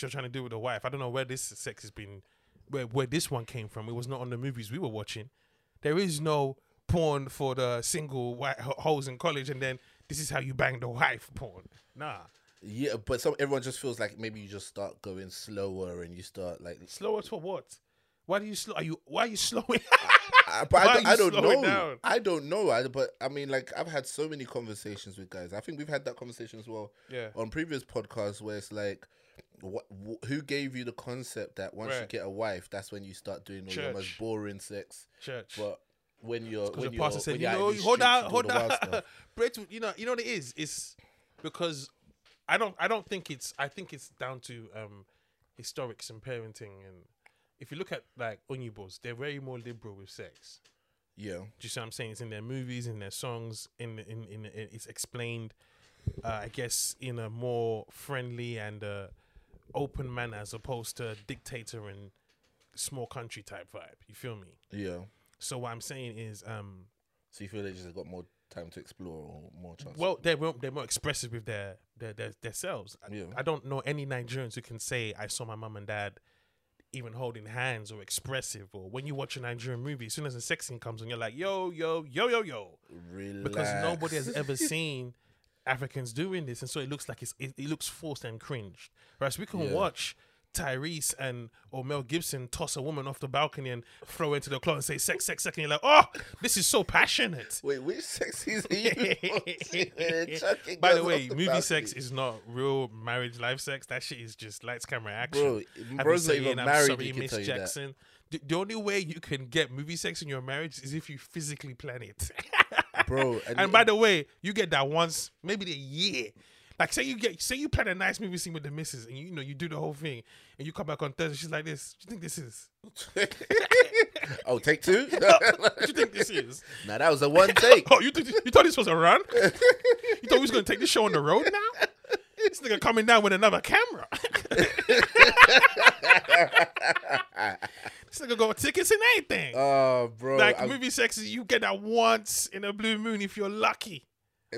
sex you're trying to do with a wife. I don't know where this sex has been, where where this one came from. It was not on the movies we were watching. There is no porn for the single white holes in college, and then this is how you bang the wife porn. Nah, Yeah, but some everyone just feels like maybe you just start going slower and you start like. slower for what? Why do you slow? Are you why are you slowing? I, but Why I, are don't- I don't know. down? I don't know. I, but I mean, like I've had so many conversations with guys. I think we've had that conversation as well yeah, on previous podcasts where it's like, what, wh- who gave you the concept that once you get a wife, that's when you start doing all your most boring sex. church. But when you're when the you're, pastor said, when you know, hold on, hold the on. Brett, you know, you know what it is? It's because I don't, I don't think it's, I think it's down to um historics and parenting. And if you look at like Oyinbos, they're very more liberal with sex. Yeah, Do you see what I'm saying? It's in their movies, in their songs, in in in, in it's explained, uh, I guess, in a more friendly and uh, open manner as opposed to dictator and small country type vibe. You feel me? yeah. So what I'm saying is, um, So you feel they just got more time to explore or more chance? well, they're more, they're more expressive with their their their, their selves. I- Yeah. I don't know any Nigerians who can say I saw my mum and dad even holding hands or expressive. Or when you watch a Nigerian movie, as soon as the sex scene comes on, you're like, yo, yo, yo, yo, yo, Relax. because nobody has ever seen Africans doing this, and so it looks like it's it, it looks forced and cringed. Whereas we can Yeah. watch. Tyrese and or Mel Gibson toss a woman off the balcony and throw her into the closet and say sex, sex, sex, and you're like, oh, this is so passionate. Wait, which sex is he? By the way, the movie balcony. sex is not real marriage life sex. That shit is just lights, camera, action. Bro, Have bro's not even married. Sorry, Miss tell you that. Jackson. The, the only way you can get movie sex in your marriage is if you physically plan it. bro. and by the way, you get that once, maybe a year. Like say you get say you plan a nice movie scene with the missus and you, you know you do the whole thing and you come back on Thursday, she's like this. What do you think this is? oh, take two. What do you think this is? now that was a one take. Oh, you, th- you thought this was a run? you thought we was gonna take this show on the road now? This nigga coming down with another camera. this nigga got tickets and everything. Oh, bro. like I'm- movie sex, you get that once in a blue moon if you're lucky.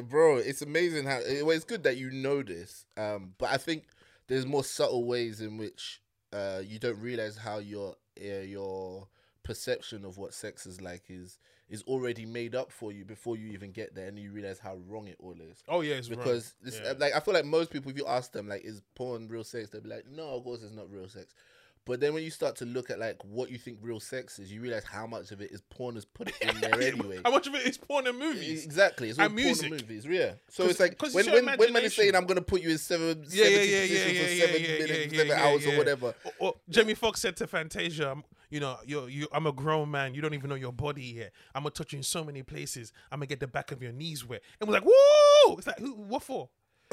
bro, it's amazing how well, it's good that you know this. Um, but I think there's more subtle ways in which uh you don't realize how your uh, your perception of what sex is like is is already made up for you before you even get there, and you realize how wrong it all is. Oh yeah, it's because this, Yeah. like I feel like most people, if you ask them like, is porn real sex? They'll be like, no, of course it's not real sex. But then when you start to look at like what you think real sex is, you realize how much of it is porn is put in there anyway. How much of it is porn and movies? Exactly, it's all And porn music. and movies. Yeah, so it's like when it's when, when man is saying. I'm gonna put you in seven, Yeah, yeah, 70 yeah, yeah, for yeah, seven yeah, minutes, yeah, seven yeah, hours yeah. or whatever. Or, or Jamie Foxx said to Fantasia, you know, you you I'm a grown man. You don't even know your body yet. I'm gonna touch you in so many places. I'm gonna get the back of your knees wet. And we're like, whoa! It's like, who, what for?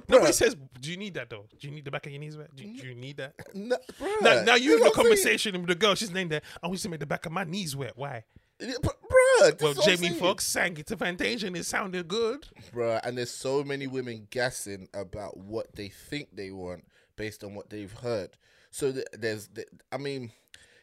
Nobody Bruh. says, do you need that though? Do you need the back of your knees wet? Do, do you need that? No, Now, now you in the that's saying. conversation with the girl. She's named there. I want you to make the back of my knees wet. Why? Bruh, Well, is what I'm Jamie. Foxx sang it to Fantasia and it sounded good. Bruh, and there's so many women guessing about what they think they want based on what they've heard. So th- there's, th- I mean,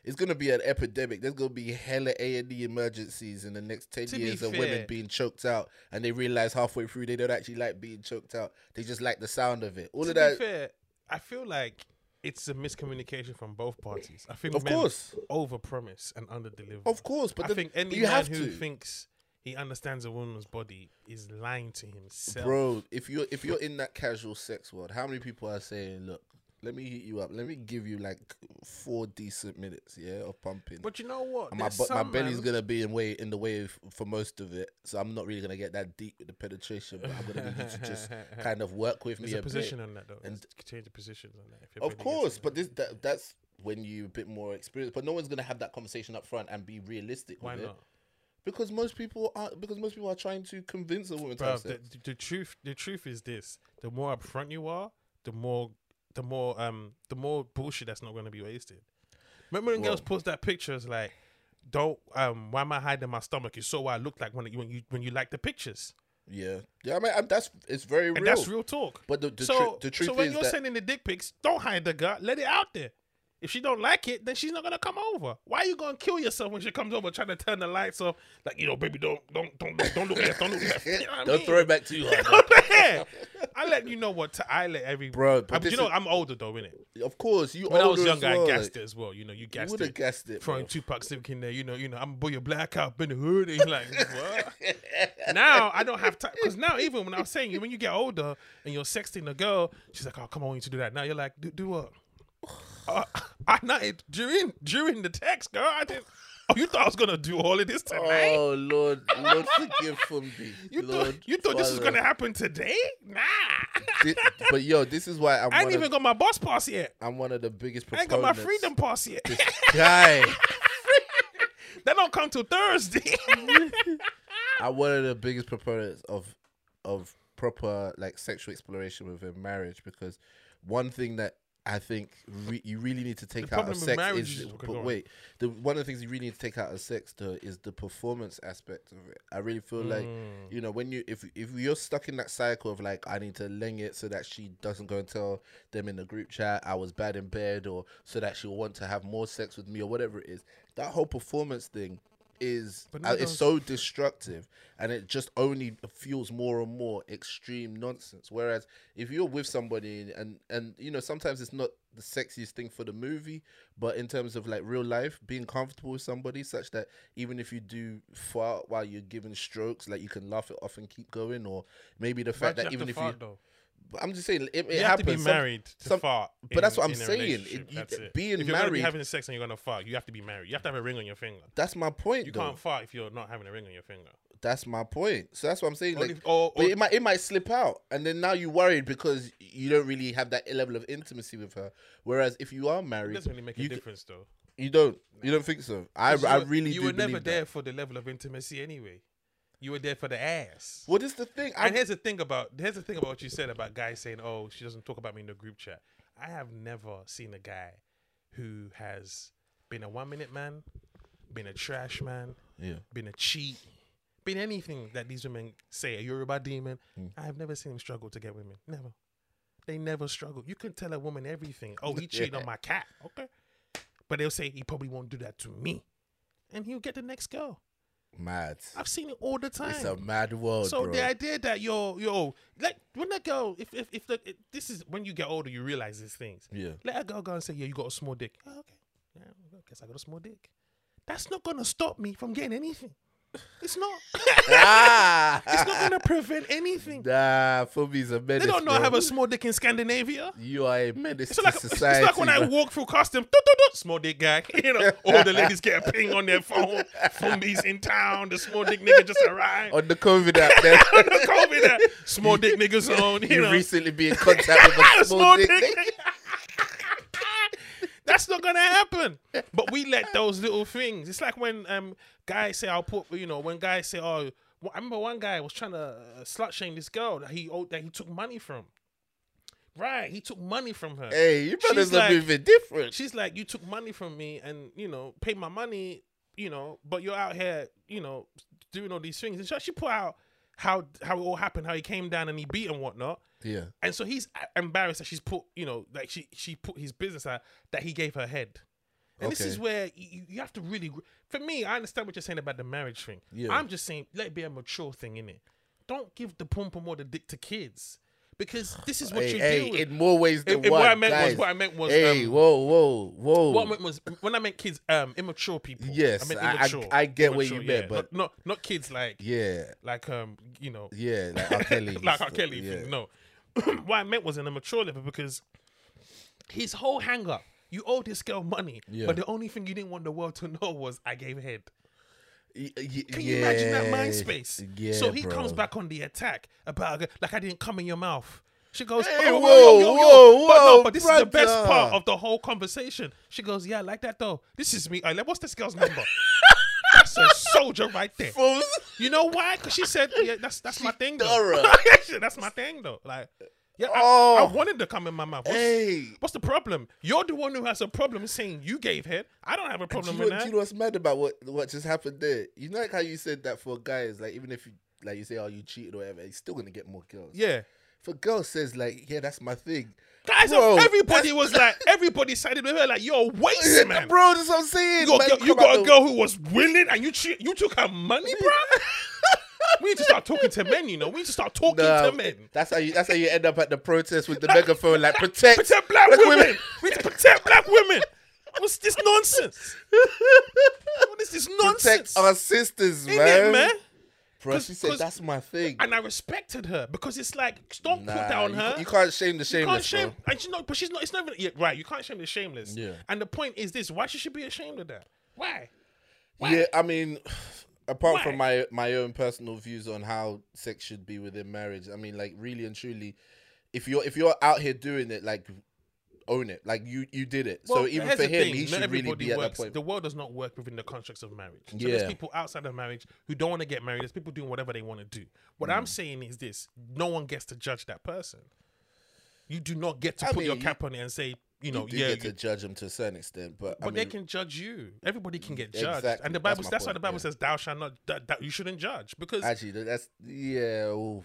it's gonna be an epidemic. There's gonna be hella A and E emergencies in the next ten To years of fair- women being choked out, and they realize halfway through they don't actually like being choked out. They just like the sound of it. All to of that, be fair, I feel like it's a miscommunication from both parties. I think of men course, over promise and under deliver. of course. But I the- think any you man have who to. thinks he understands a woman's body is lying to himself. Bro, if you're if you're in that casual sex world, how many people are saying, "Look, let me hit you up. Let me give you like four decent minutes, yeah, of pumping." But you know what? And my bu- my belly's gonna be in way in the way for most of it, so I'm not really gonna get that deep with the penetration. But I'm gonna need you to just kind of work with There's me a a position bit. on that though. And- change the positions on that. if Of course, but this that, that's when you a bit more experienced. But no one's gonna have that conversation up front and be realistic why with it not? because most people are because most people are trying to convince a woman to have the, sex. the truth the truth is this: the more upfront you are, the more the more um the more bullshit that's not going to be wasted. Remember when girls post that pictures like, "Don't um why am I hiding my stomach? You saw what I look like when you when you when you like the pictures." Yeah, yeah. I mean, I, that's it's very real. And that's real talk. But the, the, so, tru- the truth so when you're that sending the dick pics, don't hide the gut. Let it out there. If she don't like it, then she's not gonna come over. Why are you gonna kill yourself when she comes over trying to turn the lights off? Like, you know, baby, don't don't don't don't look left, don't look left. You know Don't mean? throw it back too hard. yeah. I let you know what to, I let every Bro, but I- you know is- I'm older though, innit? of course, you. When I was younger, well, I gassed like, it as well. You know, you You gassed would have it. gassed it. Throwing. Tupac Civic in there, you know, you know, I'm boy your black out in the hood. And like, what? now I don't have time because now even when I was saying when you get older and you're sexting a girl, she's like, oh come on, I you to do that. Now you're like, do, do what? Uh, I not during during the text, girl. I didn't. Oh, you thought I was gonna do all of this tonight? Oh Lord, Lord forgive Fumbi. you Lord, thought you thought this was gonna happen today? Nah. But yo, this is why I'm. I ain't even of, got my boss pass yet. I'm one of the biggest I ain't got my freedom pass yet. guy. that don't come till Thursday. I'm one of the biggest proponents of of proper like sexual exploration within marriage because one thing that I think re- you really need to take The out of sex is, is- but wait, the one of the things you really need to take out of sex though is the performance aspect of it. I really feel like Mm. you know when you if if you're stuck in that cycle of like I need to ling it so that she doesn't go and tell them in the group chat I was bad in bed or so that she'll want to have more sex with me or whatever it is. That whole performance thing is uh, it's so destructive and it just only fuels more and more extreme nonsense whereas if you're with somebody and, and you know sometimes it's not the sexiest thing for the movie but in terms of like real life being comfortable with somebody such that even if you do fart while you're giving strokes like you can laugh it off and keep going or maybe the fact Why'd that even if you though? I'm just saying it, it you have happens to be married to some- fart. but that's what I'm saying. It- you- That's it. being if you're married- having sex and you're gonna fart, you have to be married. You have to have a ring on your finger. that's my point You though. can't fart if you're not having a ring on your finger. that's my point so that's what i'm saying Or like if- or- But it might it might slip out, and then now you're worried because you don't really have that level of intimacy with her. Whereas if you are It married, doesn't really make a difference though. you don't you don't think so. I I really you were never there that. for the level of intimacy anyway. You were there for the ass. What is the thing? I, And here's the thing about here's the thing about what you said about guys saying, "Oh, she doesn't talk about me in the group chat." I have never seen a guy who has been a one minute man, been a trash man, yeah, been a cheat, been anything that these women say a Yoruba demon. Hmm. I have never seen him struggle to get women. Never. They never struggle. You can tell a woman everything. Oh, he cheated Yeah. on my cat. Okay. But they'll say he probably won't do that to me. And he'll get the next girl. Mad. I've seen it all the time. It's a mad world, So bro. the idea that yo yo like when a girl if if if the, it, this is when you get older you realize these things. yeah, Let a girl go and say yeah you got a small dick. Oh, okay, yeah, I guess I got a small dick. That's not gonna stop me from getting anything. It's not. ah, it's not gonna prevent anything. Nah, it's a menace. They don't know I have a small dick in Scandinavia. You are a menace It's to like it's like when I walk through custom, doo, doo, doo, small dick guy. You know, all the ladies get a ping on their phone. Fumbi's in town. The small dick nigga just arrived. on the COVID app. There, COVID, uh, small dick niggas on. You you know, recently be in contact with a small, small dick. dick. nigga. That's not gonna happen. But we let those little things. It's like when um guys say I'll put you know when guys say oh I remember one guy was trying to uh, slut shame this girl that he owed that he took money from. Right, he took money from her. Hey, you brothers are like- moving different. She's like, you took money from me and you know paid my money, you know, but you're out here, you know, doing all these things. And so she put out how how it all happened, how he came down and he beat and whatnot. Yeah, And so he's embarrassed that she's put, you know, like she she put his business out that he gave her head. And this is where you, you have to really. For me, I understand what you're saying about the marriage thing. Yeah. I'm just saying let it be a mature thing in it. Don't give the pom pom or the dick to kids because this is what hey, you hey, with. in more ways than one. what I meant guys. was what I meant was. Hey, um, whoa, whoa, whoa. what I meant was when I meant kids, um, immature people. Yes, I meant I- I- I get what you Immature, meant, yeah. but- not, not not kids like yeah, like um you know yeah, like R. Kelly. like R. Kelly. Yeah. Thing. No, what I meant was in a mature level because his whole hang up. You owe this girl money, Yeah. but the only thing you didn't want the world to know was I gave head. Y- y- Can you imagine that mind space? Yeah, so he bro. comes back on the attack about like I didn't come in your mouth. She goes, Hey, oh, whoa, yo, yo, yo. whoa, but no, but this is the best part of the whole conversation. She goes, yeah, I like that though. This is me. Like, what's this girl's number? that's a soldier right there. Fools. You know why? Because she said, yeah, that's that's my thing though. that's my thing though. Like, yeah, I, Oh. I wanted to come in my mouth. What's, Hey. what's the problem? You're the one who has a problem saying you gave head. I don't have a problem with that. you know what's mad about what what just happened there? You know like how you said that for guys, like even if you like you say, oh you cheated or whatever, he's still gonna get more girls. yeah. If a girl says like, yeah, that's my thing, Guys, Bro, everybody was like, everybody sided with her, like, you're a waste, man. bro, that's what I'm saying. You Man, got, you got a the- girl who was willing and you tre- you took her money, bro. We need to start talking to men, you know. We need to start talking Nah, to men. That's how you. That's how you end up at the protest with the megaphone, like protect, Protect black, black women. women. We need to protect black women. What's this nonsense? What is this protect nonsense? our sisters, Ain't man. it, man? Bro, she said that's my thing. And I respected her because it's like, don't Nah, put down you, her. You can't shame the shameless. You can't shame, bro. and you know, but she's not. It's not even yeah, right. You can't shame the shameless. Yeah. And the point is this: why should she be ashamed of that? Why? Why? Yeah, I mean, apart Why? from my my own personal views on how sex should be within marriage, I mean, like really and truly, if you're if you're out here doing it, like own it, like you you did it. Well, so even for him, thing, he should really be at works, that point. The world does not work within the constructs of marriage. So there's people outside of marriage who don't want to get married. There's people doing whatever they want to do. What Mm. I'm saying is this: no one gets to judge that person. You do not get to I put mean, your cap on it and say, you know, you yeah, get to judge them to a certain extent, but, but I mean, they can judge you. Everybody can get judged, Exactly, and the Bible. my That's, why the Bible yeah. says, "Thou shalt not." That, that you shouldn't judge because actually that's yeah. oof.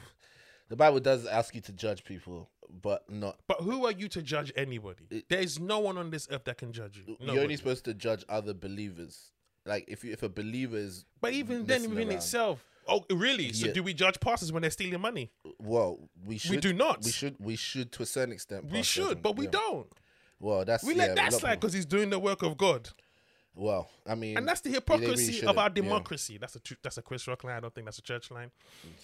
The Bible does ask you to judge people, but not. But who are you to judge anybody? It- there is no one on this earth that can judge you. You're only supposed to judge other believers. Like if you, if a believer is but even then, within around. itself, oh, really? So Yeah. do we judge pastors when they're stealing money? well, we should We do not. We should we should to a certain extent. We should, but we yeah. don't. Well, that's We let a that slide because he's doing the work of God, Well, I mean, and that's the really hypocrisy of shouldn't, our yeah. democracy. That's a tr- that's a Chris Rock line. I don't think that's a church line.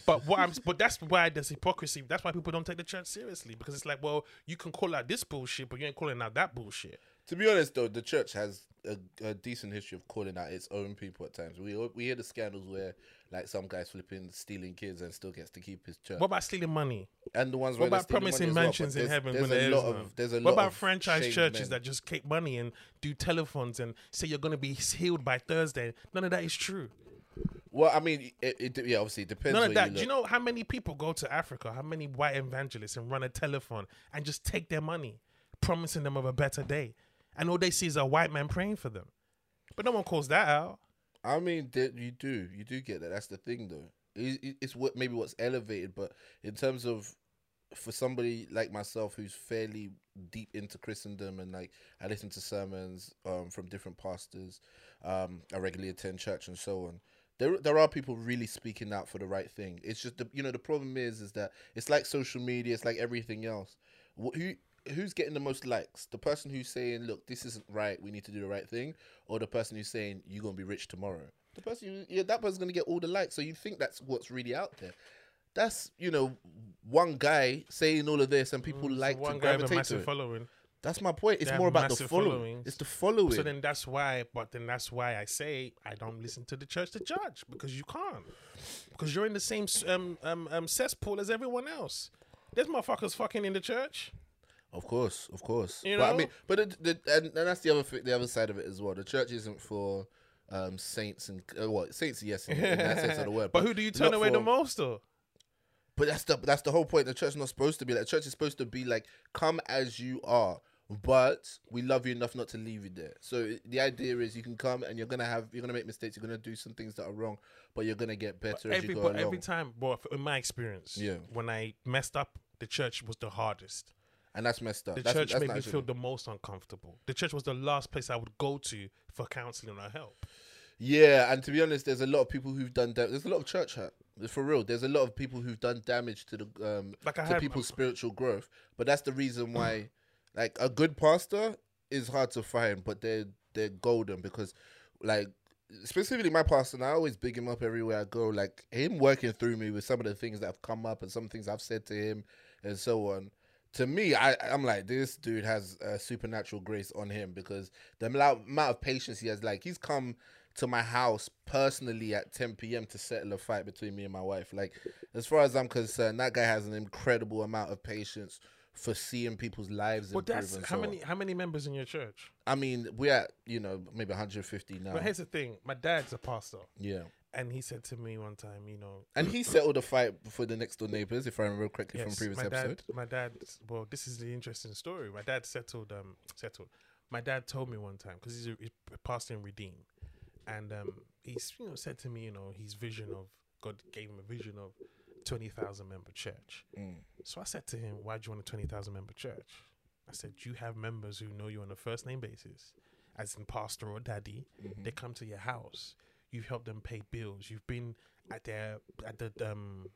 But what I'm, but that's why there's hypocrisy. That's why people don't take the church seriously because it's like, well, you can call out this bullshit, but you ain't calling out that bullshit. To be honest, though, the church has a, a decent history of calling out its own people at times. We we hear the scandals where like some guys flipping stealing kids and still gets to keep his church, What about stealing money? and the ones What where about promising as well, mansions in heaven there's when a there lot is of there's a What lot about franchise churches men. that just keep money and do telephones and say you're going to be healed by Thursday? None of that is true. Well, I mean, it, it yeah, obviously it depends. None of that. You Do you know how many people go to Africa? How many white evangelists and run a telephone and just take their money, promising them of a better day, and all they see is a white man praying for them. But no one calls that out. I mean, you do, you do get that. That's the thing, though. It, it- it's what maybe what's elevated, but in terms of for somebody like myself who's fairly deep into Christendom and like I listen to sermons um, from different pastors, um, I regularly attend church and so on. There, there are people really speaking out for the right thing. It's just the, you know, the problem is, is that it's like social media. It's like everything else. Who, who's getting the most likes? The person who's saying, "Look, this isn't right. We need to do the right thing," or the person who's saying, "You're gonna be rich tomorrow." The person, who, yeah, that person's gonna get all the likes. So you think that's what's really out there? That's you know, one guy saying all of this, and people Mm, So like one to guy with a gravitate to massive it. following. That's my point. It's more about the following. followings. It's the following. So then that's why, but then that's why I say I don't listen to the church to judge because you can't, because you're in the same um, um, um, cesspool as everyone else. There's motherfuckers fucking in the church. Of course, of course. You but I know? mean, but it, the, and, and that's the other thi- the other side of it as well. The church isn't for um, saints and uh, what saints, yes, in, in that sense of the word. but who do you turn away the most though? But that's the that's the whole point. The church is not supposed to be like. The church is supposed to be like, come as you are, but we love you enough not to leave you there. So the idea is you can come and you're gonna have you're gonna make mistakes. You're gonna do some things that are wrong, but you're gonna get better as Every you go but along. every time, but in my experience, Yeah. when I messed up, the church was the hardest. And that's messed up. The that's, church that's made me feel the most uncomfortable. The church was the last place I would go to for counseling or help. Yeah, and to be honest, there's a lot of people who've done that. There's a lot of church hurt. For real, there's a lot of people who've done damage to the um Like to had- people's spiritual growth. But that's the reason why, like, a good pastor is hard to find, but they're they're golden because, like, specifically my pastor, and I always big him up everywhere I go. Like him working through me with some of the things that have come up and some things I've said to him and so on. To me, I I'm like this dude has a supernatural grace on him because the amount of patience he has. Like he's come to my house personally at 10 p.m. to settle a fight between me and my wife. Like, as far as I'm concerned, that guy has an incredible amount of patience for seeing people's lives But that's and how many on. how many members in your church? I mean, we're at you know maybe 150 now. But here's the thing: my dad's a pastor, yeah, and he said to me one time, you know, and he settled a fight for the next door neighbors, if I remember correctly from previous my episode. Dad, my dad. Well, this is the interesting story. My dad settled. Um, settled. My dad told me one time because he's a, he's pastor in Redeem, and um, he's you know said to me, you know, his vision of God gave him a vision of twenty thousand member church. Mm. So I said to him, "Why do you want a twenty thousand member church?" I said, you have members who know you on a first name basis, as in pastor or daddy. Mm-hmm. They come to your house. You've helped them pay bills. You've been at their at the um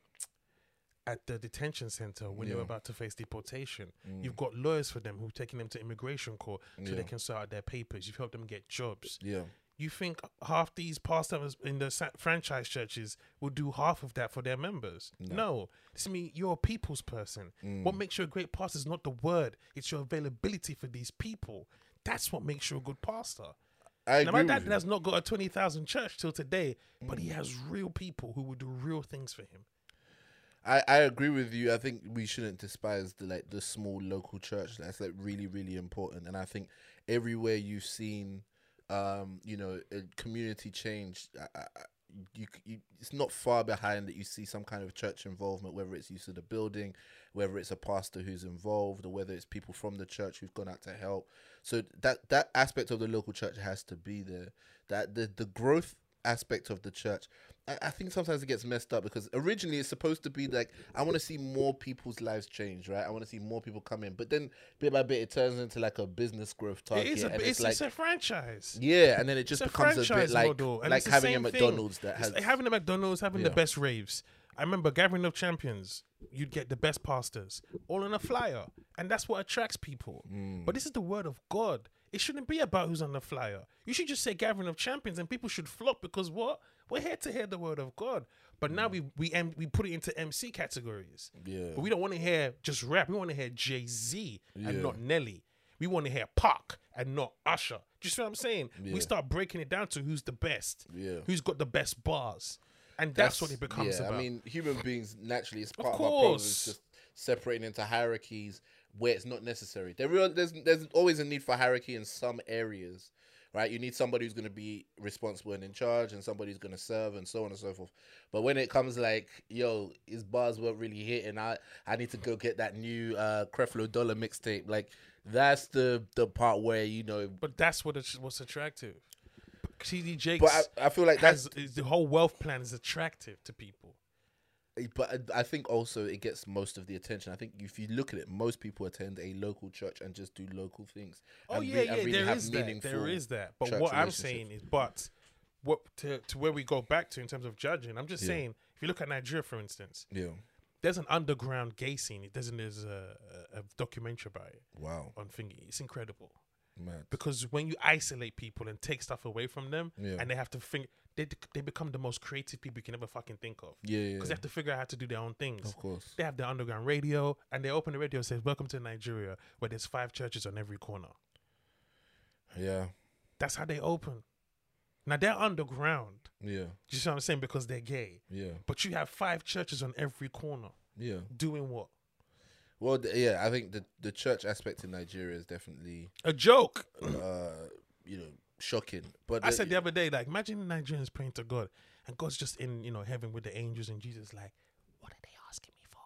at the detention center when Yeah. about to face deportation. Mm. You've got lawyers for them who've taken them to immigration court so Yeah. they can sort out their papers. You've helped them get jobs. Yeah. You think half these pastors in the sa- franchise churches will do half of that for their members? No. No. This means you're a people's person. Mm. What makes you a great pastor is not the word; it's your availability for these people. That's what makes you a good pastor. I Now, agree my dad has not got a twenty thousand church till today, but he has real people who will do real things for him. I, I agree with you. I think we shouldn't despise the like the small local church. That's like really really important. And I think everywhere you've seen, um, you know, a community change, I, I- you, you it's not far behind that you see some kind of church involvement, whether it's use of the building, whether it's a pastor who's involved, or whether it's people from the church who've gone out to help. So that that aspect of the local church has to be there. That the the growth aspect of the church. I, I think sometimes it gets messed up because originally it's supposed to be like I want to see more people's lives change, right? I want to see more people come in, but then bit by bit it turns into like a business growth target, it is a, and it's, it's, like it's a franchise. yeah, and then it just It's a becomes a bit like model, like having a same thing. McDonald's that has like having the McDonald's, having the best raves. I remember Gathering of Champions. You'd get the best pastors all on a flyer, and that's what attracts people. Mm. But this is the word of God. It shouldn't be about who's on the flyer. You should just say Gathering of Champions, and people should flock because what we're here to hear the word of God. But now we we em- we put it into MC categories. yeah But we don't want to hear just rap. We want to hear Jay Z Yeah. and not Nelly. We want to hear Pac and not Usher. Do you see what I'm saying? Yeah. We start breaking it down to who's the best, yeah. who's got the best bars, and that's, what it becomes yeah, about. I mean, human beings naturally, it's part of, our course. problems. Is just separating into hierarchies where it's not necessary. There, real, there's there's always a need for hierarchy in some areas, right? You need somebody who's going to be responsible and in charge, and somebody who's going to serve, and so on and so forth. But when it comes like, yo, his bars weren't really hitting, I I need to go get that new uh Creflo Dollar mixtape. Like that's the the part where you know. but that's what it's, what's attractive. TD Jakes But I, I feel like that's has is the whole wealth plan is attractive to people. Eh, but I think also it gets most of the attention. I think if you look at it, most people attend a local church and just do local things. Oh yeah, re- yeah, really there is that. There is that. But what I'm saying is, but what to to where we go back to in terms of judging, I'm just Yeah. saying, if you look at Nigeria, for instance, Yeah. there's an underground gay scene. There's an, there's a, a a documentary about it Wow. on Thingy. It's incredible Mad. because when you isolate people and take stuff away from them, Yeah. and they have to think, they they become the most creative people you can ever fucking think of Yeah. Yeah. because they have to figure out how to do their own things. Of course. They have their underground radio, and they open the radio and says, "Welcome to Nigeria," where there's five churches on every corner. Yeah. That's how they open. Now they're underground. Yeah. Do you see what I'm saying? Because they're gay. Yeah. But you have five churches on every corner Yeah. doing what? Well, th- yeah. I think the the church aspect in Nigeria is definitely, A joke. uh, you know, shocking. But I the- said the other day, like, imagine Nigerians praying to God, and God's just in, you know, heaven with the angels, and Jesus, like, what are they asking me for?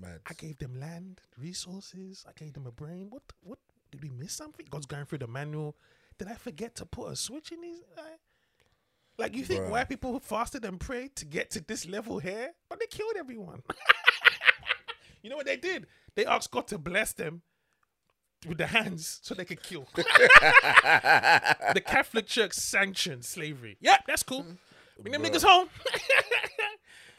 mad. I gave them land, resources. I gave them a brain. What? What? Did we miss something? God's going through the manual. Did I forget to put a switch in these? uh, Like you think Bruh. white people fasted and prayed to get to this level here, but they killed everyone. you know what they did? They asked God to bless them with the hands so they could kill. the Catholic Church sanctioned slavery. Yep, that's cool. Mm-hmm. Bring them Bruh. niggas home.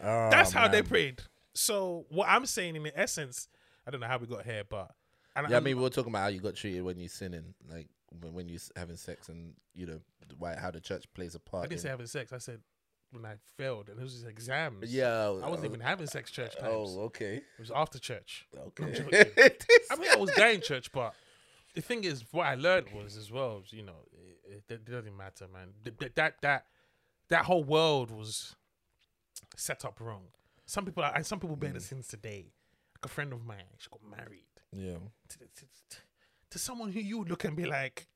Oh, That's how they prayed. So what I'm saying in the essence, I don't know how we got here, but and Yeah, I I'm- mean, we we're talking about how you got treated when you're sinning, like when, when you're having sex, and you know why how the church plays a part. I didn't in say having sex. I said when I failed and it was just exams. Yeah, I wasn't even having sex church times. Oh, okay, It was after church. okay. I mean, I was going church, but the thing is, what I learned was as well, you know, it, it, it doesn't matter, man. Th- th- That that that whole world was set up wrong. Some people, and some people bear Mm. the sins today. Like a friend of mine, she got married. yeah, to, to, to, someone who you look and be like,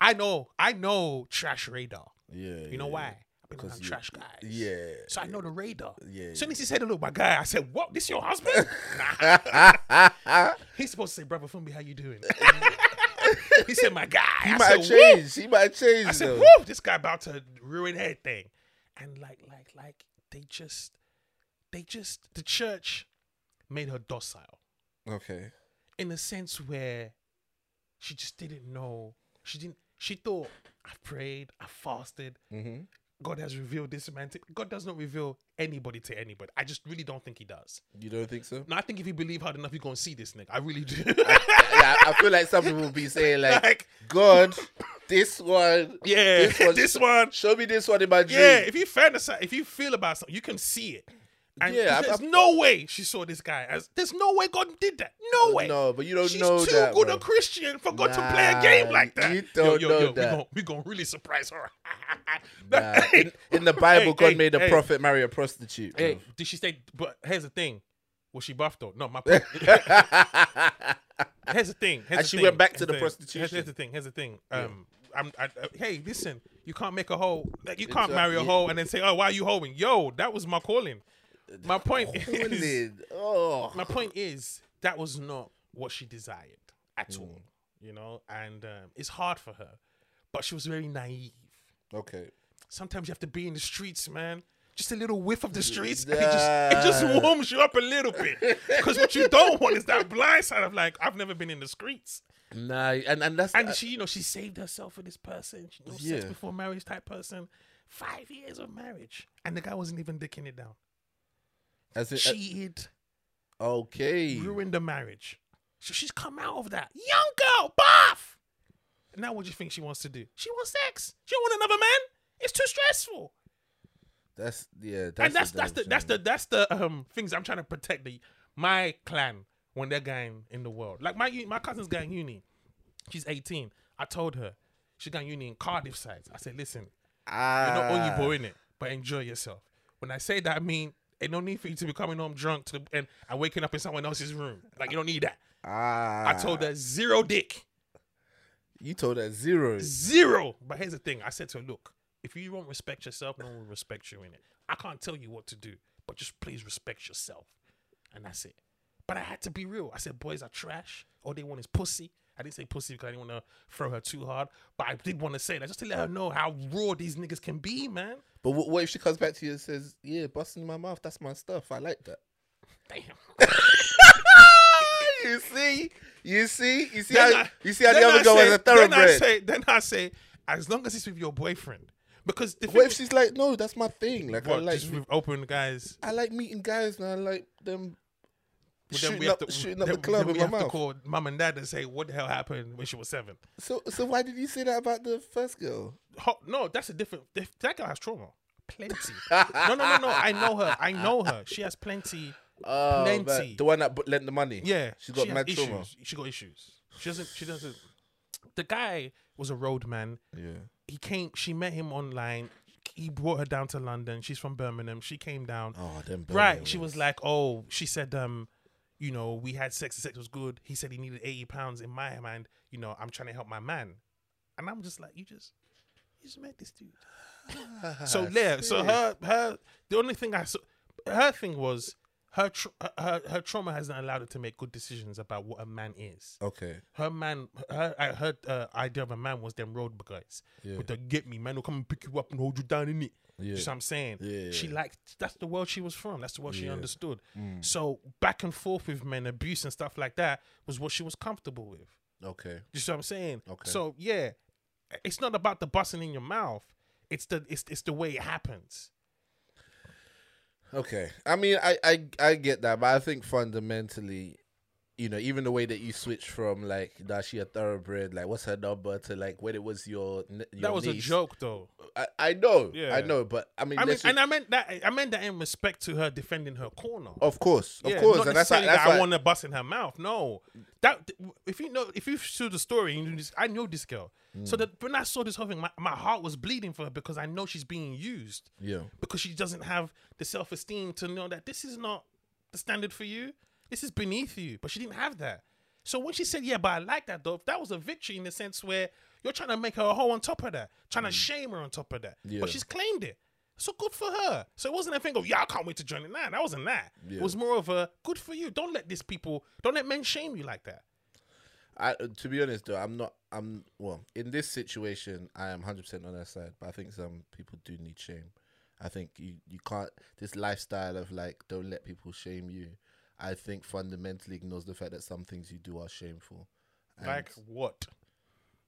I know, I know Trash Radar. yeah. You know yeah. why? I've been 'Cause trash guys. Yeah, So I know the radar. yeah. As soon as he said, look, my guy, I said, what? This is your husband? He's supposed to say, brother Fumbi, how you doing? he said, my guy. he I might said, have "Woo." He might have changed. I said, whoa, this guy about to ruin everything. And like, like, like, they just, they just, the church made her docile. Okay. in a sense where she just didn't know. She didn't. She thought I've prayed, I fasted. Mm-hmm. God has revealed this man. To, God does not reveal anybody to anybody. I just really don't think He does. You don't think so? No, I think if you believe hard enough, you're gonna see this nigga. I really do. yeah, I feel like some people will be saying like, Like- God, this one, yeah, This one- this one. show me this one in my dream. Yeah, if you fantasize, if you feel about something, you can see it. And Yeah, there's I- no way she saw this guy as. There's no way God did that. No way. No, but you don't She's know too good bro. a Christian for God to play a game like that. you don't yo, yo, know yo, that. We gon' we gonna really surprise her. Nah, in, in the Bible, Hey, God hey, made a hey. prophet marry a prostitute. Hey, bro. did she say? But here's the thing. Was she buff though? No, my point. here's the thing. Here's And the she thing, went back to here's the prostitution. Here's, here's the thing. Here's the thing. Um, I'm. I, uh, hey, listen. You can't make a hoe. Like you can't marry a yeah. hoe and then say, "Oh, why are you hoeing?" Yo, that was my calling. My point is. Oh, My point is that was not what she desired at Mm. all. You know, and um, it's hard for her, but she was very naive. okay. Sometimes you have to be in the streets, man. Just a little whiff of the streets, it just it just warms you up a little bit. Because what you don't want is that blind side of like, I've never been in the streets. Nah, and and that's And she, you know, she saved herself for this person. She knows sex before marriage type person. Five years of marriage, and the guy wasn't even dicking it down. As in, Cheated, okay. ruined the marriage. So she's come out of that. Young girl, buff. Now what do you think she wants to do? She wants sex. She don't want another man. It's too stressful. That's yeah. That's and that's the that's the that's the that's the um things I'm trying to protect the my clan when they're going in the world. Like my my cousin's going uni. She's 18. I told her she's going uni in Cardiff sides. I said, listen, you're not ah, only boy in it, but enjoy yourself. When I say that, I mean ain't no need for you to be coming home drunk to the, and, and waking up in someone else's room. Like you don't need that. ah. I told her zero dick. you told her zero. Zero. But here's the thing. I said to her, look, if you won't respect yourself, no one will respect you in it. I can't tell you what to do, but just please respect yourself. And that's it. But I had to be real. I said, boys are trash. All they want is pussy. I didn't say pussy because I didn't want to throw her too hard. But I did want to say that just to let her know how raw these niggas can be, man. But what, what if she comes back to you and says, "Yeah, busting my mouth. That's my stuff. I like that." Damn. you see, you see, you see Then how I- you see how the other girl was a Then I say, then I say, as long as it's with your boyfriend. Because the what if she's like, "No, that's my thing. Like I like, just with open guys. I like meeting guys, and I like them Well, then shooting we have up, to, shooting up then- the club then we my have to mouth." call mum and dad and say what the hell happened when she was seven. So, so why did you say that about the first girl? No, that's a different. That girl has trauma, plenty. no, no, no, no. I know her. I know her. She has plenty. Oh, man, Plenty. the one that lent the money. Yeah, she got has mad issues. trauma. She got issues. She doesn't. She doesn't. The guy was a roadman. Yeah, He came. She met him online. He brought her down to London. She's from Birmingham. She came down. Oh, them. Right. She was like, oh, she said, um, you know, we had sex. The sex was good. He said he needed eighty pounds. In my mind, you know, I'm trying to help my man, and I'm just like, you just, you just met this dude. So yeah, so her her the only thing I saw, her thing was her tr- her her trauma hasn't allowed her to make good decisions about what a man is. Okay. Her man, her her uh, idea of a man was them road guys Yeah. with the get me man will come and pick you up and hold you down in it. Yeah. You know what I'm saying? Yeah, She liked that's the world she was from. That's the world she Yeah. understood. Mm. So back and forth with men, abuse and stuff like that was what she was comfortable with. Okay. You see what I'm saying? Okay. So yeah, it's not about the busting in your mouth. It's the it's it's the way it happens. Okay. I mean, I, I I get that, but I think fundamentally, you know, even the way that you switch from like that she a thoroughbred, like what's her number, to like when it was your, your that was a joke, though. I, I know, Yeah. I know, but I mean, I mean, and I meant that. I meant that in respect to her defending her corner. of course, of Yeah, course, not and that's necessarily that's that I want to bust in her mouth. No, that if you know, if you saw the story, you know this, I know this girl. Mm. So that when I saw this whole thing, my, my heart was bleeding for her because I know she's being used yeah, because she doesn't have the self esteem to know that this is not the standard for you. This is beneath you, but she didn't have that. So when she said, "Yeah, but I like that," though, that was a victory in the sense where you're trying to make her a hoe on top of that, trying to shame her on top of that. Mm. Yeah. But she's claimed it. So good for her. So it wasn't a thing of, yeah, I can't wait to join it. Nah, that wasn't that. Yeah. It was more of a good for you. Don't let these people, don't let men shame you like that. I to be honest though, I'm not. I'm well in this situation. I am 100 percent on her side, but I think some people do need shame. I think you you can't this lifestyle of like don't let people shame you. I think fundamentally ignores the fact that some things you do are shameful. And Like what?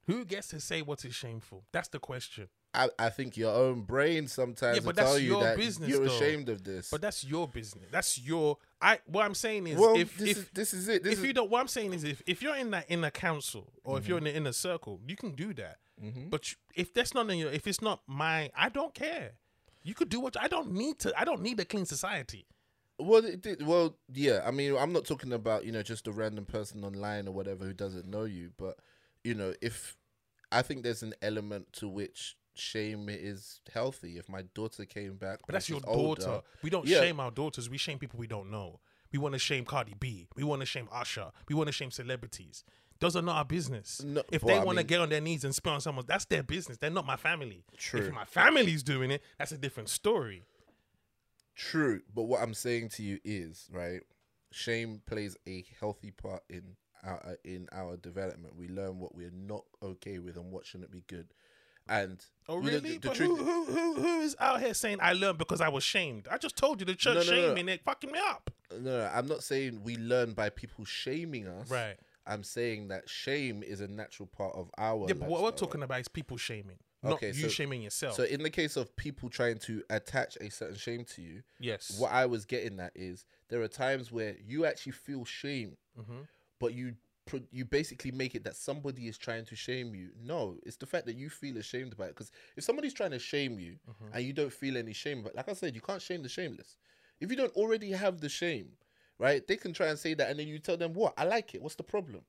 Who gets to say what is shameful? That's the question. I, I think your own brain sometimes Yeah, will tell you that business, you're though. ashamed of this. But that's your business. That's your. I. What I'm saying is, well, if this, if is, this is it. This if is, you don't, what I'm saying is, if if you're in that inner council or if you're in Mm-hmm. the inner circle, you can do that. But you, if that's not in your, if it's not my, I don't care. You could do what I don't need to. I don't need a clean society. Well, it did, well, yeah. I mean, I'm not talking about you know just a random person online or whatever who doesn't know you, but you know, if I think there's an element to which shame is healthy. If my daughter came back, But that's your she's older- daughter. We don't Yeah. shame our daughters. We shame people we don't know. We want to shame Cardi B. We want to shame Usher. We want to shame celebrities. Those are not our business. No, if they want to get on their knees and spit on someone, that's their business. They're not my family. True. If my family's doing it, that's a different story. True, but what I'm saying to you is right. Shame plays a healthy part in our uh, in our development. We learn what we're not okay with and what shouldn't be good. And Oh, really? the- the but truth- who, who, who, who is out here saying I learned because I was shamed? I just told you the church No, no, no. shamed me and it fucking me up. no, no, I'm not saying we learn by people shaming us. Right. I'm saying that shame is a natural part of our. Yeah, but what we're talking about is people shaming, not Okay, you so- shaming yourself. So in the case of people trying to attach a certain shame to you, yes. what I was getting at is there are times where you actually feel shame, Mm-hmm. but you you basically make it that somebody is trying to shame you. No, it's the fact that you feel ashamed about it. Because if somebody's trying to shame you Mm-hmm. and you don't feel any shame, but like I said, you can't shame the shameless. If you don't already have the shame, right? They can try and say that, and then you tell them, "What? I like it. What's the problem?"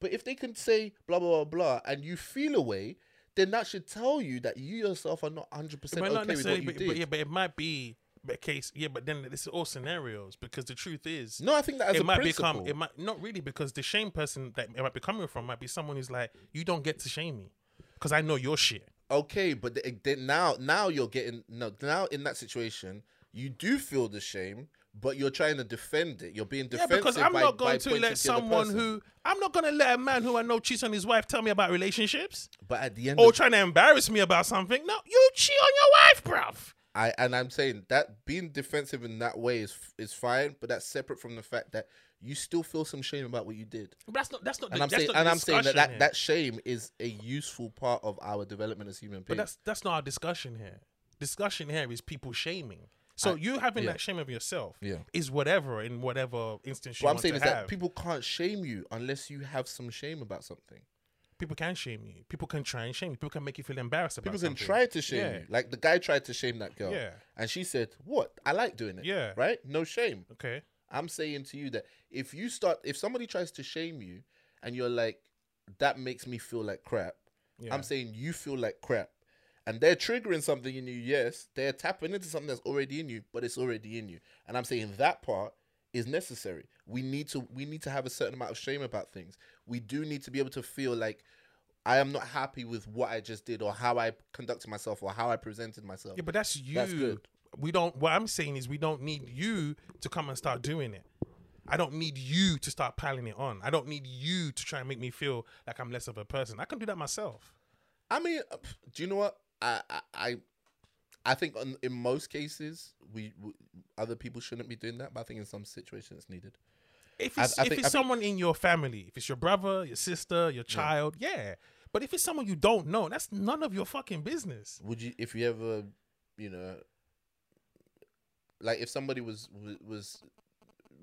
But if they can say blah blah blah blah, and you feel away, then that should tell you that you yourself are not hundred percent But okay not with what you but, did. but yeah, but it might be a case. Yeah, but then this is all scenarios because the truth is, no, I think that as it a might principle, become. It might not really because the shame person that it might be coming from might be someone who's like, you don't get to shame me because I know your shit. okay, but the, then now now you're getting no now in that situation you do feel the shame, but you're trying to defend it. You're being defensive. Yeah, because I'm by- not going to let to the other someone who I'm not going to let a man who I know cheats on his wife tell me about relationships But at the end, or of, trying to embarrass me about something. No, you cheat on your wife, bruv. I and I'm saying that being defensive in that way is is fine, but that's separate from the fact that you still feel some shame about what you did. But that's not. That's not. And the, I'm saying and I'm saying that that, that shame is a useful part of our development as human beings. But that's that's not our discussion here. Discussion here is people shaming. So you having yeah. that shame of yourself Yeah. is whatever in whatever instance you have. what I'm saying is have. that people can't shame you unless you have some shame about something. people can shame you. People can try and shame you. People can make you feel embarrassed about People can something. try to shame Yeah. you. Like the guy tried to shame that girl. Yeah. And she said, What? I like doing it. Yeah. Right? No shame. Okay. I'm saying to you that if you start if somebody tries to shame you and you're like, that makes me feel like crap, Yeah. I'm saying you feel like crap. And they're triggering something in you, yes. They're tapping into something that's already in you, but it's already in you. And I'm saying that part is necessary. We need to we need to have a certain amount of shame about things. We do need to be able to feel like I am not happy with what I just did or how I conducted myself or how I presented myself. Yeah, but that's you. That's good. We don't. What I'm saying is, we don't need you to come and start doing it. I don't need you to start piling it on. I don't need you to try and make me feel like I'm less of a person. I can do that myself. I mean, uh, do you know what? I I I, I think on, in most cases we, we other people shouldn't be doing that, but I think in some situations it's needed. If it's, I if think- it's I think- someone in your family, if it's your brother, your sister, your child, yeah. But if it's someone you don't know, that's none of your fucking business. Would you, if you ever, you know, like if somebody was was,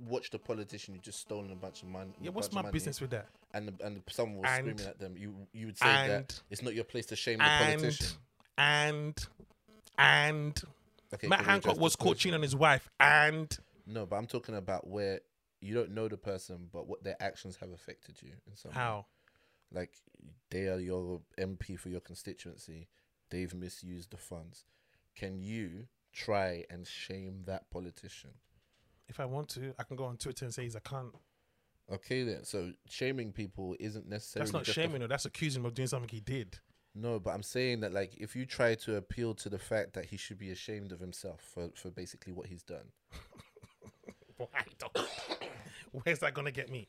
watched a politician who just stolen a bunch of money? Yeah, what's my money, business with that? And the, and someone was And- screaming at them. You you would say and- that it's not your place to shame the And politician. And and Okay, Matt Hancock was caught cheating on his wife, and No, but I'm talking about where you don't know the person, but what their actions have affected you in some way. how? like they are your MP for your constituency, they've misused the funds. Can you try and shame that politician? If I want to, I can go on Twitter and say he's a cunt. Okay, then. So shaming people isn't necessarily. That's not a- shaming him. That's accusing him of doing something he did. No, but I'm saying that like if you try to appeal to the fact that he should be ashamed of himself for for basically what he's done. Why don't- Where's that gonna get me?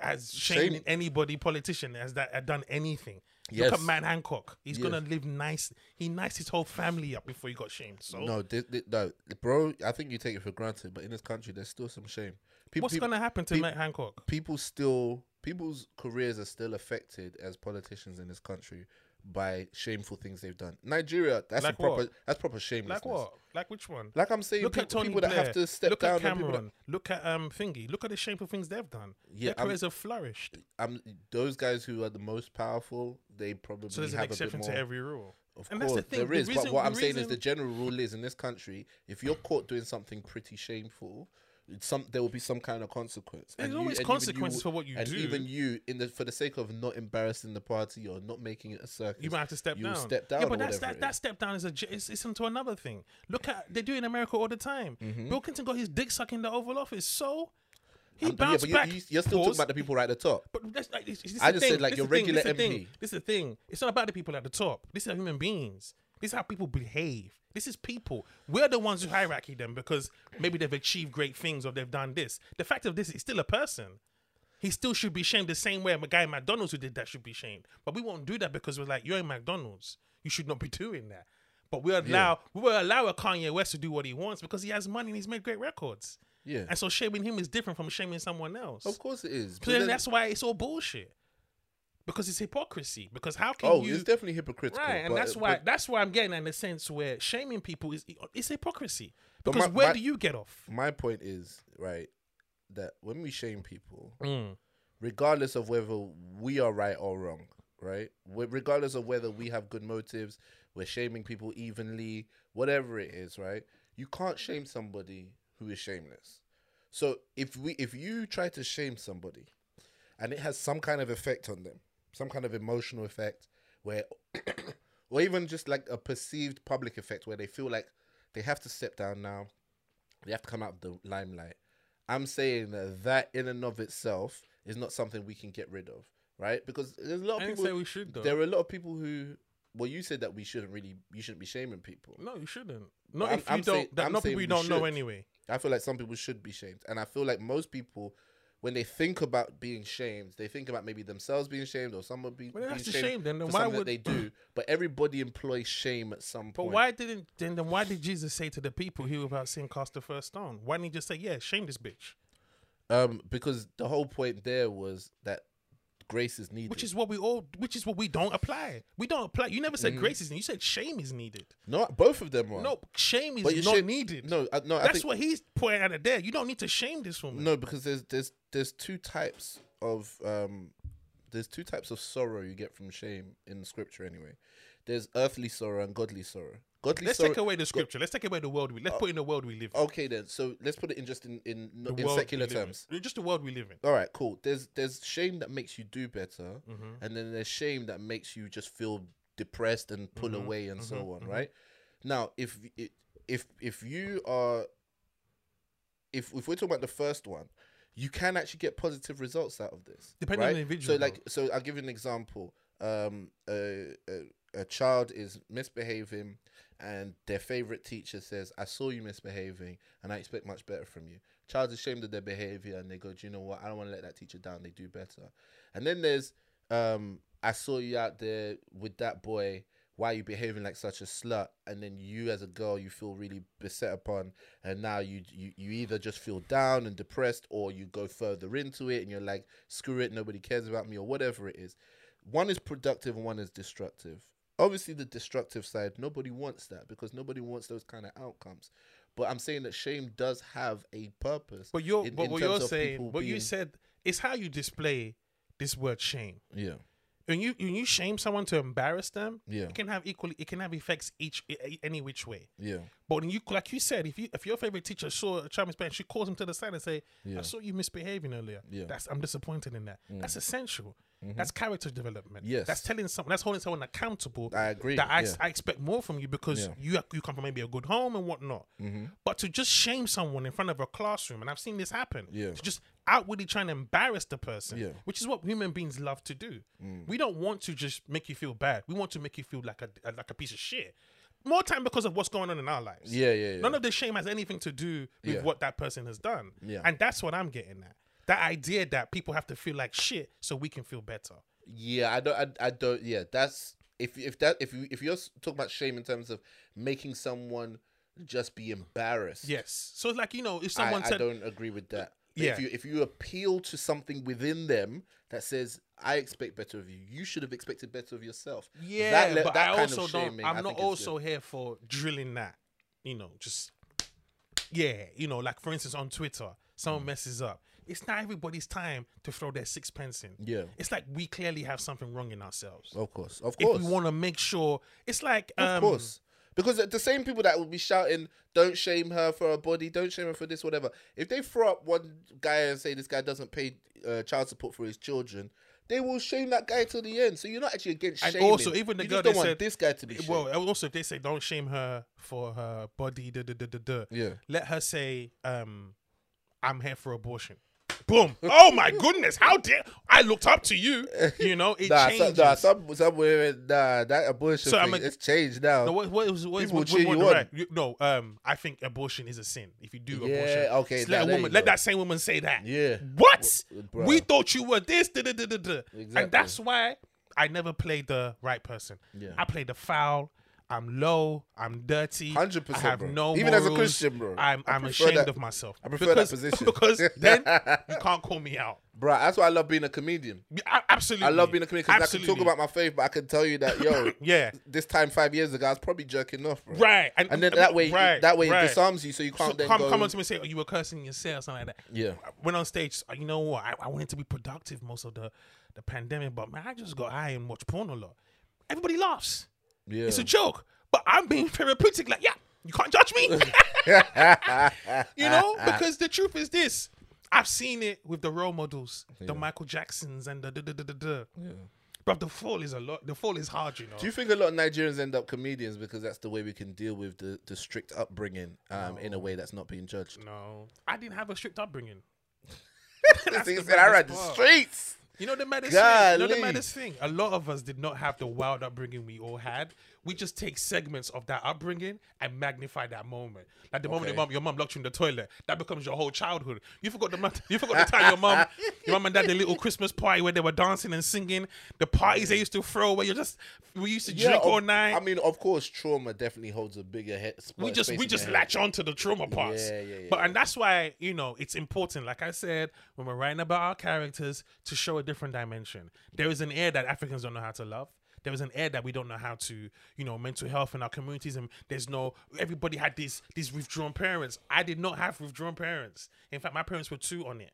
has shamed Shame- anybody politician has that had done anything. Yes. Look at Matt Hancock. He's Yes. gonna live nice. He niced his whole family up before he got shamed. So No, thi- thi- no, bro. I think you take it for granted, but in this country, there's still some shame. People, what's people, gonna happen to Matt Hancock? people still, people's careers are still affected as politicians in this country by shameful things they've done. Nigeria, that's Like a proper, what? that's proper shamelessness. Like what? Like which one? Like I'm saying, Look people, at Tony people Blair. that have to step Look down. at and people Cameron. Look at um Thingy. Look at the shameful things they've done. Yeah, Their I'm- careers have flourished. that, I'm, those guys who are the most powerful, they probably So there's an have a bit exception more. to every rule. Of And course, the thing, there the is. reason- but what I'm saying is the general rule is in this country, if you're caught doing something pretty shameful, some there will be some kind of consequence. There's And you- always and consequences you, for what you and do. even you, in the for the sake of not embarrassing the party or not making it a circus, You might have to step down. step down Yeah, but that's, that, that step down is a it's, it's into another thing. Look at they do it in America all the time. Mm-hmm. Bill Clinton got his dick sucked in the Oval Office, so he yeah, bounced but you, back. you, you're still talking about the people right at the top. But that's like, this, this is I the just said, thing, like, this your thing, regular this thing, MP. This is the thing. It's not about the people at the top. This is human beings. This is how people behave. This is people. We're the ones who hierarchy them because maybe they've achieved great things or they've done this. The fact of this is still a person. He still should be shamed the same way a guy in McDonald's who did that should be shamed. But we won't do that because we're like, you're in McDonald's. You should not be doing that. But we allow we will allow a Kanye West to do what he wants because he has money and he's made great records. Yeah, And so shaming him is different from shaming someone else. of course it is. So then then- that's why it's all bullshit. Because it's hypocrisy. Because how can you. oh, you it's definitely hypocritical. right? And but- that's why but- that's why I'm getting in the sense where shaming people is it's hypocrisy. Because my- where my- do you get off? my point is right that when we shame people, Mm. regardless of whether we are right or wrong, right? Regardless of whether we have good motives, we're shaming people evenly, whatever it is, right? You can't shame somebody who is shameless. So if we if you try to shame somebody and it has some kind of effect on them, some kind of emotional effect where or even just like a perceived public effect where they feel like they have to step down now, they have to come out of the limelight. I'm saying that that in and of itself is not something we can get rid of, right? Because there's a lot I of didn't people. say we should though. there are a lot of people who. Well, you said that we shouldn't really, you shouldn't be shaming people. no, you shouldn't. Not I'm- if you I'm don't. saying- that, I'm not people you we don't know anyway. I feel like some people should be shamed, and I feel like most people, when they think about being shamed, they think about maybe themselves being shamed or someone being, Well, being that's the shamed shame then. Then why would? they do. But everybody employs shame at some point. but why didn't then? Then why did Jesus say to the people he was about sin cast the first stone? Why didn't he just say, "Yeah, shame this bitch"? Um, because the whole point there was that grace is needed. Which is what we all. Which is what we don't apply. We don't apply. You never said grace is needed. You said shame is needed. no, both of them are. No, shame is But not should- needed. no, I, no. I That's think what he's pointing out there. You don't need to shame this woman. no because there's there's there's two types of um there's two types of sorrow you get from shame in scripture anyway. There's earthly sorrow and godly sorrow. Godly Let's sorrow. take away the scripture. Let's take away the world we. Let's put in the world we live. in. Okay then, so let's put it in just in in, The in secular live in. terms. Just the world we live in. All right, cool. There's there's shame that makes you do better, Mm-hmm. and then there's shame that makes you just feel depressed and pull Mm-hmm. away and so on. Right now, if if if you are if if we're talking about the first one, you can actually get positive results out of this. Depending on the individual, So like so, I'll give you an example. Um, a, a a child is misbehaving, and their favorite teacher says, "I saw you misbehaving, and I expect much better from you." Child's ashamed of their behavior, and they go, "Do you know what? I don't want to let that teacher down. They do better." And then there's, um, "I saw you out there with that boy." Why are you behaving like such a slut? And then you, as a girl, you feel really beset upon, and now you you, you either just feel down and depressed, or you go further into it, and you're like, "Screw it, nobody cares about me," or whatever it is one is productive and one is destructive. Obviously, the destructive side, nobody wants that because nobody wants those kind of outcomes. But I'm saying that shame does have a purpose. But you're, in- but in what you're saying, what you said, is how you display this word shame. yeah, When you when you shame someone to embarrass them, Yeah. it can have equally, it can have effects each any which way. yeah, But when you, like you said, if you if your favorite teacher saw a child misbehaving, she calls him to the side and say, Yeah. "I saw you misbehaving earlier. Yeah. Mm. That's I'm disappointed in that. That's essential. That's character development. Mm-hmm. Yes. that's telling someone. That's holding someone accountable. I agree, That I, yeah. I expect more from you because Yeah. Mm-hmm. you you come from maybe a good home and whatnot. But to just shame someone in front of a classroom, and I've seen this happen. Yeah. To just outwardly trying to embarrass the person. Yeah. Mm. Which is what human beings love to do. We don't want to just make you feel bad. We want to make you feel like a like a piece of shit. More time because of what's going on in our lives. Yeah, yeah, yeah. None of the shame has anything to do with Yeah. what that person has done. Yeah. And that's what I'm getting at. That idea that people have to feel like shit so we can feel better. Yeah, I don't. I, I don't. Yeah, that's if if that if you if you're talking about shame in terms of making someone just be embarrassed. Yes. So it's like you know, if I, someone I said, don't agree with that. But Yeah. If you if you appeal to something within them that says I expect better of you, you should have expected better of yourself. Yeah, That le- but that I kind also of don't. shaming, I I'm not good. also here for drilling that. You know, just yeah. You know, like for instance on Twitter, Mm. someone messes up. It's not everybody's time to throw their sixpence in. Yeah. It's like we clearly have something wrong in ourselves. Of course, of course. if we want to make sure, it's like um, of course. Because the same people that would be shouting, "Don't shame her for her body, don't shame her for this, whatever." If they throw up one guy and say this guy doesn't pay uh, child support for his children, they will shame that guy to the end. So you're not actually against And shaming. also, even the you girl don't want said- this guy to be shamed. Well, also if they say don't shame her for her body, da, da, da, da, da, Yeah. let her say, um, "I'm here for abortion." Boom! Oh my goodness! How dare I looked up to you? You know it Nah, changes. some, nah, some somewhere nah, that abortion So, thing, mean- it's changed now. No, what, what what People what, cheer what, you what- on. you- No, um, I think abortion is a sin. If you do Yeah, abortion, okay, Just let a woman, let that same woman say that. Yeah. What? Bruh. we thought you were this. Da, da, da, da, da. Exactly. And that's why I never played the right person. Yeah. I played the foul. I'm low. I'm dirty. 100%, I have bro. no Even as a. Christian, bro. I'm I'm ashamed that- of myself. I prefer that because, position. because then you can't call me out. bro. that's why I love being a comedian. Absolutely. I love being a comedian because I can talk about my faith, but I can tell you that, yo, Yeah. this time five years ago, I was probably jerking off, bro. Right. And then that way, right, that way right. it disarms you, so you can't So then come, go. come on to me and say, oh, you were cursing yourself, or something like that. Yeah. I went on stage. uh, You know what? I, I wanted to be productive most of the, the pandemic, but man, I just got high and watch porn a lot. Everybody laughs. Yeah. It's a joke, but I'm being therapeutic. Like, yeah, you can't judge me. you know, because the truth is this: I've seen it with the role models, the Michael Jacksons, and the da da da da da. But the fall is a lot. The fall is hard, you know. Do you think a lot of Nigerians end up comedians because that's the way we can deal with the, the strict upbringing um, in a way that's not being judged? no, I didn't have a strict upbringing. This thing the said, I ran the streets. You know the maddest thing. You know the maddest thing. A lot of us did not have the wild upbringing we all had. We just take segments of that upbringing and magnify that moment. Like the moment Okay. your mom, your mom locked you in the toilet, that becomes your whole childhood. You forgot the you forgot the time your mom, your mom and dad, the little Christmas party where they were dancing and singing, the parties they used to throw where you just we used to drink of- all night. I mean, of course, trauma definitely holds a bigger head. we just we just latch on to the trauma parts. Yeah, yeah, But and that's why you know it's important. Like I said, when we're writing about our characters, to show a different dimension. There is an air that Africans don't know how to love. There is an air that we don't know how to, you know, mental health in our communities, and there's no. Everybody had these these withdrawn parents. I did not have withdrawn parents. In fact, my parents were two on it.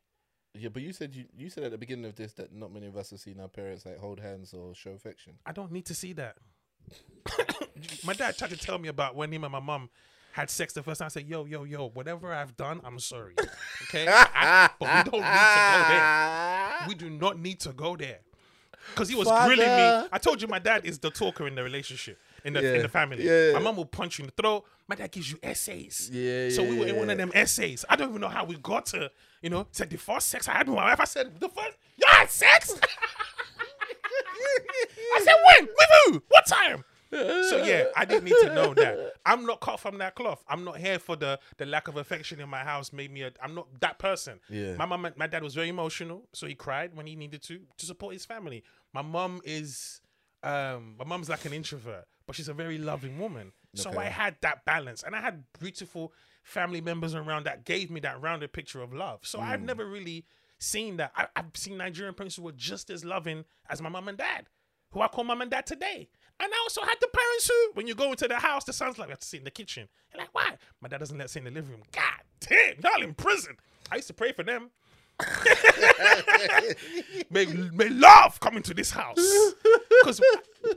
Yeah, but you said you, you said at the beginning of this that not many of us have seen our parents like hold hands or show affection. I don't need to see that. my dad tried to tell me about when him and my mom had sex the first time. I said, "Yo, yo, yo, whatever I've done, I'm sorry." Okay, I- but we don't need to go there. We do not need to go there. Because he was grilling me. I told you my dad is the talker in the relationship, in the in the family. Yeah. My mom will punch you in the throat. My dad gives you essays. Yeah, So yeah, we were in one of them essays. I don't even know how we got to, you know, said the first sex I had with my wife. I said, the first, you had sex? I said, when? With who? What time? So yeah, I didn't need to know that. I'm not cut from that cloth. I'm not here for the the lack of affection in my house made me a. I'm not that person. Yeah. My mom, my dad was very emotional, so he cried when he needed to to support his family. My mom is, um, my mom's like an introvert, but she's a very loving woman. So Okay. I had that balance, and I had beautiful family members around that gave me that rounded picture of love. So I've never really seen that. I, I've seen Nigerian parents who were just as loving as my mom and dad, who I call mom and dad today. And I also had the parents who, when you go into the house, the son's like, we have to sit in the kitchen. Like, why? My dad doesn't let us sit in the living room. God damn, y'all in prison. I used to pray for them. may, may love come into this house. Because,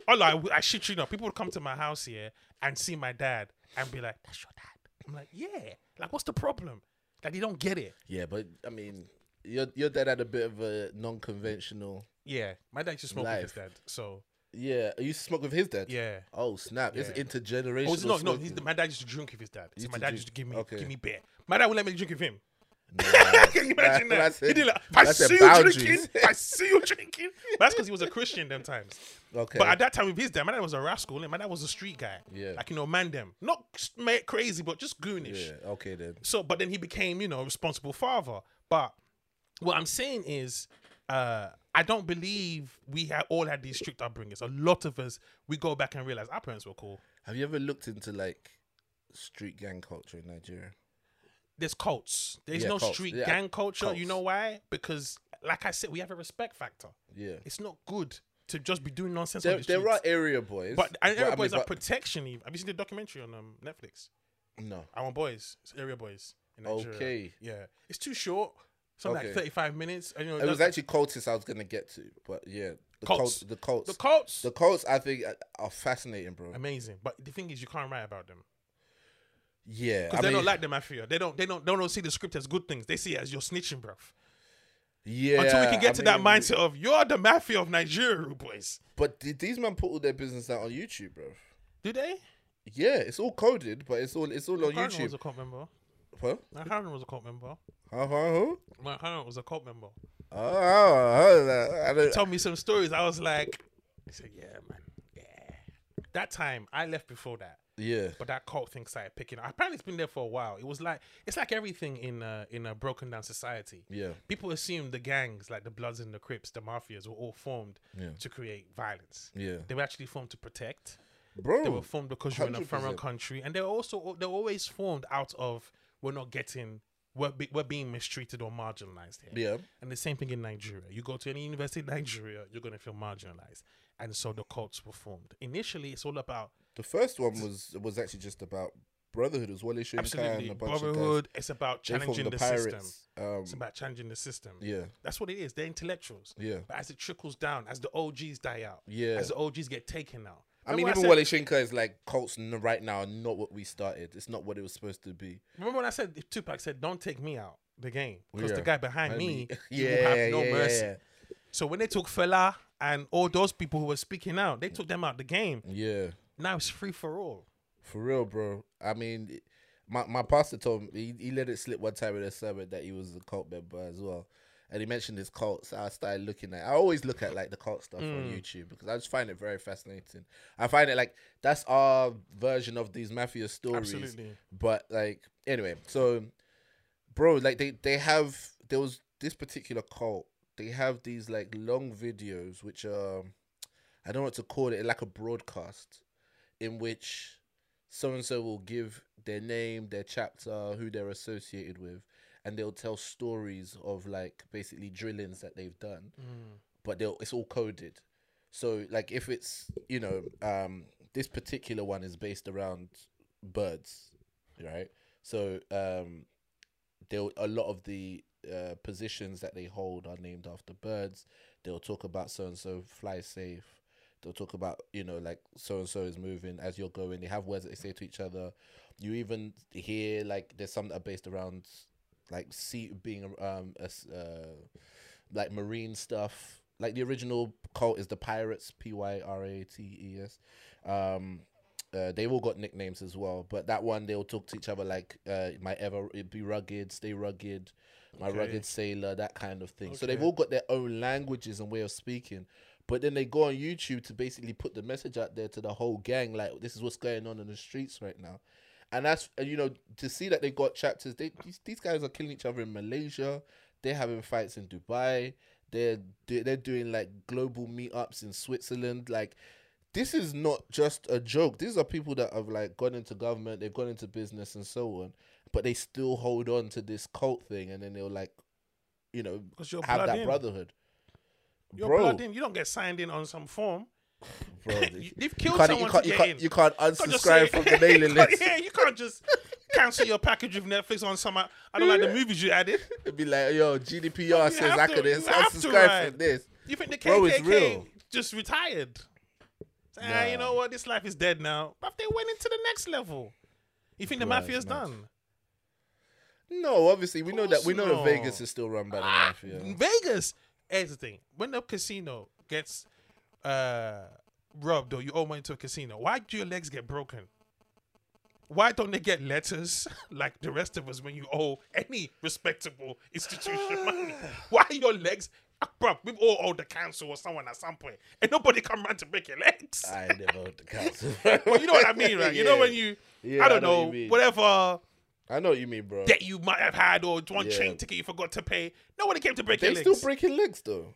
all I, I shit you know, people would come to my house here and see my dad and be like, that's your dad. I'm like, yeah. Like, what's the problem? Like, they don't get it. Yeah, but I mean, your your dad had a bit of a non-conventional. Yeah. My dad used to smoke with his dad. So, Yeah, you used to smoke with his dad. yeah. Oh snap! It's intergenerational. Oh, no, no. smoking. He's my dad used to drink with his dad. So my dad drink- used to give me okay. give me beer. My dad would let me drink with him. Can you imagine that? That's he did like, I That's see you drinking, I see you drinking. But that's because he was a Christian them times. Okay. But at that time with his dad, my dad was a rascal and my dad was a street guy. Yeah. Like, you know, man them. Not crazy, but just goonish. yeah. Okay then. So, but then he became, you know, a responsible father. But what I'm saying is, uh, I don't believe we had all had these strict upbringings. A lot of us, we go back and realize our parents were cool. Have you ever looked into like street gang culture in Nigeria? There's cults. There's Yeah, no cults. street Yeah, gang culture. You know why? Because, like I said, we have a respect factor. Yeah. It's not good to just be doing nonsense on There, the there are area boys, but and area I mean, boys are protection. Even. Have you seen the documentary on um, Netflix? no. I want boys. It's area boys. Okay. Yeah, it's too short. Something Okay. like thirty-five minutes. And, you know, It was actually cultists I was gonna get to, but yeah, the Cults. cults, the cults, the cults. the cults. I think are fascinating, bro. amazing, but the thing is, you can't write about them yeah, because they mean, don't like the mafia. They don't. They don't. They don't see the script as good things. They see it as you're snitching, bruv. yeah. Until we can get I to that mindset of you're the mafia of Nigeria, boys. But did these men put all their business out on YouTube, bro? Do they? Yeah, it's all coded, but it's all it's all on Harden was YouTube. a cult member. Huh? My Harden was a cult member. Huh? Huh? Huh? My Harden was a cult member. Oh, oh, I don't, Told me some stories. I was like, I said, yeah, man, yeah. That time I left before that. Yeah, But that cult thing started picking up. Apparently, it's been there for a while. It was like it's like everything in a, in a broken down society. yeah, People assume the gangs, like the Bloods and the Crips, the mafias, were all formed Yeah. to create violence. yeah, They were actually formed to protect. bro. They were formed because you're in a foreign country, and they're also they're always formed out of we're not getting we're be, we're being mistreated or marginalized here. Yeah, And the same thing in Nigeria. You go to any university in Nigeria, you're gonna feel marginalized, and so the cults were formed. Initially, it's all about the first one was was actually just about brotherhood as well. Showed absolutely and a bunch of guys. brotherhood. It's about challenging the the, system. Um, It's about challenging the system. yeah, That's what it is. They're intellectuals. yeah, But as it trickles down, as the OGs die out, yeah. as the OGs get taken out. I mean, even when Wole Soyinka is like cults n- right now not what we started. It's not what it was supposed to be. Remember when I said Tupac said, "Don't take me out the game," because the guy behind I me, mean, yeah, will have no yeah, mercy. yeah, So when they took Fela and all those people who were speaking out, they took them out the game. yeah. Now it's free for all. For real, bro. I mean, my my pastor told me he, he let it slip one time in a sermon that he was a cult member as well, and he mentioned his cult. So I started looking at. I always look at like the cult stuff on Mm. YouTube because I just find it very fascinating. I find it like that's our version of these mafia stories. Absolutely. But like anyway, so bro, like they they have there was this particular cult. They have these like long videos which are I don't know what to call it, like a broadcast in which so and so will give their name, their chapter, who they're associated with, and they'll tell stories of like basically drillings that they've done, Mm. but they'll it's all coded. So like if it's you know um this particular one is based around birds, right? So um they'll a lot of the uh, positions that they hold are named after birds. They'll talk about so and so fly safe. They'll talk about you know like so and so is moving as you're going. They have words that they say to each other. You even hear like there's some that are based around like sea being um a uh, like marine stuff. Like the original cult is the Pyrates, P Y R A T E S. Um, uh, they've all got nicknames as well, but that one they'll talk to each other like uh, my ever be rugged, stay rugged, my Okay. rugged sailor, that kind of thing. So they've all got their own languages and way of speaking. But then they go on YouTube to basically put the message out there to the whole gang, like this is what's going on in the streets right now. And that's you know to see that they got chapters. They these, these guys are killing each other in Malaysia. They're having fights in Dubai. They're they're doing like global meetups in Switzerland. Like this is not just a joke. These are people that have like gone into government. They've gone into business and so on. But they still hold on to this cult thing, and then they'll like, you know, have that in. brotherhood. You're bro, blood in. You don't get signed in on some form. bro, You- They've killed can't, you someone can't, to you can't, you can't can't unsubscribe say- from the mailing list. Yeah, you can't just cancel your package with Netflix on some. I don't like the movies you added. It'd be like, yo, GDPR says I could you unsubscribe from this. You think the KKK Bro, real. just retired? Ah, you know what? This life is dead now. But they went into the next level. You think the Right, mafia's done? No, obviously we know that we know that. Vegas is still run by the Ah, mafia. Vegas. Here's the thing: when the casino gets uh, robbed or you owe money to a casino, why do your legs get broken? Why don't they get letters like the rest of us when you owe any respectable institution money? Why your legs? Ah, Bro, we've all owed the council or someone at some point, and nobody come around to break your legs. I never owed the council. well, you know what I mean, right? You know when you, Yeah, I don't I know know, whatever I know what you mean, bro. that you might have had or one Yeah. train ticket you forgot to pay. Nobody came to break They your still breaking legs though.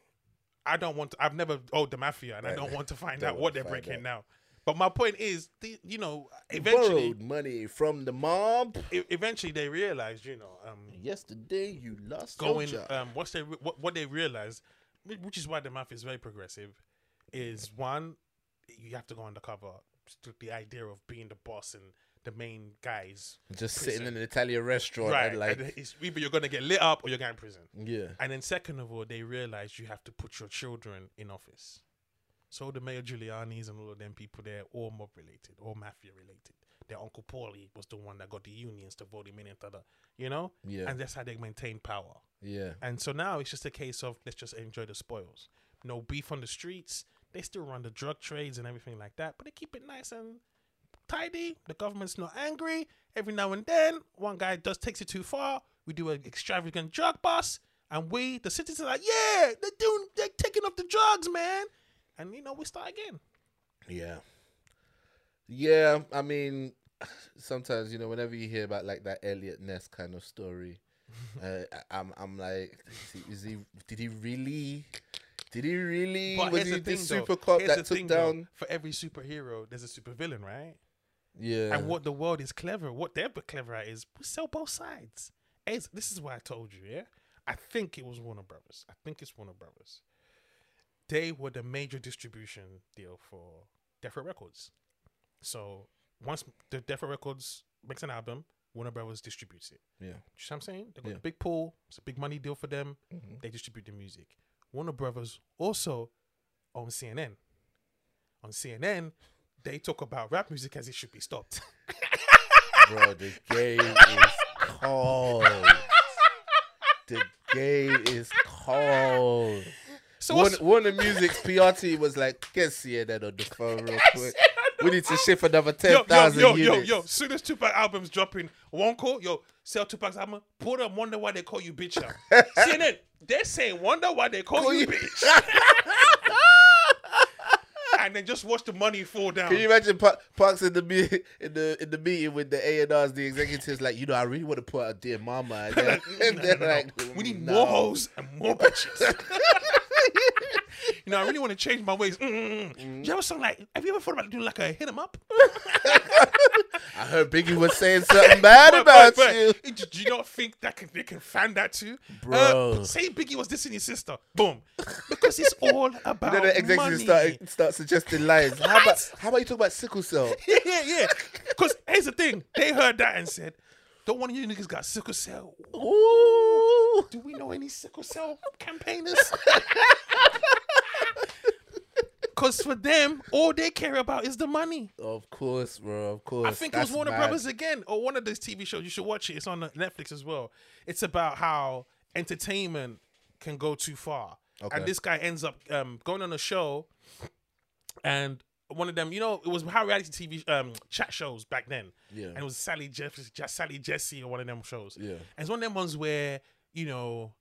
I don't want. To, I've never owed the mafia, and I don't want to find Don't out what they're breaking out. now. But my point is, the, you know, eventually, borrowed money from the mob. e- eventually they realized, you know, um, Yesterday you lost going, your job. um, what's they re- what, what they realized, which is why the mafia is very progressive, is one, you have to go undercover. The idea of being the boss and the main guys, Just prison. sitting in an Italian restaurant right? and like and it's either you're gonna get lit up or you're going to prison. yeah. And then second of all, they realize you have to put your children in office. So the Mayor Giuliani's and all of them people, they're all mob related, all mafia related. Their uncle Paulie was the one that got the unions to vote him in and the, you know? Yeah. And that's how they maintain power. Yeah. And so now it's just a case of let's just enjoy the spoils. No beef on the streets. They still run the drug trades and everything like that, but they keep it nice and tidy. The government's not angry. Every now and then, one guy just takes it too far. We do an extravagant drug bust, and we, the citizens, are like, yeah, they're doing, they're taking off the drugs, man. And you know, we start again. Yeah. Yeah, I mean, sometimes you know, whenever you hear about like that Eliot Ness kind of story, uh, I'm I'm like, is he? Did he really? Did he really? But was he the thing, though. super cop Here's that took thing, though. down? For every superhero, there's a supervillain, right? Yeah. And what the world is clever, what they're clever at is we sell both sides. As, this is why I told you, yeah. I think it was Warner Brothers. I think it's Warner Brothers. They were the major distribution deal for Death Row Records. So once the Death Row Records makes an album, Warner Brothers distributes it. Yeah. You know what I'm saying? They got Yeah. a big pool. It's a big money deal for them. Mhm. They distribute the music. Warner Brothers also on CNN. On CNN, they talk about rap music as it should be stopped. Bro, the game is cold. The game is cold. So One, one of music's PR team was like, get CNN on the phone real quick. We need to shift another 10,000 yo, yo, 10,000 yo, yo, yo, soon as Tupac album's dropping, one call, yo, sell Tupac's album, put them wonder why they call you bitch now. CNN, they're saying wonder why they call, Call you you- bitch. and then just watch the money fall down. Can you imagine Pa- Parks in the me- in the in the meeting with the A and R's, the executives like, you know, I really want to put out dear mama, and then, and No, they're no, no, like, we need more hoes and more bitches. you know, I really want to change my ways. Mm-mm-mm. Do you ever song like? Have you ever thought about doing like a hit 'em up? I heard Biggie was saying something bad But- about but- you. but Do you not think that can, they can fan that too, Bro. Uh, say Biggie was dissing your sister, boom, because it's all about Then the executives start start suggesting lies. How about how about you talk about sickle cell? yeah, yeah, yeah. Because here's the thing: they heard that and said, "Don't one of you niggas got sickle cell? Ooh. Do we know any sickle cell campaigners?" Because for them, all they care about is the money. Of course, bro. Of course. I think it was That's Warner mad. Brothers again, or one of those TV shows. You should watch it. It's on Netflix as well. It's about how entertainment can go too far, Okay. and this guy ends up um, going on a show, and one of them, you know, it was how reality TV um, chat shows back then. Yeah. and it was Sally Jeff, Sally Jessy, or one of them shows. Yeah. and it's one of them ones where you know,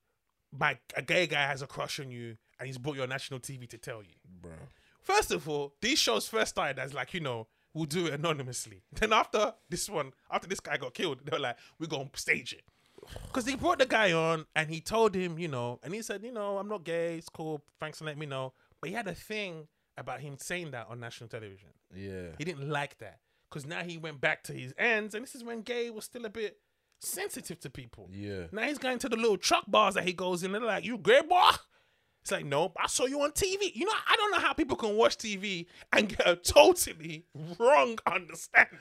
my a gay guy has a crush on you, and he's brought you on national TV to tell you. Bro. First of all, these shows first started as like, you know, we'll do it anonymously. Then after this one, after this guy got killed, they were like, we're going to stage it. Because he brought the guy on and he told him, you know, and he said, you know, I'm not gay. It's cool. Thanks for letting me know. But he had a thing about him saying that on national television. Yeah. He didn't like that. Because now he went back to his ends. And this is when gay was still a bit sensitive to people. Yeah. Now he's going to the little truck bars that he goes in. They're like, "You gay boy?" It's like, "No, I saw you on TV." You know, I don't know how people can watch TV and get a totally wrong understanding.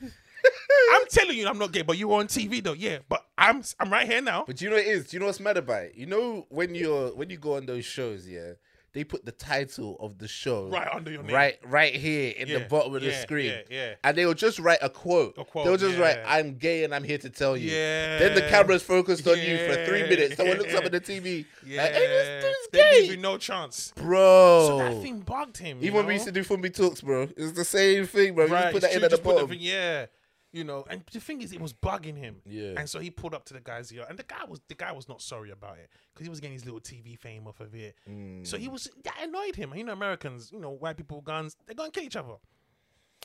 I'm telling you, I'm not gay, but you were on TV though. Yeah, but I'm I'm right here now. But do you know what it is? Do you know what's mad about it? You know when you're when you go on those shows, yeah, they put the title of the show Right under your name. right right here in the bottom of the screen. yeah, yeah. And they will just write a quote. A quote, They'll just write. I'm gay and I'm here to tell you. Yeah. Then the camera's focused on you for three minutes. Someone looks up at the TV. Yeah, Like, hey, this dude's they give you no chance. Bro. So that thing bugged him. Even when we used to do Fumbi Talks, bro, it's the same thing, bro. You just put it's that in at the bottom. thing- yeah. You know, and the thing is, it was bugging him. Yeah. And so he pulled up to the guy's ear, and the guy was the guy was not sorry about it because he was getting his little TV fame off of it. Mm. So he was that annoyed him. You know, Americans, you know, white people guns, they're gonna kill each other.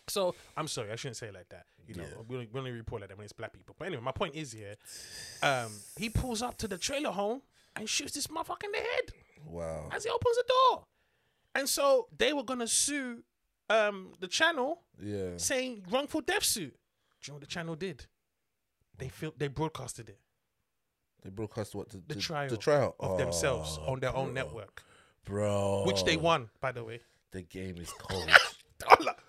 So I'm sorry, I shouldn't say it like that. You know, Yeah. we, only, we only report like that when it's black people. But anyway, my point is here, um, he pulls up to the trailer home and shoots this motherfucker in the head Wow. as he opens the door. And so they were gonna sue um, the channel Yeah. saying wrongful death suit. Do you know what the channel did? They fil- they broadcasted it, They broadcast what the, the, trial, the trial of themselves Oh, on their own network, bro. which they won, by the way. The game is cold.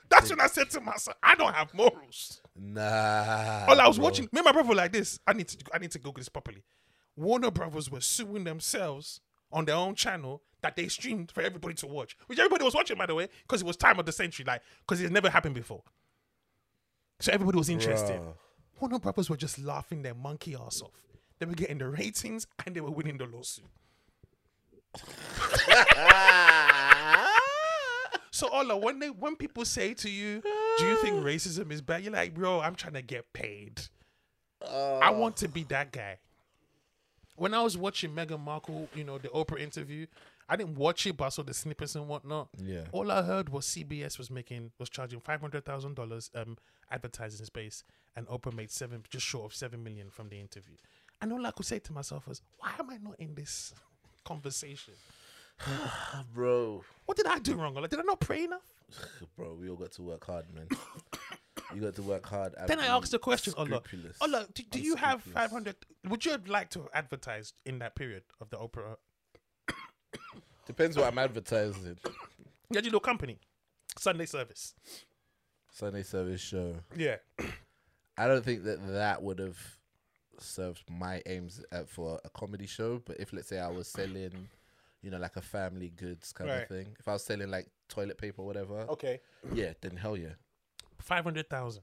That's when I said to myself, I don't have morals. nah. All I was bro. watching, me and my brother were like this. I need to, I need to Google this properly. Warner Brothers were suing themselves on their own channel that they streamed for everybody to watch, which everybody was watching, by the way, because it was time of the century, like because it never happened before. So everybody was interested. Bruh. Warner Brothers were just laughing their monkey ass off. They were getting the ratings and they were winning the lawsuit. So Ola, when they when people say to you, "Do you think racism is bad?" You're like, "Bro, I'm trying to get paid. I want to be that guy." When I was watching Meghan Markle, you know, the Oprah interview, I didn't watch it, but I saw the snippets and whatnot. Yeah. All I heard was CBS was making was charging five hundred thousand dollars um advertising space, and Oprah made seven just short of seven million from the interview. And all I could say to myself was, "Why am I not in this conversation? bro. What did I do wrong? Like, did I not pray enough?" Bro, we all got to work hard, man. you got to work hard. Then I asked the question, Ola. Ola, do, do you have 500? Would you like to advertise in that period of the Oprah? Depends what I'm advertising. Yeah, You had your little company, Sunday service. Sunday service show. Yeah. I don't think that that would have served my aims at, for a comedy show. But if let's say I was selling, you know, like a family goods kind Right. of thing, if I was selling like toilet paper or whatever, Okay. yeah, then hell yeah, 500,000.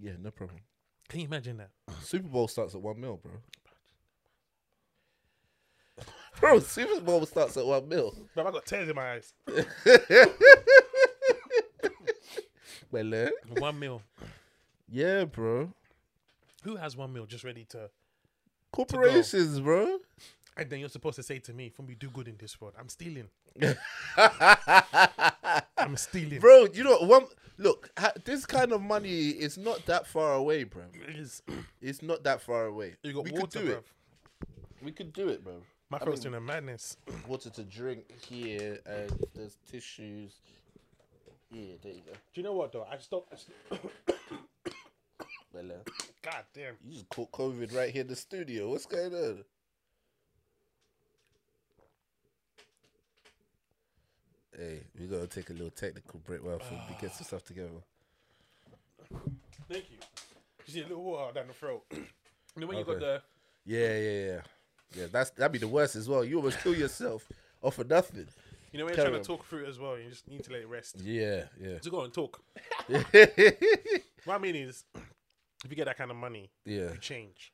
yeah, no problem. Can you imagine that? Super Bowl starts at one mil, bro. Bro, Super Bowl starts at one mil. Bro, I got tears in my eyes. One mil. yeah, bro. Who has one mil just ready to? Corporations, bro. And then you're supposed to say to me, "When we do good in this world, I'm stealing. I'm stealing." Bro, you know one. Look, ha, this kind of money is not that far away, bro. It is. It's not that far away. You got we water, could do bro. it. We could do it, bro. My I mean, doing a madness. water to drink here, and there's tissues. Yeah, there you go. Do you know what though? I just don't. Well, uh, God damn. you just caught COVID right here in the studio. What's going on? Hey, we gotta take a little technical break while we get some stuff together. Thank you. You see a little water down the throat. you know when you got Okay. the Yeah, yeah, yeah. Yeah, that's that'd be the worst as well. You almost kill yourself off of nothing. You know when you're Carry trying on. to talk through it as well, you just need to let it rest. Yeah, yeah. So go on, talk. What I mean is, if you get that kind of money, yeah. you change.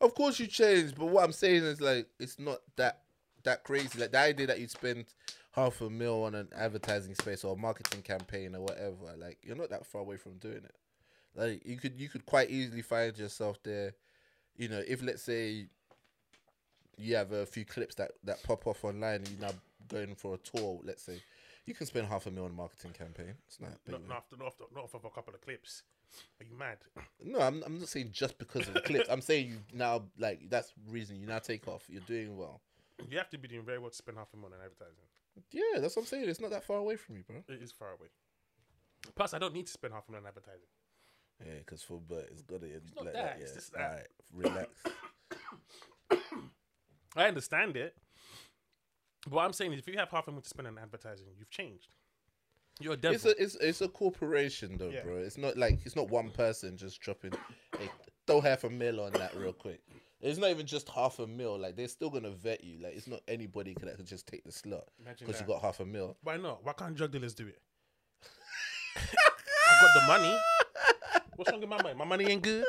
Of course you change, but what I'm saying is like it's not that that crazy. Like the idea that you spend half a mil on an advertising space or a marketing campaign or whatever, like you're not that far away from doing it. Like you could you could quite easily find yourself there. You know, if let's say you have a few clips that that pop off online and you're now going for a tour, let's say, you can spend half a million on a marketing campaign. It's not big, Not, not, after, not, after, not off of a couple of clips. Are you mad? No, I'm, I'm not saying just because of the clips. I'm saying you now like that's reason you now take off. You're doing well. You have to be doing very well to spend half a million on advertising. Yeah, that's what I'm saying. It's not that far away from you, bro. It is far away. Plus, I don't need to spend half a million on advertising. Yeah, because football is gonna end not like that, that. it's Yeah, just that. Alright, relax. I understand it. But what I'm saying is, if you have half a million to spend on advertising, you've changed. You're a devil. it's a it's it's a corporation though, Yeah. bro. It's not like it's not one person just dropping. Hey, throw half a mil on that real quick. It's not even just half a mil. Like they're still gonna vet you. Like it's not anybody can can just take the slot Imagine because you that. got half a mil. Why not? Why can't drug dealers do it? I've got the money. What's wrong with my money? My money ain't good.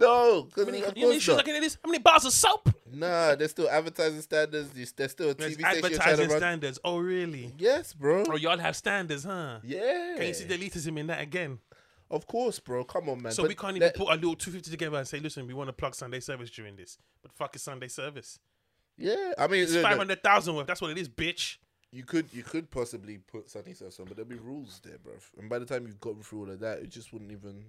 No, because How many, of you mean course shoes not. looking at this? How many bars of soap? Nah, there's still advertising standards. There's there's still a There's TV station trying to advertising run. standards. Oh, really? Yes, bro. Oh, y'all have standards, huh? Yeah. Can you see the elitism in that again? Of course, bro. Come on, man. So But we can't even let- put a little 250 together and say, listen, we want to plug Sunday service during this. But fuck is Sunday service? Yeah, I mean, It's look, look, 500,000 worth. That's what it is, bitch. You could you could possibly put Sunday Service on, but there'll be rules there, bro. And by the time you've got through all of that, it just wouldn't even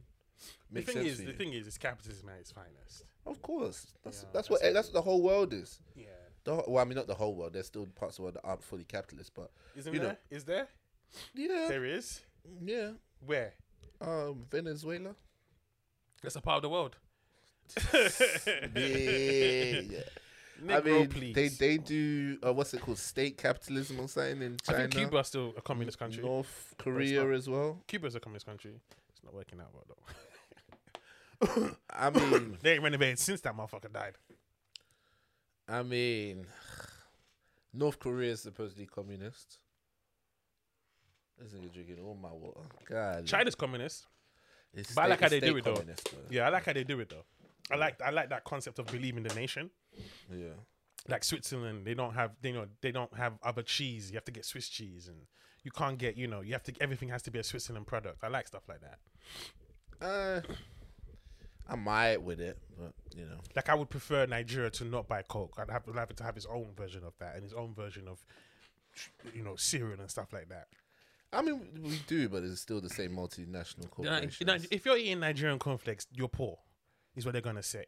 The thing is, the thing is, it's capitalism at its finest. Of course, that's Yeah, that's that's what what that's what the whole world is. Yeah, The, well, I mean, not the whole world. There's still parts of the world that aren't fully capitalist, but isn't You know. there? Is there? yeah, There is. yeah. Where? Um, Venezuela. That's a part of the world. Yeah. I Negro, mean, please. they they do uh, what's it called, state capitalism or something in I China. think Cuba's still a communist country. North Korea as well. Cuba's a communist country. Not working out well though. I mean, They ain't renovated since that motherfucker died. I mean, North Korea is supposedly communist. This nigga drinking all my water. God, China's communist. It's but I like how they do it, though. though. Yeah, I like how they do it though. I like I like that concept of believing the nation. Yeah. Like Switzerland, they don't have they know they don't have other cheese. You have to get Swiss cheese, and you can't get you know you have to everything has to be a Switzerland product. I like stuff like that. Uh, I might with it, but you know. Like I would prefer Nigeria to not buy Coke. I'd have, I'd have it to have his own version of that and his own version of you know cereal and stuff like that. I mean, we do, but it's still the same multinational You know, corporations. you know, if you're eating Nigerian cornflakes, you're poor. Is what they're gonna say.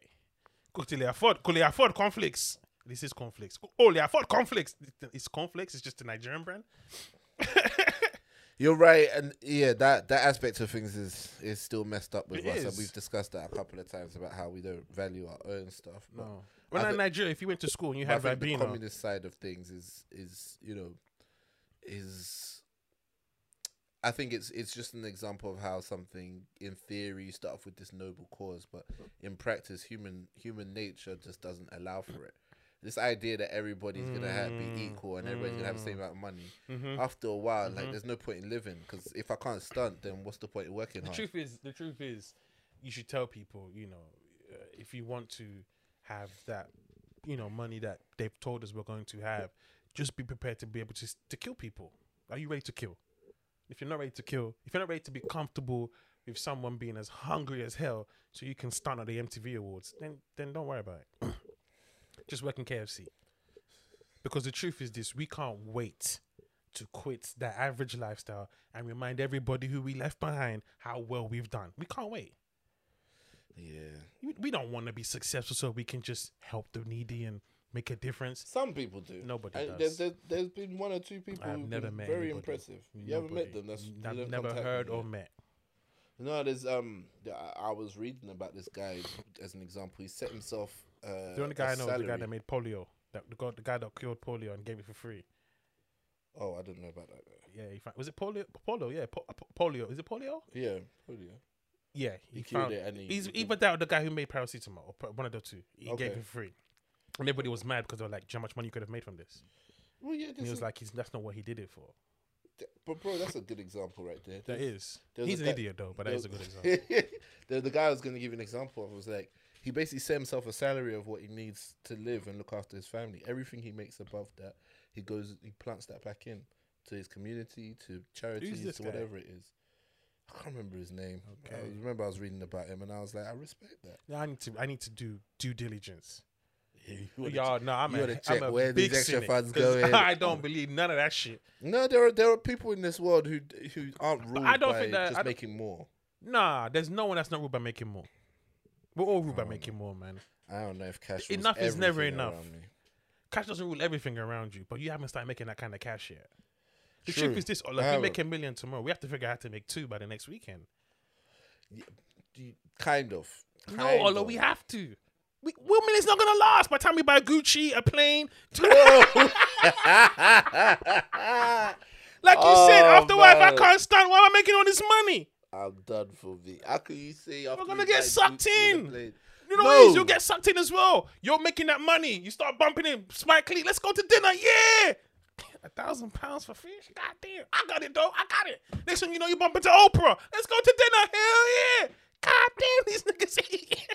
Could they afford? Could they afford cornflakes? This is conflicts. Oh, they afford conflicts. It's conflicts. It's just a Nigerian brand. You're right, and yeah, that that aspect of things is is still messed up with It us. And is. we've discussed that a couple of times about how we don't value our own stuff. but No. When I in Nigeria, if you went to school and you I had think the Ribena, communist side of things is is you know is I think it's it's just an example of how something in theory you start off with this noble cause, but in practice, human human nature just doesn't allow for it. This idea that everybody's gonna have, be Mm, equal and everybody's gonna have the same amount of money. Mhm. After a while, like Mhm. there's no point in living because if I can't stunt, then what's the point in working the hard? truth is, the truth is, you should tell people, you know, uh, if you want to have that, you know, money that they've told us we're going to have, just be prepared to be able to to kill people. Are you ready to kill? If you're not ready to kill, if you're not ready to be comfortable with someone being as hungry as hell, so you can stunt at the MTV Awards, then then don't worry about it. just work in KFC. Because the truth is this: we can't wait to quit that average lifestyle and remind everybody who we left behind how well we've done. We can't wait. Yeah, We- don't want to be successful so we can just help the needy and make a difference. some people do. Nobody And does. There's, there's, there's been one or two people I've never met very anybody. impressive. You haven't met them. That's Nobody. I've never heard or met. No, there's um. I I was reading about this guy as an example. He set himself. Uh, The only guy I know is the guy that made polio. That the guy, the guy that cured polio and gave it for free. Oh, I didn't know about that. Yeah, he found, was it polio? Polio, yeah, po- po- polio. Is it polio? Yeah, polio. Yeah, he, He cured found. it and he. He's he either that or the guy who made paracetamol, or one of the two. He gave Okay. it for free, and everybody was mad because they were like, "How much money you could have made from this?" Well, yeah, And he was like, "He's that's not what he did it for." but bro, that's a good example right there. That is. He's an guy- idiot though, but that is a good example. the, the guy I was going to give you an example of was like he basically set himself a salary of what he needs to live and look after his family. Everything he makes above that, he goes he plants that back in to his community, to charities, to guy? whatever it is. I can't remember his name. I Okay. remember I was reading about him and I was like, I respect that. Yeah, I need to. I need to do due diligence. Wanna Y'all, no, I'm you a, I'm check a where big these extra funds 'cause go in? I don't believe none of that shit. No, there are there are people in this world who who aren't ruled I don't by think that- I just making more. Nah, there's no one that's not ruled by making more. We're all ruled by Oh, making more, man. I don't know if cash. Enough is never enough. Cash doesn't rule everything around you, but you haven't started making that kind of cash yet. The True. truth is this: like, we make a million tomorrow. We have to figure out how to make two by the next weekend. You- Kind of. No, Kind although of. we have to. We, one minute's not gonna last. By the time we buy Gucci, a plane, like you said, Oh, after what if I can't stand? Why am I making all this money? I'm done for me. How can you say after gonna you get sucked Gucci in. You know what it is? You'll get sucked in as well. You're making that money. You start bumping in Spike Lee. Let's go to dinner. Yeah. A thousand pounds for fish? God damn. I got it, though. I got it. Next thing you know, you bump into Oprah. Let's go to dinner. Hell yeah. God damn, these niggas eat.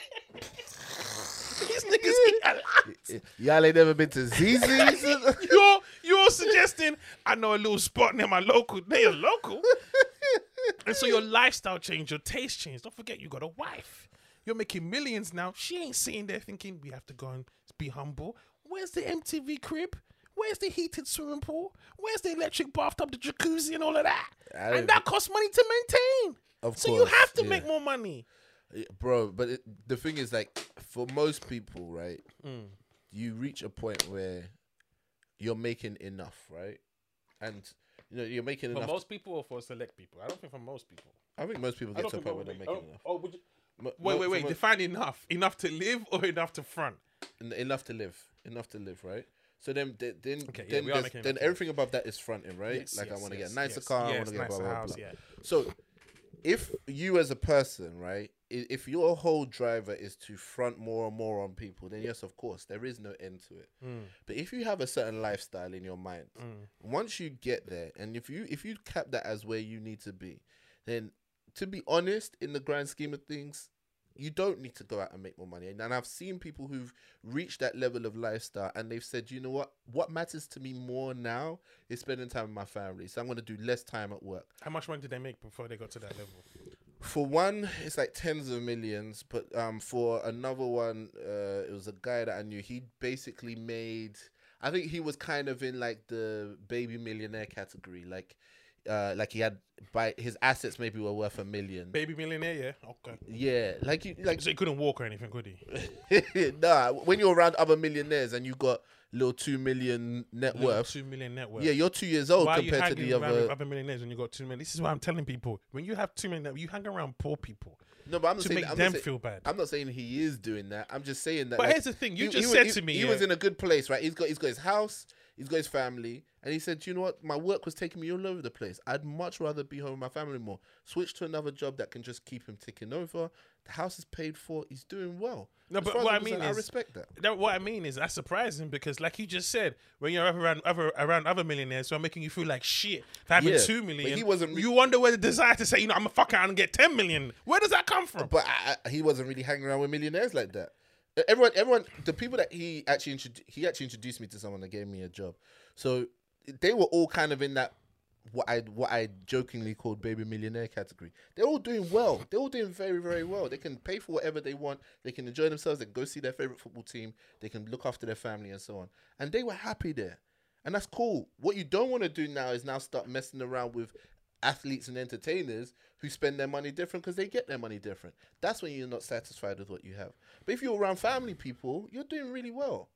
these niggas eat a lot. Y'all ain't never been to ZZ's? You're, you're suggesting I know a little spot near my local. They are local. And so your lifestyle changed, your taste changed. Don't forget, you got a wife. You're making millions now. She ain't sitting there thinking we have to go and be humble. Where's the MTV crib? Where's the heated swimming pool? Where's the electric bathtub, the jacuzzi, and all of that? And that costs money to maintain. Of So you have to yeah. make more money. Yeah, bro. But it, the thing is, like, for most people, right, Mm. you reach a point where you're making enough, right, and you know you're making For enough. most people or for select people? I don't think for most people. I think most people I get don't to a think point where they're making oh, enough. oh, would you- Mo- wait, mo- wait, wait. mo- Define enough. Enough to live or enough to front? en- enough to live, enough to live, right? So then, then, then, Okay, yeah, then, we are there's- making then enough to everything above that is fronting, right? Yes, like I yes, want to yes, get a nicer yes, car, I want to get nicer blah blah house, blah. yeah. So, if you as a person, right, if your whole driver is to front more and more on people, then yes, of course, there is no end to it. Mm, But if you have a certain lifestyle in your mind, mm. once you get there, and if you if you cap that as where you need to be, then to be honest, in the grand scheme of things, you don't need to go out and make more money. And, and I've seen people who've reached that level of lifestyle, and they've said, you know what, what matters to me more now is spending time with my family. So I'm going to do less time at work. How much money did they make before they got to that level? For one, it's like tens of millions, but um, for another one, uh, it was a guy that I knew. He basically made. I think he was kind of in like the baby millionaire category, like, uh, like he had by his assets maybe were worth a million. Baby millionaire, yeah. Okay. Yeah, like you like So he couldn't walk or anything, could he? nah. When you're around other millionaires and you got little two million net Little worth, two million net worth. yeah, you're two years old Why are you compared to the other. other millionaires when you got two million? This is what I'm telling people. When you have two million, you hang around poor people No, but I'm not to saying make I'm them not say- feel bad. I'm not saying he is doing that. I'm just saying that. But like, here's the thing: you he- just he said was, to me, he yeah, was in a good place, right? He's got he's got his house, he's got his family, and he said, you know what? My work was taking me all over the place. I'd much rather be home with my family more. Switch to another job that can just keep him ticking over. The house is paid for. He's doing well. No, As but what I'm mean is- I respect that. that, what I mean is that's surprising because, like you just said, when you're around other around other millionaires who are making you feel like shit for having Yeah, two but he wasn't re- you wonder where the desire to say, you know, I'm a fuck out and get ten million. Where does that come from? But I, I, he wasn't really hanging around with millionaires like that. Everyone, everyone, the people that he actually introduced, he actually introduced me to someone that gave me a job. So they were all kind of in that what I what I jokingly called baby millionaire category. They're all doing well. They're all doing very very well. They can pay for whatever they want. They can enjoy themselves. They can go see their favorite football team. They can look after their family and so on. And they were happy there, and that's cool. What you don't want to do now is now start messing around with athletes and entertainers who spend their money different because they get their money different. That's when you're not satisfied with what you have. But if you're around family people, you're doing really well.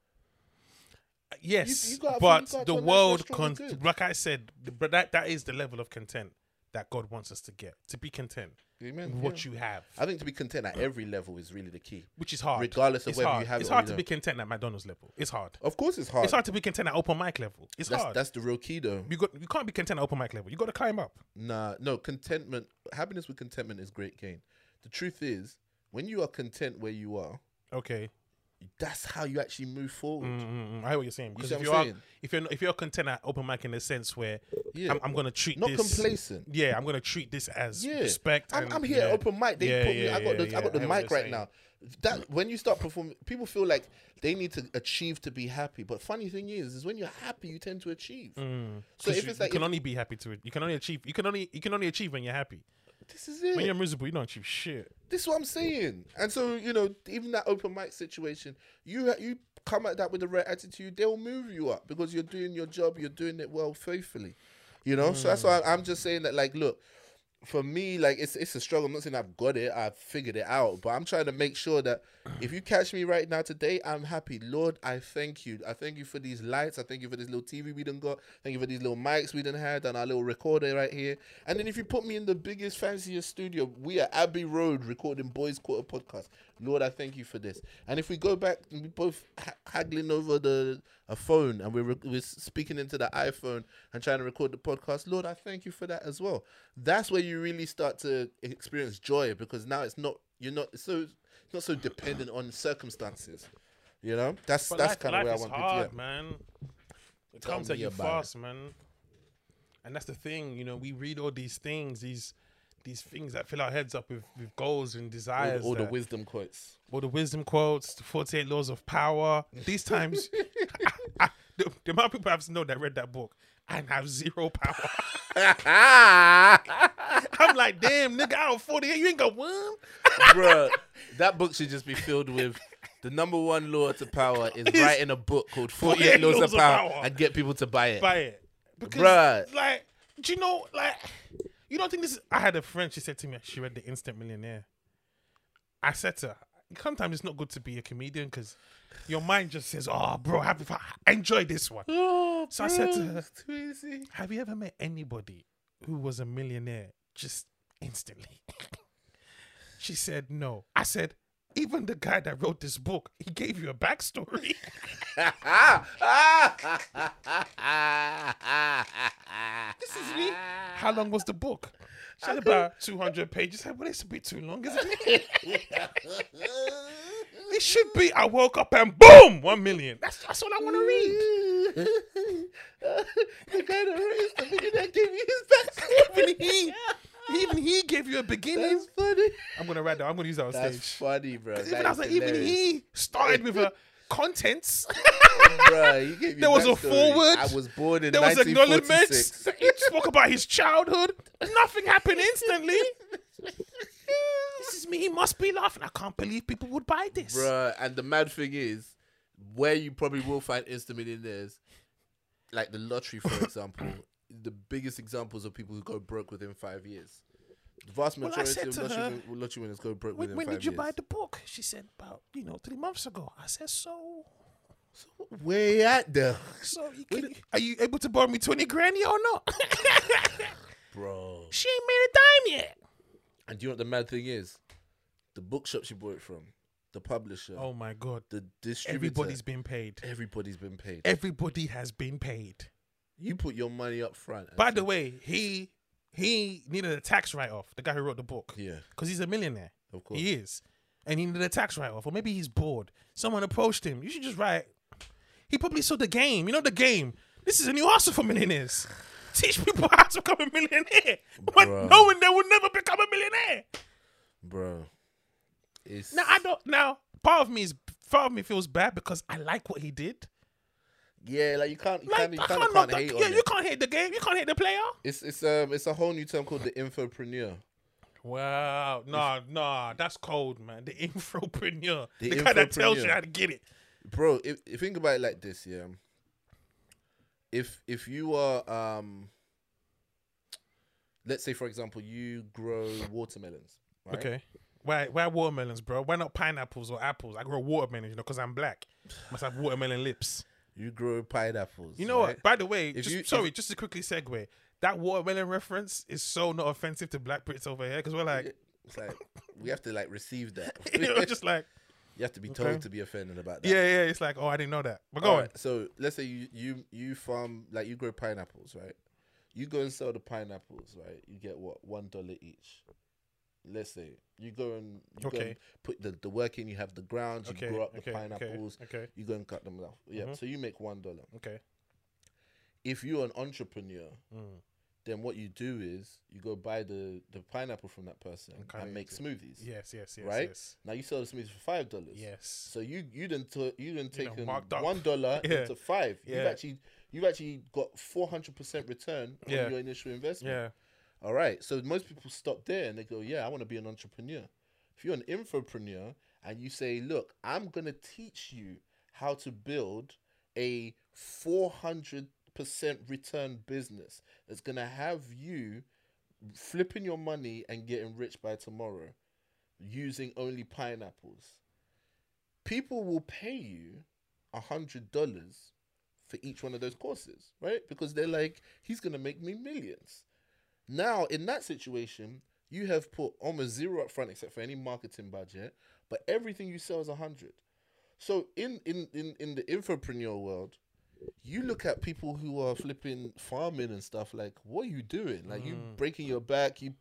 Yes, you gotta- but you gotta the world, strong con- like I said, but that that is the level of content that God wants us to get to be content Amen. with what you have, I think to be content at every level is really the key. which is hard, Regardless of It's whether you have It's it hard you to be content at McDonald's level. It's hard. Of course, it's hard. It's hard to be content at open mic level. It's that's hard. that's the real key, though. you got you can't be content at open mic level. You got to climb up. Nah, no contentment. Happiness with contentment is great gain. The truth is, when you are content where you are, Okay, that's how you actually move forward. Mm, mm, mm. I hear what you're saying. Because if you are if you're if you're content at open mic in the sense where Yeah. I'm, I'm gonna treat Not this complacent. Yeah, I'm gonna treat this as Yeah, respect. I'm, and- I'm here yeah. at open mic. They Yeah, put me. I got the I got the. I mic right now. That when you start performing, people feel like they need to achieve to be happy. But funny thing is, is when you're happy, you tend to achieve. Mm. So if you, it's like you can if- only be happy to it. You can only achieve. You can only you can only achieve when you're happy. This is it. When you're miserable, you don't achieve shit. This is what I'm saying. And so, you know, even that open mic situation, you you come at that with the right attitude, they'll move you up because you're doing your job, you're doing it well faithfully. You know? So that's mm. why I'm just saying that like look, for me, like it's it's a struggle. I'm not saying I've got it, I've figured it out, but I'm trying to make sure that if you catch me right now today, I'm happy. Lord, I thank you. I thank you for these lights. I thank you for this little TV we done got. Thank you for these little mics we done had and our little recorder right here. And then if you put me in the biggest, fanciest studio, we are Abbey Road recording Boys Quarter podcast. Lord, I thank you for this. And if we go back we both ha- haggling over the a phone and we're, re- we're speaking into the iPhone and trying to record the podcast, Lord, I thank you for that as well. That's where you really start to experience joy because now it's not you're not it's so it's not so dependent on circumstances. You know, that's But that's kind of where I want hard, to be. man. It Tell comes at you about it. fast, man. And that's the thing, you know. We read all these things, these these things that fill our heads up with, with goals and desires. all the that- wisdom quotes. all the wisdom quotes, the 48 laws of power. These times, the, the amount of people I've known that read that book and have zero power. I'm like, damn, nigga, out of 48, you ain't got one. Bruh, that book should just be filled with The number one law to power is Is- writing a book called 48 Laws, of, power, Power. and get people to buy it. buy it. Because, Bruh. like, do you know, like, you don't think this is. I had a friend, she said to me, she read The Instant Millionaire. I said to her, sometimes it's not good to be a comedian because your mind just says, oh, bro, have, enjoy this one. Oh, So I said to her-. Have you ever met anybody who was a millionaire just instantly? she said, no. I said, even the guy that wrote this book, he gave you a backstory. this is me. How long was the book? She said about 200 pages. Well, it's a bit too long, isn't it? It should be. I woke up and boom, one million. That's, that's all I want to read. the guy that millionaire gave you his he, even he gave you a beginning. That's funny. I'm gonna write that. I'm gonna use that on That's stage. funny, bro. Even I was like, even he started with a contents. Oh, gave me There was a forward. I was born in There was acknowledgements. He spoke about his childhood. Nothing happened instantly. this is me. He must be laughing. I can't believe people would buy this. bro. and the mad thing is, where you probably will find instant millionaires, like the lottery, for example, the biggest examples of people who go broke within five years. The vast Well, majority of lottery, her, win- lottery winners go broke When, within when five did you years. buy the book? She said about you know three months ago. I said so. Where you at there, So you can, are you able to borrow me twenty grand yeah or not? bro? she ain't made a dime yet. And do you know what the mad thing is? The bookshop she bought it from, the publisher, Oh my god! the distributor. Everybody's been paid. everybody's been paid. Everybody has been paid. You put your money up front. By the way, he he needed a tax write off. The guy who wrote the book, yeah, because he's a millionaire. of course. He is, and he needed a tax write off, or maybe he's bored. Someone approached him. You should just write. He probably saw the game. You know the game. This is a new hustle for millionaires. Teach people how to become a millionaire, when Bruh. knowing they will never become a millionaire. bro. It's Now I don't. Now part of me is part of me feels bad because I like what he did. Yeah, like you can't, you Like can't, you I can't can't the, hate yeah, on you it. can't hate the game. You can't hate the player. It's it's um it's a whole new term called the infopreneur. Wow, nah, nah, that's cold, man. The infopreneur, the, The guy that tells you how to get it. bro if, if think about it like this yeah if if you are um let's say for example you grow watermelons right? Okay, why, why watermelons, bro? Why not pineapples or apples? I grow watermelons, you know, because I'm black. Must have watermelon lips. You grow pineapples You know right? what? By the way, If just, you- sorry, if- just to quickly segue, that watermelon reference is so not offensive to black Brits over here because we're like, it's like we have to like receive that you know, just like, you have to be told Okay. to be offended about that yeah, yeah. It's like, oh, I didn't know that. But go on. Alright, so let's say you you you farm like you grow pineapples, right? You go and sell the pineapples, right? You get what one dollar each. Let's say you go and you go and put the, the work in. You have the ground. You Okay, grow up the okay, okay, pineapples. okay, You go and cut them off. Yeah. Mhm. So you make one dollar. okay. If you're an entrepreneur, Mm. then what you do is you go buy the the pineapple from that person And and make smoothies. Yes, yes, yes, Right? yes. Now you sell the smoothies for five dollars. Yes. So you you didn't t- you didn't You know, one dollar Yeah. into five. You've actually you've actually got four hundred percent return on Yeah. your initial investment. Yeah. All right. So most people stop there and they go, Yeah, I want to be an entrepreneur. If you're an infopreneur and you say, Look, I'm gonna teach you how to build a four hundred percent return business that's gonna have you flipping your money and getting rich by tomorrow using only pineapples. People will pay you a hundred dollars for each one of those courses, right? Because they're like, he's gonna make me millions. Now, in that situation, you have put almost zero up front except for any marketing budget, but everything you sell is a hundred. So in, in in in the infopreneur world, you look at people who are flipping farming and stuff like, what are you doing? Like you mm. breaking your back, you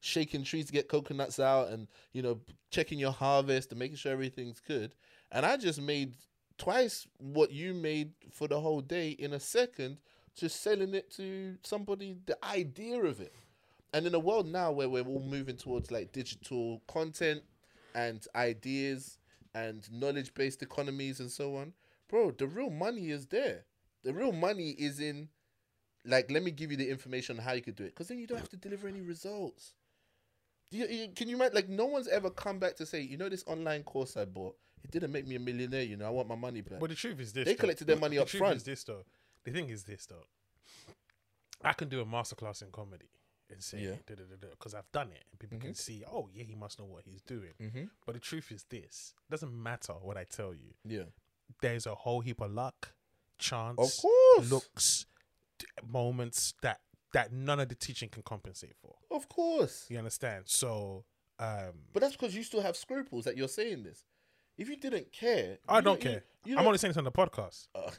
shaking trees to get coconuts out, and you know checking your harvest and making sure everything's good. And I just made twice what you made for the whole day in a second, just selling it to somebody. The idea of it, and in a world now where we're all moving towards like digital content and ideas and knowledge based economies and so on, bro, the real money is there. The real money is in, like, let me give you the information on how you could do it, because then you don't have to deliver any results. Do you, you, can you imagine? Like, no one's ever come back to say, you know, this online course I bought, it didn't make me a millionaire. You know, I want my money back. But the truth is this: They though. collected their money the up truth front. Is this though? The thing is this though. I can do a masterclass in comedy and say Yeah. because I've done it and people can Mhm. see. Oh yeah, he must know what he's doing. mm-hmm. But the truth is this: it doesn't matter what I tell you. Yeah, There's a whole heap of luck, chance, of course, looks, moments that that none of the teaching can compensate for. of course. You understand? So, um, But that's because you still have scruples that you're saying this. If you didn't care, I you don't you- care. you I'm don't- only saying this on the podcast. Oh.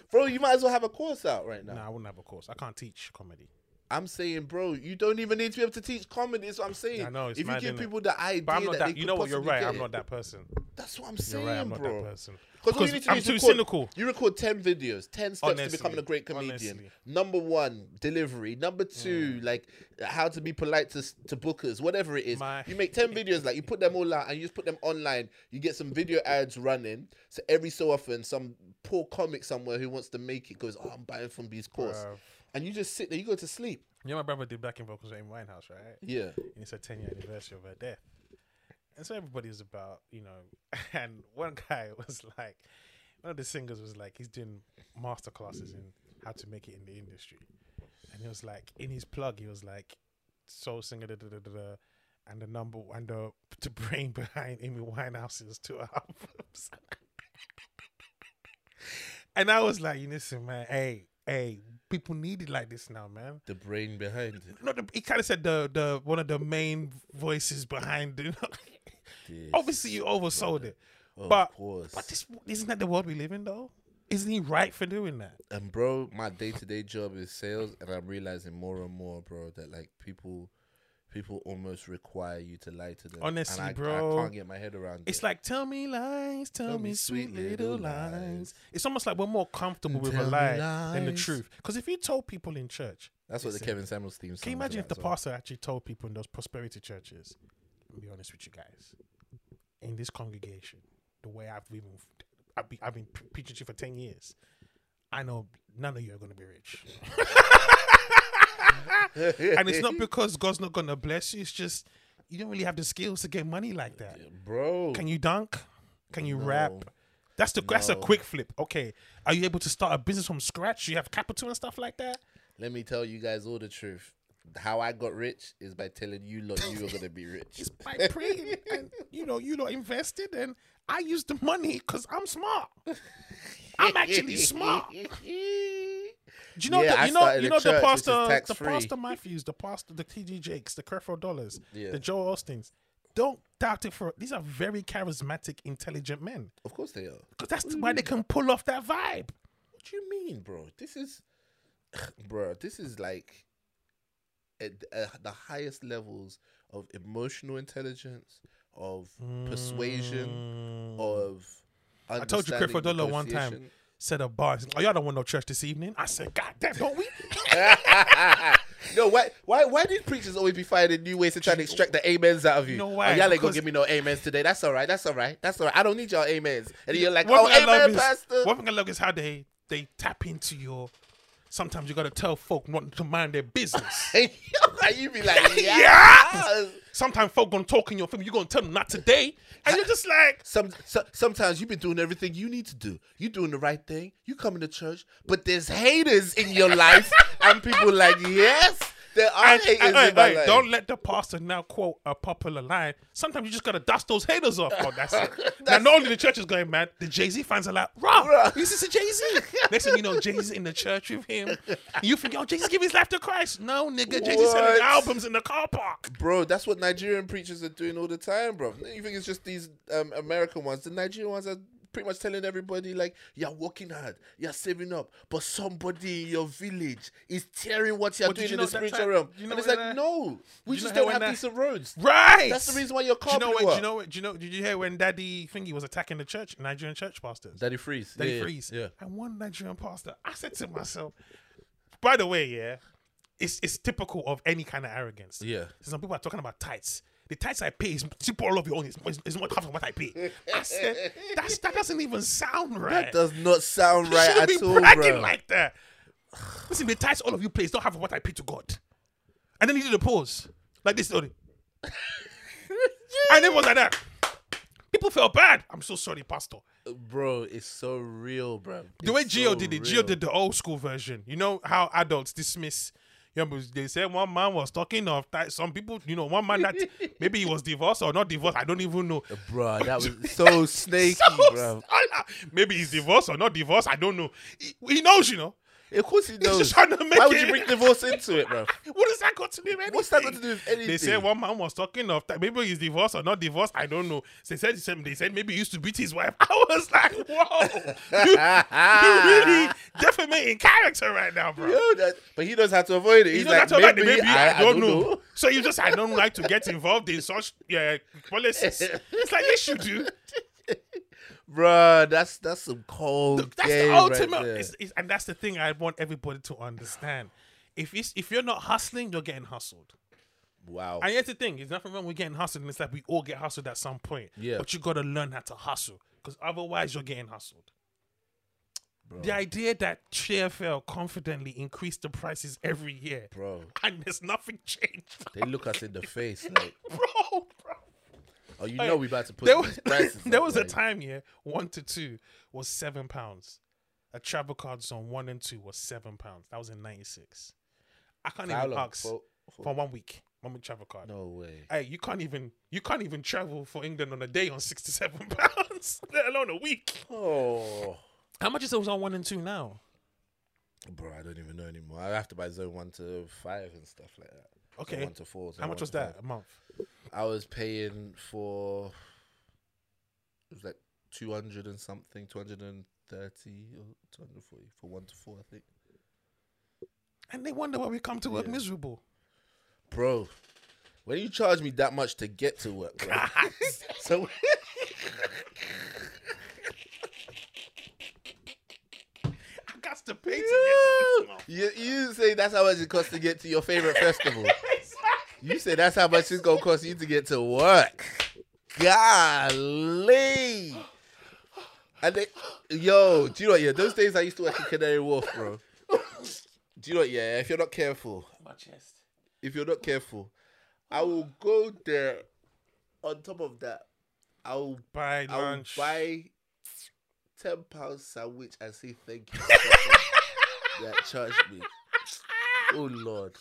bro, you might as well have a course out right now. No, I wouldn't have a course. I can't teach comedy. I'm saying, bro, you don't even need to be able to teach comedy. That's what I'm saying. I know, it's if you give people the idea But I'm not that, that. you know what? You're right. I'm not that person. That's what I'm saying, right. I'm not bro. that person. Because all you need to do I'm is too record, cynical. You record ten videos, ten steps Honestly, to becoming a great comedian. honestly. Number one, delivery. Number two, mm. like how to be polite to to bookers, whatever it is. My- you make ten videos, like you put them all out, and you just put them online. You get some video ads running. So every so often, some poor comic somewhere who wants to make it goes, "Oh, I'm buying from B's course," Bruv. And you just sit there. You go to sleep. You know, my brother did backing vocals at Amy Winehouse, right? Yeah. And it's a 10 year anniversary of her death. And so everybody's about, you know, and one guy was like, one of the singers was like, he's doing master classes in how to make it in the industry. And he was like, in his plug, he was like, soul singer, da, da, da, da, da, and the number, and the, the brain behind Amy Winehouse's two albums. and I was like, you listen, man, hey, hey, people need it like this now, man. The brain behind it. No, the, he kind of said the the one of the main voices behind it. Obviously, you oversold it, of but- course. but this isn't that the world we live in, though. Isn't he right for doing that? And bro, my day to day job is sales, and I'm realizing more and more, bro, that like people, people almost require you to lie to them. Honestly, I, bro, I can't get my head around. It's it. like tell me lies, tell, Tell me sweet little lies. lies. It's almost like we're more comfortable with a Tell lie than the truth. Because if you told people in church, that's what the Kevin Samuels theme. can you imagine if the well. pastor actually told people in those prosperity churches? I'll be honest with you guys. In this congregation, the way I've been, I've been, I've been preaching to you for ten years. I know none of you are going to be rich, and it's not because God's not to bless you. It's just you don't really have the skills to get money like that. bro. Can you dunk? Can you No. rap? That's the that's a quick flip. Okay, are you able to start a business from scratch? Do you have capital and stuff like that? Let me tell you guys all the truth. How I got rich is by telling you lot you were gonna be rich. It's by praying, and you know, you know, invested, and I use the money because I'm smart. I'm actually smart. Do you know? Yeah, the, you know, you know the church pastor, the pastor Matthews, the pastor, the TD Jakes, the Creflo Dollars, Yeah. the Joel Osteens. Don't doubt it for these are very charismatic, intelligent men. Of course they are. Because that's why they can pull off that vibe. What do you mean, bro? This is, bro. This is like at, at the highest levels of emotional intelligence, of persuasion, Mm. of. I told you Creflo Dollar one time negotiation. said bars. Oh, y'all don't want no church this evening. I said, God damn, don't we? no, why, why, why did preachers always be finding new ways to try to extract the amens out of you? No Oh, why? y'all ain't gonna give me no amens today. That's all right. That's all right. That's all right. I don't need y'all amens. And you're like, One oh, thing I love amen, is- pastor. One thing I love is how they they tap into your. Sometimes you gotta tell folk not to mind their business. and you be like, yeah. Yeah. Sometimes folk gonna talk in your film. You gonna tell them not today, and you're just like, Some, so, sometimes you've been doing everything you need to do. You doing the right thing. You coming to church, but there's haters in your life, and people like, yes, and- and- hey, in my hey, life. don't let the pastor now quote a popular line. Sometimes you just gotta dust those haters off. Oh, that's it. now, not only the church is going mad, the Jay Z fans are like, "Raw, Bruh. this is a Jay Z." Next thing you know, Jay Z's in the church with him. You think, "Yo, Jay Z give his life to Christ?" No, nigga, Jay Z selling albums in the car park. Bro, that's what Nigerian preachers are doing all the time, bro. You think it's just these um, American ones? The Nigerian ones are pretty much telling everybody like, "You're working hard, you're saving up, but somebody in your village is tearing what you're did doing you in the spiritual time- realm." you know and it's like, that- no, we just don't have decent roads. Right. That's the reason why your Do you know what? Do you know what? Do you know? Did you hear when Daddy Thingy was attacking the church, Nigerian church pastors? Daddy Freeze. Daddy yeah, Freeze. Yeah. And one Nigerian pastor, I said to myself, by the way, yeah, it's it's typical of any kind of arrogance. Yeah. Some people are talking about tights. The tights I pay is simple all of your own. It's, it's, it's not half of what I pay. I said, That's, that doesn't even sound right. That does not sound right at be all, bragging bro. like that. Listen, the tights all of you pay is not half of what I pay to God. And then he did a pause. Like this, Tony. and it was like that. People felt bad. I'm so sorry, Pastor. bro, it's so real, bro. The way It's Geo so did it, Geo real. did the old school version. You know how adults dismiss. You know, they said one man was talking of that. Some people, you know, one man that maybe he was divorced or not divorced. I don't even know. Uh, bro. That was so snaky, So- bro. maybe he's divorced or not divorced. I don't know. He, he knows, you know. Of course he He's knows. just trying to make Why would you bring divorce into it, bro? what does that got to do with anything? What's that got to do with anything? They said one man was talking of that. Maybe he's divorced or not divorced. I don't know. They said, they said, they said maybe he used to beat his wife. I was like, whoa, you, you really defamating character right now, bro. Yo, that, but he knows how to avoid it. He's know, like, maybe, maybe, I, don't, know. know. So you just I don't like to get involved in such yeah policies. It's like yes, you do. Bruh, that's that's some cold That's game the right ultimate, there. it's- it's- and that's the thing I want everybody to understand. If it's, if you're not hustling, you're getting hustled. wow. And here's the thing: there's nothing wrong with getting hustled. And it's like we all get hustled at some point. Yeah. But you got to learn how to hustle, because otherwise you're getting hustled. bro, The idea that TFL confidently increased the prices every year, bro, and there's nothing changed, they look us in the face like, bro. Oh, you know we about to put there was, prices. there was a time here one to two was seven pounds a travel card zone one and two was seven pounds that was in 96 i can't how even long? ask For- for, for- one week one week travel card no way. hey you can't even you can't even travel for england on a day on 67 pounds let alone a week Oh, how much is it on one and two now bro, I don't even know anymore. I have to buy zone one to five and stuff like that. Zone okay one to four. zone how much was that five. a month I was paying for it was like two hundred and something, two hundred and thirty or two hundred forty for one to four, I think. and they wonder why we come to work Yeah. miserable Bro, when you charge me that much to get to work, bro. so i got to pay to get to this month. you you say that's how much it costs to get to your favorite festival. You said that's how much it's gonna cost you to get to work. Golly. And they, yo, do you know what? Yeah, those days I used to work in Canary Wharf, bro. Do you know what? Yeah, if you're not careful, my chest if you're not careful, I will go there. On top of that, I will buy I will lunch buy ten pounds sandwich and say thank you. that charged me. Oh Lord,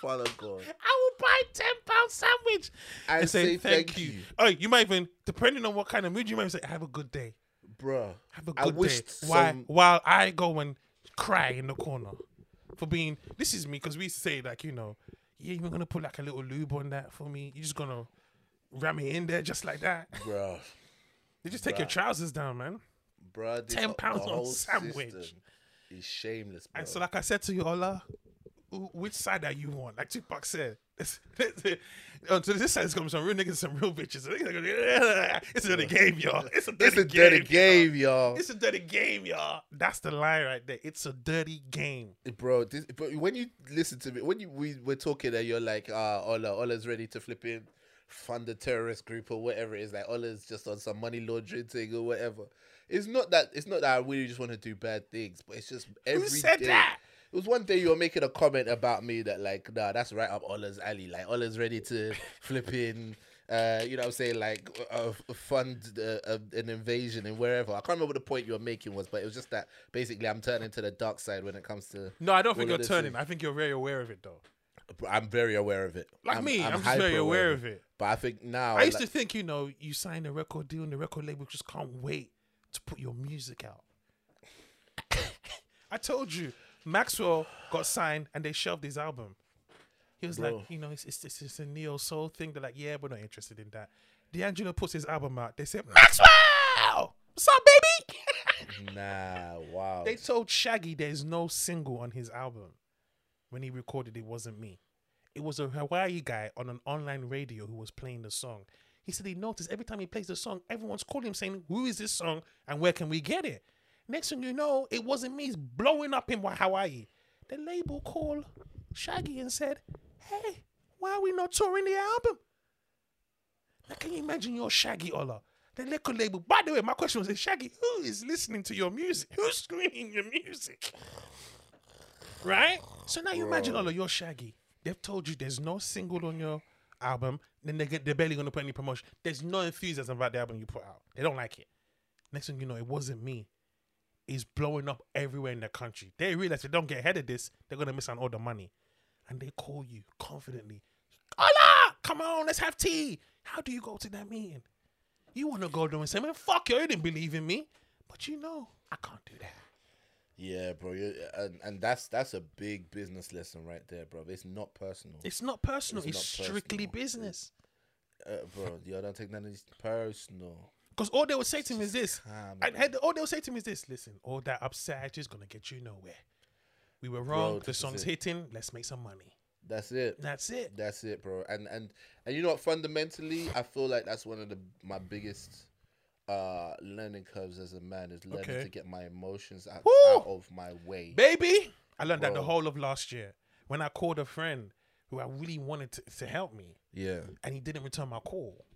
Father God, I will buy ten pound sandwich and, and say, thank, you. Oh, you might even depending on what kind of mood you might even say, have a good day. bro. Have a I good day. wished While some- while I go and cry in the corner for being this is me because we say like you know yeah you're gonna put like a little lube on that for me. You're just gonna ram it in there just like that. Bro, You just take your trousers down, man. bro, this 10 pounds the on whole sandwich. system Is shameless, bro. And so, like I said to you, Ola, which side are you on? Like Tupac said, oh, so this side comes some real niggas, some real bitches. It's a dirty game, y'all. It's a dirty it's a game. y'all. y'all. It's a dirty game, y'all. That's the line right there. It's a dirty game. bro. This, but when you listen to me, when you we were talking, and you're like, ah, Ola, Ola's ready to flip in, fund a terrorist group or whatever it is. Like Ola's just on some money laundering thing or whatever. It's not that. It's not that I really just want to do bad things, but it's just every Who said day- that? It was one day you were making a comment about me that like, nah, that's right up Ola's alley. Like Ola's ready to flip in. Uh, you know what I'm saying? Like, uh, fund uh, uh, an invasion and wherever. I can't remember what the point you were making was, but it was just that basically I'm turning to the dark side when it comes to No, I don't think you're turning. is- I think you're very aware of it, though. I'm very aware of it. Like me, I'm, just very hyper aware of it. But I think now, I used like- to think, you know, you sign a record deal and the record label just can't wait to put your music out. I told you, Maxwell got signed and they shelved his album. He was Bro. like, you know, it's, it's, it's, it's a neo soul thing. They're like, yeah, we're not interested in that. D'Angelo puts his album out. They said, Maxwell, what's up, baby? nah, wow. they told Shaggy there's no single on his album. When he recorded, it wasn't me. It was a Hawaii guy on an online radio who was playing the song. He said he noticed every time he plays the song, everyone's calling him saying, Who is this song and where can we get it? Next thing you know, it wasn't me. It's blowing up in Hawaii. The label called Shaggy and said, Hey, why are we not touring the album? Now, can you imagine your Shaggy Ola? The record label. By the way, my question was, Shaggy, who is listening to your music? Who's screaming your music? Right? So now you imagine Bro. Ola, you're Shaggy. They've told you there's no single on your album, then they get they're barely gonna put any promotion. There's no enthusiasm about the album you put out. They don't like it. Next thing you know, it wasn't me. It's blowing up everywhere in the country. They realize if they don't get ahead of this, they're gonna miss on all the money. And they call you confidently. Hola! Come on, let's have tea. How do you go to that meeting? You wanna go there and say, man, fuck you, you didn't believe in me. But you know, I can't do that. Yeah, bro. and, and that's that's a big business lesson right there, bro. It's not personal. It's not personal, it's, It's not strictly personal. business. Uh, bro, yo, don't take none of this personal. Because all they would say to me is this. Calm And and all they'll say to me is this: Listen, all that upset is gonna get you nowhere. We were wrong. the song's it. hitting. Let's make some money. That's it. That's it. That's it, bro. And and and you know what? Fundamentally, I feel like that's one of the my biggest uh learning curves as a man is learning Okay. to get my emotions out, out of my way. Baby, I learned that the whole of last year when I called a friend who I really wanted to, to help me, Yeah. and he didn't return my call.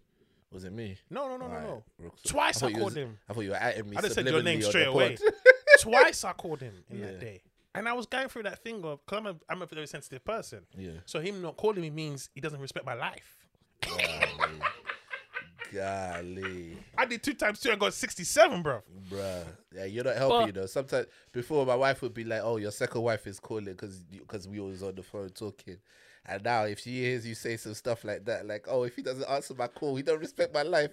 Was it me? No, no, no, no, Alright, no. Twice I thought you called was- him. I thought you were at me. I just said your name straight away. Twice I called him in Yeah. that day, and I was going through that thing of because I'm a I'm a very sensitive person. yeah. So him not calling me means he doesn't respect my life. Golly. Golly. I did two times two and got 67, bro. Bruh, yeah, you're not helping, But- you know. Sometimes before my wife would be like, "Oh, your second wife is calling because because we was on the phone talking," and now if she hears you say some stuff like that, like, "Oh, if he doesn't answer my call, he don't respect my life,"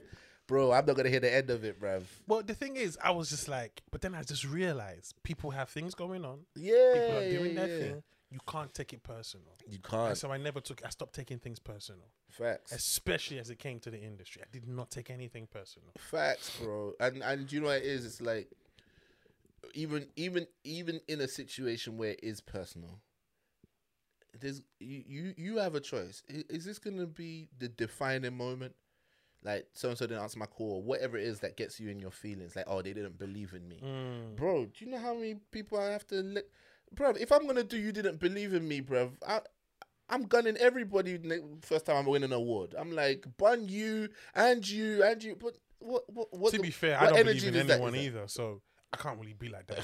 bro, I'm not gonna hear the end of it, bruv. Well, the thing is, I was just like, but then I just realized people have things going on. Yeah, People are doing yeah, their yeah. thing. You can't take it personal. You can't. so I never took. I stopped taking things personal, Facts, especially as it came to the industry. I did not take anything personal. facts, bro. And and you know what it is? It's like even even even in a situation where it is personal. There's you you, you have a choice. Is this gonna be the defining moment? like so and so didn't answer my call, whatever it is that gets you in your feelings, like oh they didn't believe in me, Mm. bro. Do you know how many people I have to, li- bro? If I'm gonna do you didn't believe in me, bro, I, I'm gunning everybody first time I'm winning an award. I'm like bun you and you and you, but what what what? To the- be fair, I don't believe in does that- anyone either, so I can't really be like that.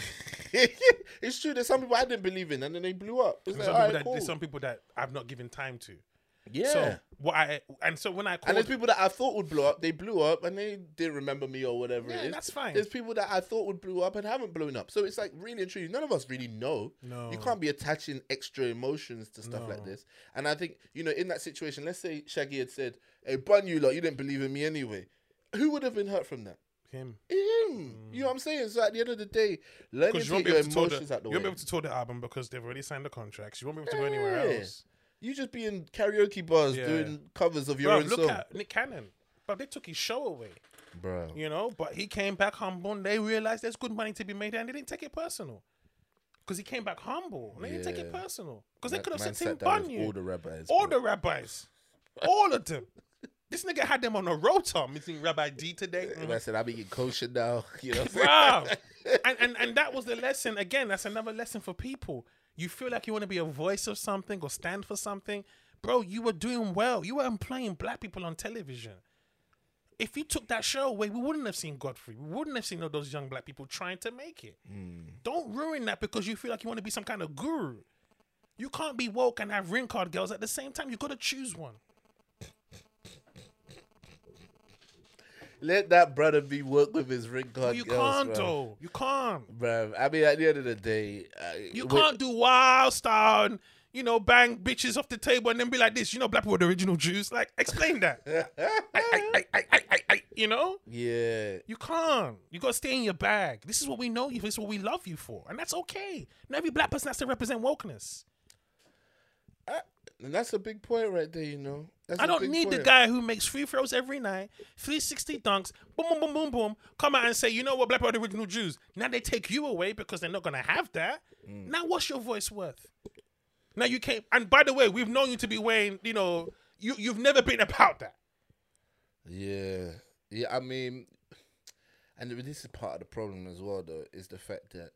that? it's true. There's some people I didn't believe in, and then they blew up. It's There's like, some, people right, that, cool. there's some people that I've not given time to. yeah. So what I and so when I and called, there's people that I thought would blow up, they blew up, and they didn't remember me or whatever yeah, it is. that's fine. There's people that I thought would blow up and haven't blown up. So it's like really and truly, none of us really know. No, You can't be attaching extra emotions to stuff like this. And I think, you know, in that situation, let's say Shaggy had said, Hey, bun you lot, you didn't believe in me anyway. Who would have been hurt from that? Him Him. You know what I'm saying? So at the end of the day, learning because to you won't be your able to tour the, emotions out the you way. won't be able to tour the album because they've already signed the contracts. You won't be able to go anywhere else. You just be in karaoke bars Yeah. doing covers of your Bro, own look song. at Nick Cannon. But they took his show away, Bro. you know. But he came back humble, and they realized there's good money to be made, and they didn't take it personal. Because he came back humble, and they didn't take it personal. Because they could have said to him, sat down "Bun all the rabbis. all bro. the rabbis, all of them. This nigga had them on a rota. Missing Rabbi D today. And mm-hmm. I said, I'm eating kosher now. You know what I'm Wow. and, and and that was the lesson. Again, that's another lesson for people. You feel like you want to be a voice of something or stand for something. Bro, you were doing well. You were employing black people on television. If you took that show away, we wouldn't have seen Godfrey. We wouldn't have seen all those young black people trying to make it. Hmm. Don't ruin that because you feel like you want to be some kind of guru. You can't be woke and have ring card girls at the same time. You got to choose one. Let that brother be work with his ring card. you girls, can't, bro. though. You can't. Bruv, I mean, at the end of the day, uh, You can't do wild style and you know bang bitches off the table and then be like this. You know, black people are the original Jews. Like, explain that. I, I, I, I, I, I, you know, yeah, you can't. You got to stay in your bag. This is what we know you. for. This is what we love you for, and that's okay. Not every black person has to represent wokeness. and that's a big point right there. You know, that's I don't need the guy who makes free throws every night, 360 dunks, boom, boom, boom, boom, boom, come out and say, you know what, black people are the original Jews. Now they take you away because they're not going to have that. Mm. Now what's your voice worth? Now you can't. And by the way, we've known you to be wearing, you know, you, you've never been about that. Yeah, yeah. I mean, and this is part of the problem as well, though, is the fact that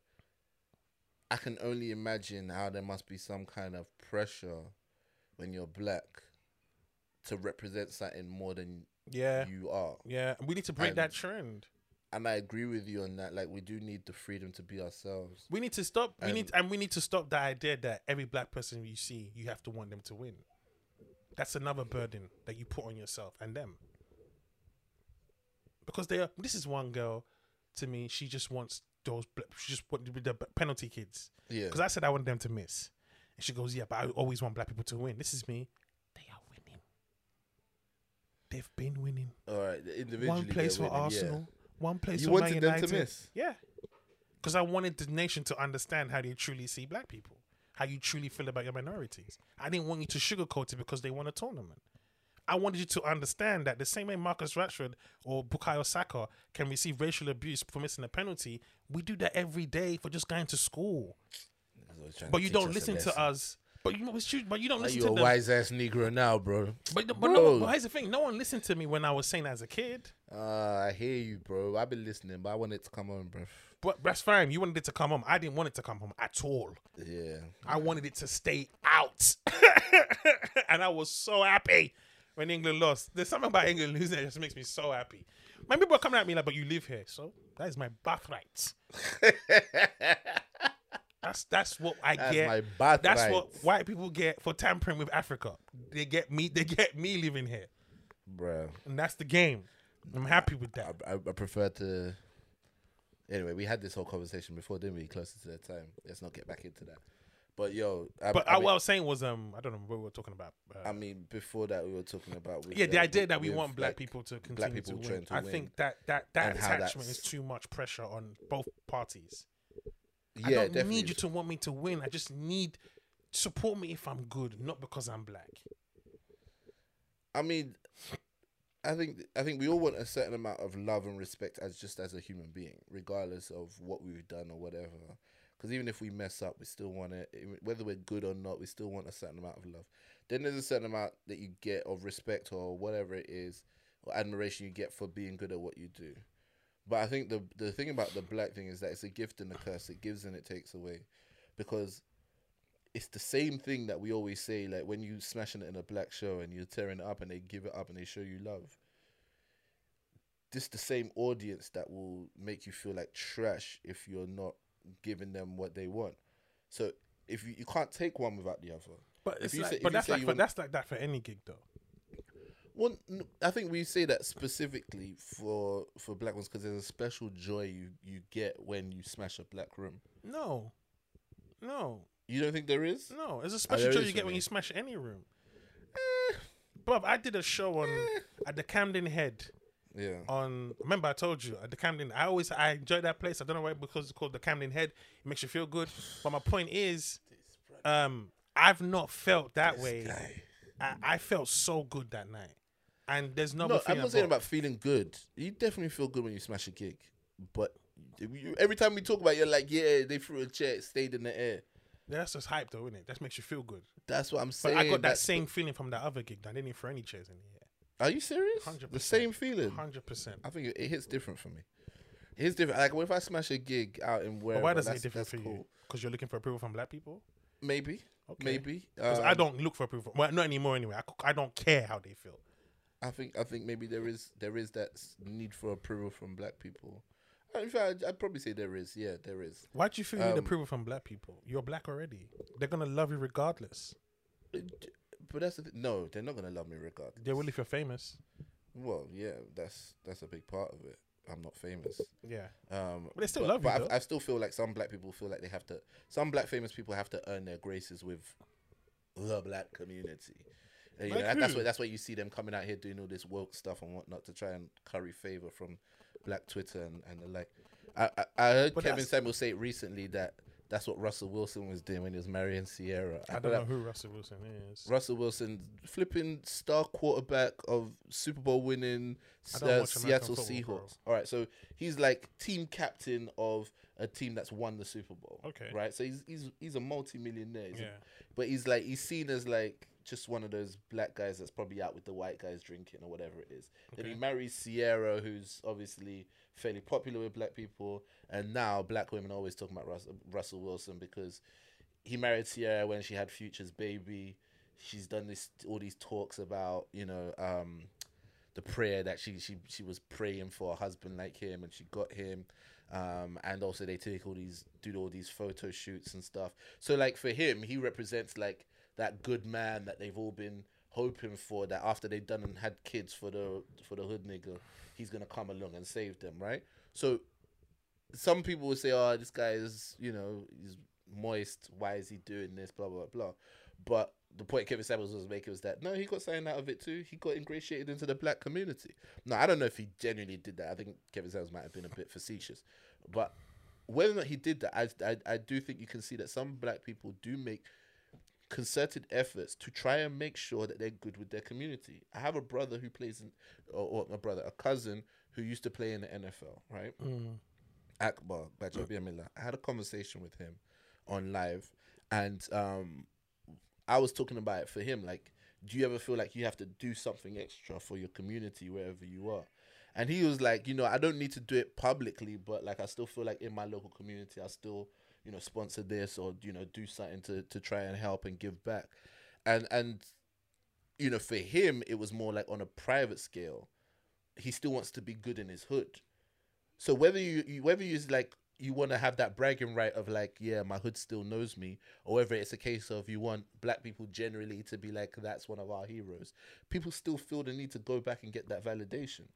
I can only imagine how there must be some kind of pressure when you're black to represent something more than Yeah. you are. Yeah. And we need to break And- that trend. And I agree with you on that. Like, we do need the freedom to be ourselves. We need to stop. We And- need and we need to stop the idea that every black person you see, you have to want them to win. that's another burden that you put on yourself and them. Because they are. This is one girl. To me, she just wants those. She just want the penalty kids. Yeah. Because I said I want them to miss, and she goes, "Yeah, but I always want black people to win." This is me. They are winning. They've been winning. All right. Individually, One place for winning, yeah. Arsenal. One place for arsenal. You for wanted Man them to United. miss. Yeah. Because I wanted the nation to understand how they truly see black people, how you truly feel about your minorities. I didn't want you to sugarcoat it because they won a tournament. I wanted you to understand that the same way Marcus Rashford or Bukayo Saka can receive racial abuse for missing a penalty, we do that every day for just going to school. That's what he's trying But you don't listen to us. But you know. But you don't listen you to a wise ass Negro now, bro. But, but Bro. no. But here's the thing: no one listened to me when I was saying as a kid. Uh, I hear you, bro. I've been listening, but I wanted it to come on, bro. But that's fine. You wanted it to come home. I didn't want it to come home at all. Yeah. I wanted it to stay out. and I was so happy when England lost. There's something about England losing that just makes me so happy. My people are coming at me like, but you live here. So that is my birthright. That's that's what I That's get. That's what white people get for tampering with Africa. They get me. They get me living here, bro. and that's the game. I'm happy with that. I, I, I prefer to. Anyway, we had this whole conversation before, didn't we? Closer to that time. Let's not get back into that. But yo, I, But I, I, mean, what I was saying was, um, I don't know what we were talking about. Uh, I mean, before that, we were talking about with, yeah, the uh, idea that we want black like, people to continue people to win. to I think that that that and attachment is too much pressure on both parties. Yeah, I don't definitely. need you to want me to win. I just need support me if I'm good, not because I'm black. I mean, I think I think we all want a certain amount of love and respect as just as a human being, regardless of what we've done or whatever. Because even if we mess up, we still want it. Whether we're good or not, we still want a certain amount of love. Then there's a certain amount that you get of respect or whatever it is, or admiration you get for being good at what you do. But I think the the thing about the black thing is that it's a gift and a curse. It gives and it takes away, because it's the same thing that we always say. Like when you smashing it in a black show and you're tearing it up and they give it up and they show you love. This the same audience that will make you feel like trash if you're not giving them what they want. So if you, you can't take one without the other. But If it's you like, say- but that's like for, want- that's like that for any gig though. Well, n- I think we say that specifically for for black ones because there's a special joy you you get when you smash a black room. No, no, You don't think there is? no. It's a ah, special there joy is you for get when you smash any room. Eh. Bob, I did a show on eh. at the Camden Head. Yeah. on remember I told you at the Camden I always I enjoy that place. I don't know why because it's called the Camden Head. It makes you feel good. But my point is um I've not felt that way. guy. I, I felt so good that night. And there's no, No, I'm not saying about feeling good. You definitely feel good when you smash a gig, but you, every time we talk about, it, you're like, yeah, they threw a chair, it stayed in the air. Yeah, that's just hype though, isn't it? That makes you feel good. That's what I'm saying. But. I got that same feeling from that other gig that I didn't throw any chairs in the Are you serious? 100%. The same feeling. Hundred percent. I think it, it hits different for me. It hits different. Like, if I smash a gig out in where? Why does it different for you? Because you're looking for approval from black people? Maybe, Okay. maybe. Because Um, I don't look for approval. Well, not anymore anyway. I don't care how they feel. I think I think maybe there is there is that need for approval from black people. Uh, In fact, I'd, I'd probably say there is. Yeah, there is. Why do you feel you need Um, approval from black people? You're black already. They're gonna love you regardless. Uh, But that's the th- no. They're not gonna love me regardless. They will if you're famous. Well, yeah, that's that's a big part of it. I'm not famous. Yeah. Um, But they still but, love you, but. I, I still feel like some black people feel like they have to. Some black famous people have to earn their graces with the black community. And, you know, Like that- that's why that's why you see them coming out here doing all this woke stuff and whatnot to try and curry favor from black Twitter and, and the like. I I, I heard But Kevin Samuel say recently that that's what Russell Wilson was doing when he was marrying Ciara. I don't know that- who Russell Wilson is. Russell Wilson, flipping star quarterback of Super Bowl winning uh, Seattle. Seahawks. All right, so he's like team captain of a team that's won the Super Bowl. Okay. right. So he's he's he's a multi-millionaire. He's a- Yeah. but he's like he's seen as like just one of those black guys that's probably out with the white guys drinking or whatever it is. Then he Okay. marries Ciara, who's obviously fairly popular with black people, and now black women are always talking about Russell, Russell Wilson because he married Ciara when she had Future's baby. She's done this all these talks about you know um, the prayer that she she she was praying for a husband like him, and she got him. Um, and also they take all these do all these photo shoots and stuff. So like for him, he represents like that good man that they've all been hoping for that after they've done and had kids for the for the hood nigga, he's gonna come along and save them, right? So some people will say, "Oh, this guy is, you know, he's moist. Why is he doing this? Blah blah blah." But the point Kevin Samuels was making was that no, he got something out of it too. He got ingratiated into the black community. No, I don't know if he genuinely did that. I think Kevin Samuels might have been a bit facetious, but whether or not he did that, I, I, I do think you can see that some black people do make concerted efforts to try and make sure that they're good with their community. I have a brother who plays in, or, or a brother, a cousin who used to play in the NFL, right? Mm. Akbar Miller. I had a conversation with him on live, and um, I was talking about it for him. Like, do you ever feel like you have to do something extra for your community wherever you are? And he was like, you know, I don't need to do it publicly, but like I still feel like in my local community, I still, you know, sponsor this or you know do something to to try and help and give back. And and you know, for him, it was more like on a private scale. He still wants to be good in his hood. So whether you, you whether you like you want to have that bragging right of like, yeah, my hood still knows me, or whether it's a case of you want black people generally to be like, that's one of our heroes. People still feel the need to go back and get that validation.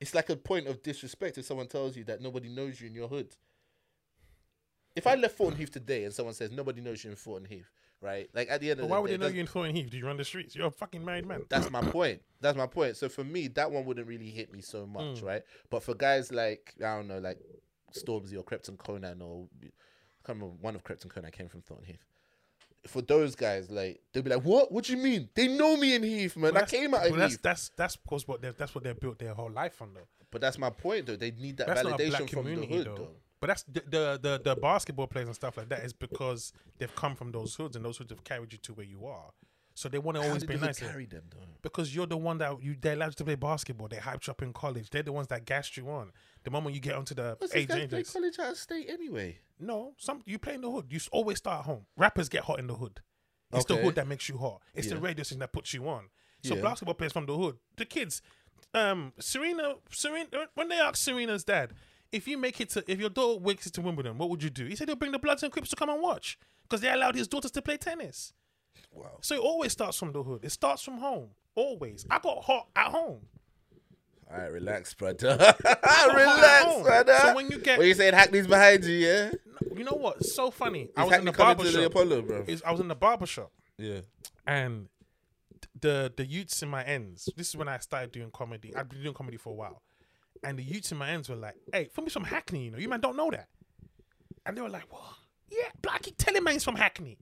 It's like a point of disrespect if someone tells you that nobody knows you in your hood. If I left Thornton Heath today and someone says nobody knows you in Thornton Heath, right? Like at the end But of why the would day, they know you in Thornton Heath? Do you run the streets? You're a fucking married man. that's my point. That's my point. So for me, that one wouldn't really hit me so much, Mm. right? But for guys like I don't know, like Stormzy or Krept and Konan or I can't remember one of Krept and Konan came from Thornton Heath. For those guys, like they'll be like, "What? What do you mean? They know me in Heath, man. Well, I came out well, of that's, Heath." that's that's because what they're that's what they're built their whole life on though. But that's my point, though. They need that That's validation from the hood, though. though. But that's the, the the the basketball players and stuff like that is because they've come from those hoods and those hoods have carried you to where you are. So they want to always be nice. carry them, though. because you're the one that you they allowed you to play basketball. They hyped you up in college. They're the ones that gassed you on. The moment you get onto the What's age guy play college out of state anyway? no, some you play in the hood. You always start at home. Rappers get hot in the hood. It's the hood that makes you hot. It's the radio station that puts you on. So Yeah. basketball players from the hood, the kids, um, Serena, Serena, when they asked Serena's dad, if you make it to, if your daughter wakes it to Wimbledon, what would you do? He said he'll bring the Bloods and Crips to come and watch because they allowed his daughters to play tennis. Wow. So it always starts from the hood. It starts from home. Always. I got hot at home. All right, relax, brother. relax, brother. So when you get- when you saying Hackney's behind you, yeah, You know what? It's so funny. I Is was in the barber to the shop. Apollo, bro. Is- I was in the barber shop. Yeah. and the the youths in my ends. This is when I started doing comedy. I've been doing comedy for a while, and the youths in my ends were like, "Hey, from from Hackney, you know, you man don't know that." And they were like, "What? Yeah, but I keep telling man he's from Hackney."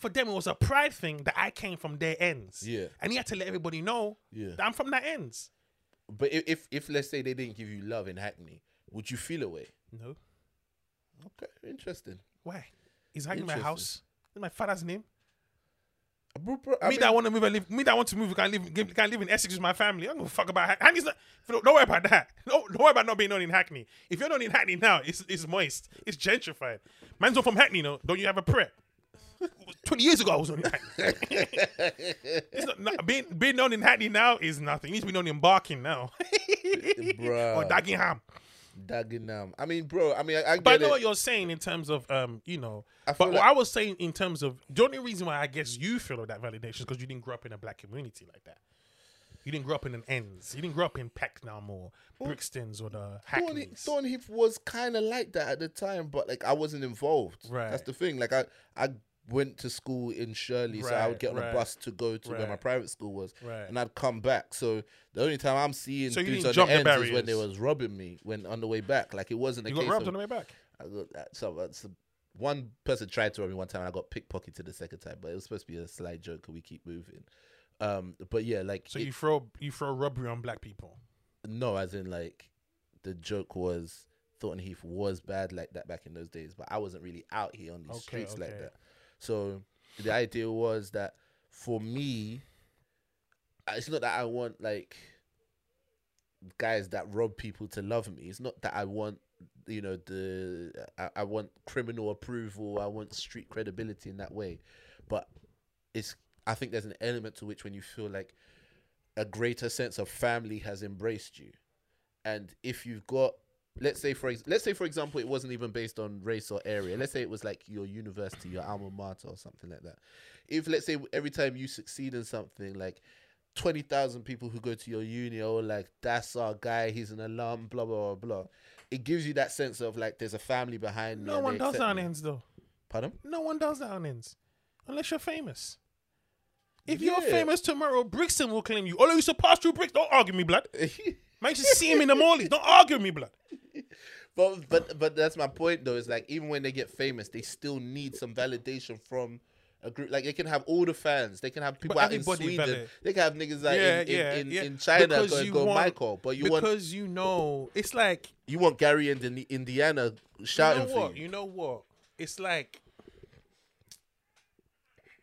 For them, it was a pride thing that I came from their ends. Yeah. and he had to let everybody know Yeah. that I'm from that ends. But if, if if let's say they didn't give you love in Hackney, would you feel away? No, Okay, interesting. why? Is Hackney my house? Is my father's name? Bro, bro, me mean, that want to move and live, me that want to move, can live, can live in Essex with my family. I don't give a fuck about Hack- Hackney's not. Don't worry about that. Don't, don't worry about not being known in Hackney. If you're known in Hackney now, it's it's moist, it's gentrified. Man's not from Hackney, no. Don't you have a prep? Twenty years ago, I was on it's not, not- being being known in Hackney now is nothing. It needs to be known in Barking now, Bruh. or Dagenham. Dagenham. I mean, bro. I mean, I, I get But I know it. what you're saying in terms of, um, you know. I but feel what I was saying in terms of the only reason why I guess you feel all that validation is because you didn't grow up in a black community like that. You didn't grow up in an ends. You didn't grow up in Peckham or Brixtons or the Hackneys. Thornheath was kind of like that at the time, but like I wasn't involved. Right. That's the thing. Like I, I went to school in Shirley, so I would get on right. a bus to go to where my private school was, Right. and I'd come back. So the only time I'm seeing So dudes on the the ends is when they was robbing me when on the way back. Like it wasn't a You case got robbed of on the way back. I got that. So one person tried to rob me one time, and I got pickpocketed the second time. But it was supposed to be a slight joke. 'cause we keep moving. Um, but yeah, like So it- you throw you throw robbery on black people. no, as in like the joke was Thornton Heath was bad like that back in those days, but I wasn't really out here on these Okay, streets like that. So the idea was that for me, it's not that I want like guys that rob people to love me. It's not that I want you know the I, I want criminal approval. I want street credibility in that way, but it's I think there's an element to which when you feel like a greater sense of family has embraced you, and if you've got let's say for let's say for example, it wasn't even based on race or area. Let's say it was like your university, your alma mater, or something like that. If let's say every time you succeed in something, like twenty thousand people who go to your uni, oh, like that's our guy, he's an alum, blah blah blah blah. It gives you that sense of like there's a family behind. No one does that on ends though. Pardon? No one does that on ends. Unless you're famous. If you're famous tomorrow, Brixton will claim you. Although you pass through Brixton, don't argue me, blood. Man, you see him in the mallies. Don't argue with me, blood. But but but that's my point though. Is like even when they get famous, they still need some validation from a group. Like they can have all the fans. They can have people out in Sweden. valid- They can have niggas like Yeah, in, in, yeah, in, yeah. in China Because go, you go want- Michael. But you want because you know, it's like you want Gary and the Indiana shouting you know for what? you. You know what? It's like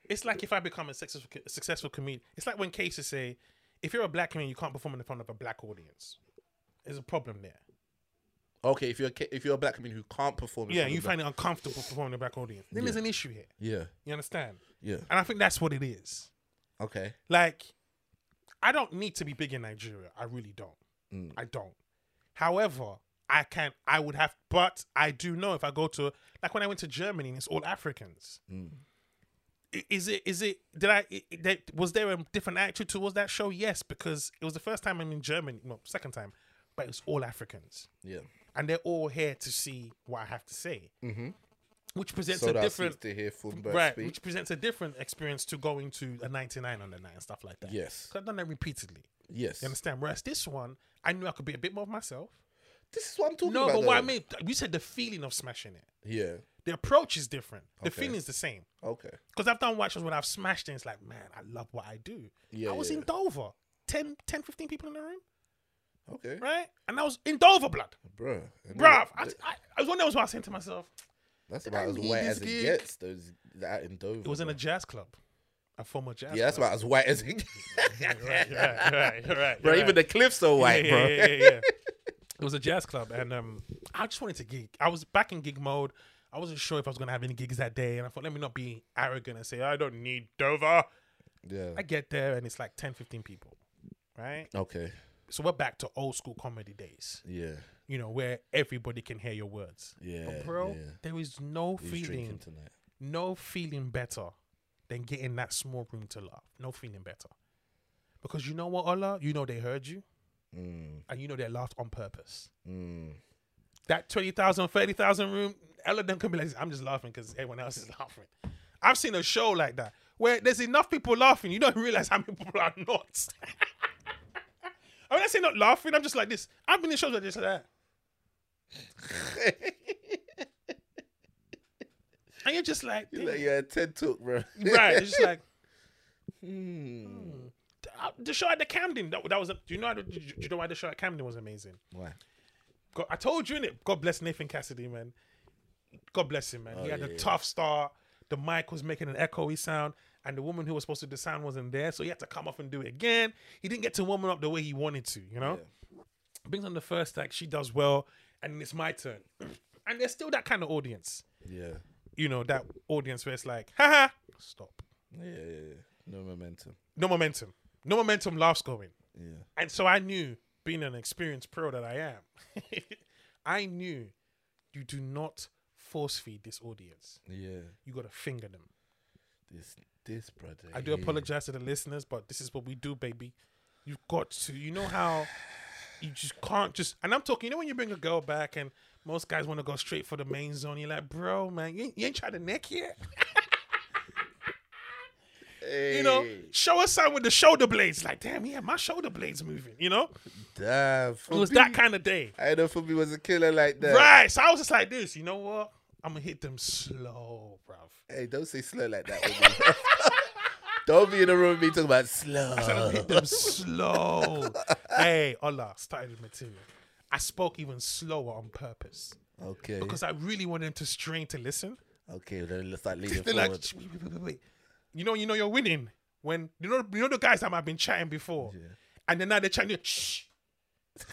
it's like if I become a successful a successful comedian. It's like when cases say, if you're a black comedian, you can't perform in front of a black audience. There's a problem there. Okay, if you're a if you're a black comedian who can't perform, in Yeah, front you of black- find it uncomfortable performing in a black audience. Then there's an issue here. yeah You understand? yeah And I think that's what it is. okay Like, I don't need to be big in Nigeria. I really don't. Mm. I don't. However, I can. I would have, but I do know if I go to like when I went to Germany and it's all Africans. Mm. Is it? Is it? Did I? i- i- that- Was there a different attitude towards that show? Yes, because it was the first time I'm in Germany. No, second time, but it was all Africans, yeah. and they're all here to see what I have to say, Mm-hmm. which presents So a different to hear right, speak. which presents a different experience to going to a 99 on the night and stuff like that. Yes, I've done that repeatedly. Yes. You understand? Whereas this one, I knew I could be a bit more of myself. This is what I'm talking No, about. but what I mean, you said the feeling of smashing it. Yeah. The approach is different. The Okay. feeling is the same. Okay. Because I've done shows when I've smashed it. It's like, man, I love what I do. Yeah, I was yeah. in Dover. 10, 10, 15 people in the room, Okay. right? And I was in Dover, blood. Bruh. Know I, I, I was one of those where I was saying to myself, That's about I as white as it gets. Those that in Dover. it was in a jazz club, a former jazz Yeah, that's club. about as white as it gets. right, right, right, right, bro, right. even the cliffs are white, yeah, bro. Yeah, yeah, yeah, yeah. it was a jazz club, and um, I just wanted to gig. I was back in gig mode. I wasn't sure if I was gonna have any gigs that day, and I thought, let me not be arrogant and say I don't need Dover. Yeah. I get there, and it's like 10, 15 people, right? Okay. So we're back to old school comedy days, Yeah. you know, where everybody can hear your words. Yeah. But bro, yeah. there is no Who's feeling, no feeling better than getting that small room to laugh. No feeling better, because you know what, Allah, you know they heard you, Mm, and you know they laughed on purpose. mm. That 20,000, 30,000 room, all of them can be like, I'm just laughing because everyone else is laughing. I've seen a show like that where there's enough people laughing, you don't realize how many people are not. I mean, I say not laughing, I'm just like this. I've been in shows like this, like that. And you're just like, You like yeah, TED talk, bro. right. It's just like, Hmm. uh, the show at the Camden, that, that was, a, do you know, do you know why the show at Camden was amazing? Why? God, I told you in it. God bless Nathan Cassidy, man. God bless him, man. he Oh, had yeah, a yeah. tough start. The mic was making an echoey sound, and the woman who was supposed to do the sound wasn't there, so he had to come off and do it again. He didn't get to warm up the way he wanted to, you know. Brings on the first act, she does well, and it's my turn. And there's still that kind of audience, Yeah. you know, that audience where it's like, haha, stop, Yeah, yeah, yeah. No momentum. no momentum, no momentum, laughs going. Yeah. And so I knew, being an experienced pro that I am, I knew you do not force feed this audience. Yeah. You got to finger them. This this brother. I do here. apologize to the listeners, but this is what we do, baby. You've got to, you know how you just can't just, and I'm talking, you know, when you bring a girl back and most guys want to go straight for the main zone, you're like, bro, man, you ain't, you ain't tried the neck yet. You know, show us something with the shoulder blades. Like, damn, yeah, my shoulder blades moving, you know? damn. It was that kind of day. I know for me was a killer like that. Right. So I was just like this. You know what? I'm gonna hit them slow, bruv. Hey, don't say slow like that me. don't be in the room with me talking about slow. I said hit them slow. hey, Allah, started material. I spoke even slower on purpose Okay. because I really wanted them to strain to listen. Okay, then let's start leaning like, forward. "Shh, wait, wait, wait, wait, wait. You know, you know, you're winning when you know, you know the guys that I've been chatting before, and then now they're chatting. Shh.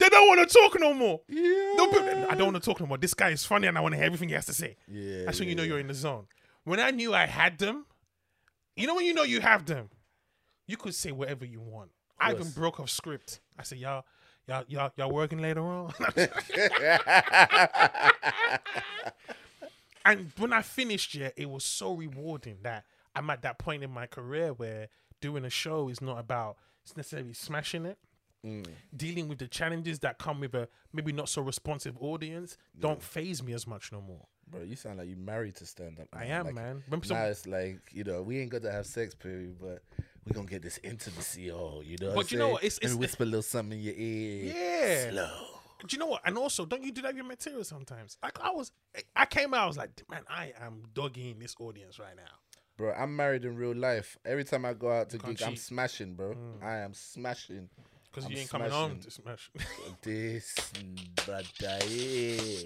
they don't want to talk no more. yeah. Don't be- I don't want to talk no more. This guy is funny, and I want to hear everything he has to say. Yeah. That's when you know you're in the zone. When I knew I had them, you know when you know you have them, you could say whatever you want. I even broke off script. I said, y'all, y'all, y'all, y'all working later on. and when I finished, yeah, it was so rewarding that I'm at that point in my career where doing a show is not about necessarily smashing it. Mm. Dealing with the challenges that come with a maybe not so responsive audience don't phase me as much no more. Bro, you sound like you're married to stand up. I am, like, man. When Now it's like you know we ain't got to have sex, period, but we gonna get this intimacy, oh, you know. But you know what? It's- it's- whisper a little something in your ear. Yeah. slow. Do you know what? And also, don't you do that with your material sometimes? Like I was, I came out, I was like, man, I am dogging this audience right now. Bro, I'm married in real life. Every time I go out to can't gig, I'm smashing, bro. Mm. I am smashing. Because I'm you ain't coming home to smash. This brother, yeah.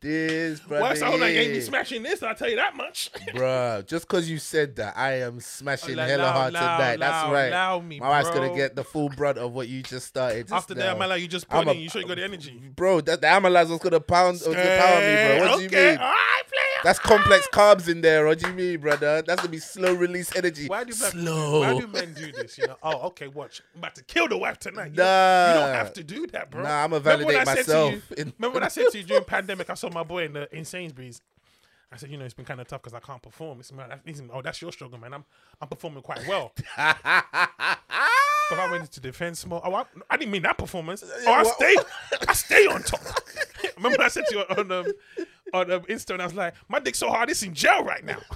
This brother, Why sound like ain't be smashing this? I'll tell you that much. Bruh, just because you said that, I am smashing Like, hella loud, hard loud, tonight. That's right. loud me, My wife's gonna get the full brunt of what you just started. Just After now. that, man, like you just put a- you sure you got the energy. Bro, that the Amalize was gonna pound was gonna power me, bro. What do you okay, mean? All right. That's complex carbs in there. Do you brother? That's gonna be slow release energy. Why do slow? Why do men do this? You know? Oh, okay. Watch. I'm about to kill the wife tonight. You, Nah. don't, you don't have to do that, bro. Nah, Remember when validate I said to myself you- in- remember when I said to you during pandemic? I saw my boy in the in Sainsbury's. I said, you know, it's been kind of tough because I can't perform. It's man, listen, oh, that's your struggle, man. I'm I'm performing quite well. but I went into defense mode. Oh, I, I didn't mean that performance. Oh, I stay, I stay on top. Remember when I said to you on um, on um, Insta, and I was like, my dick's so hard, it's in jail right now.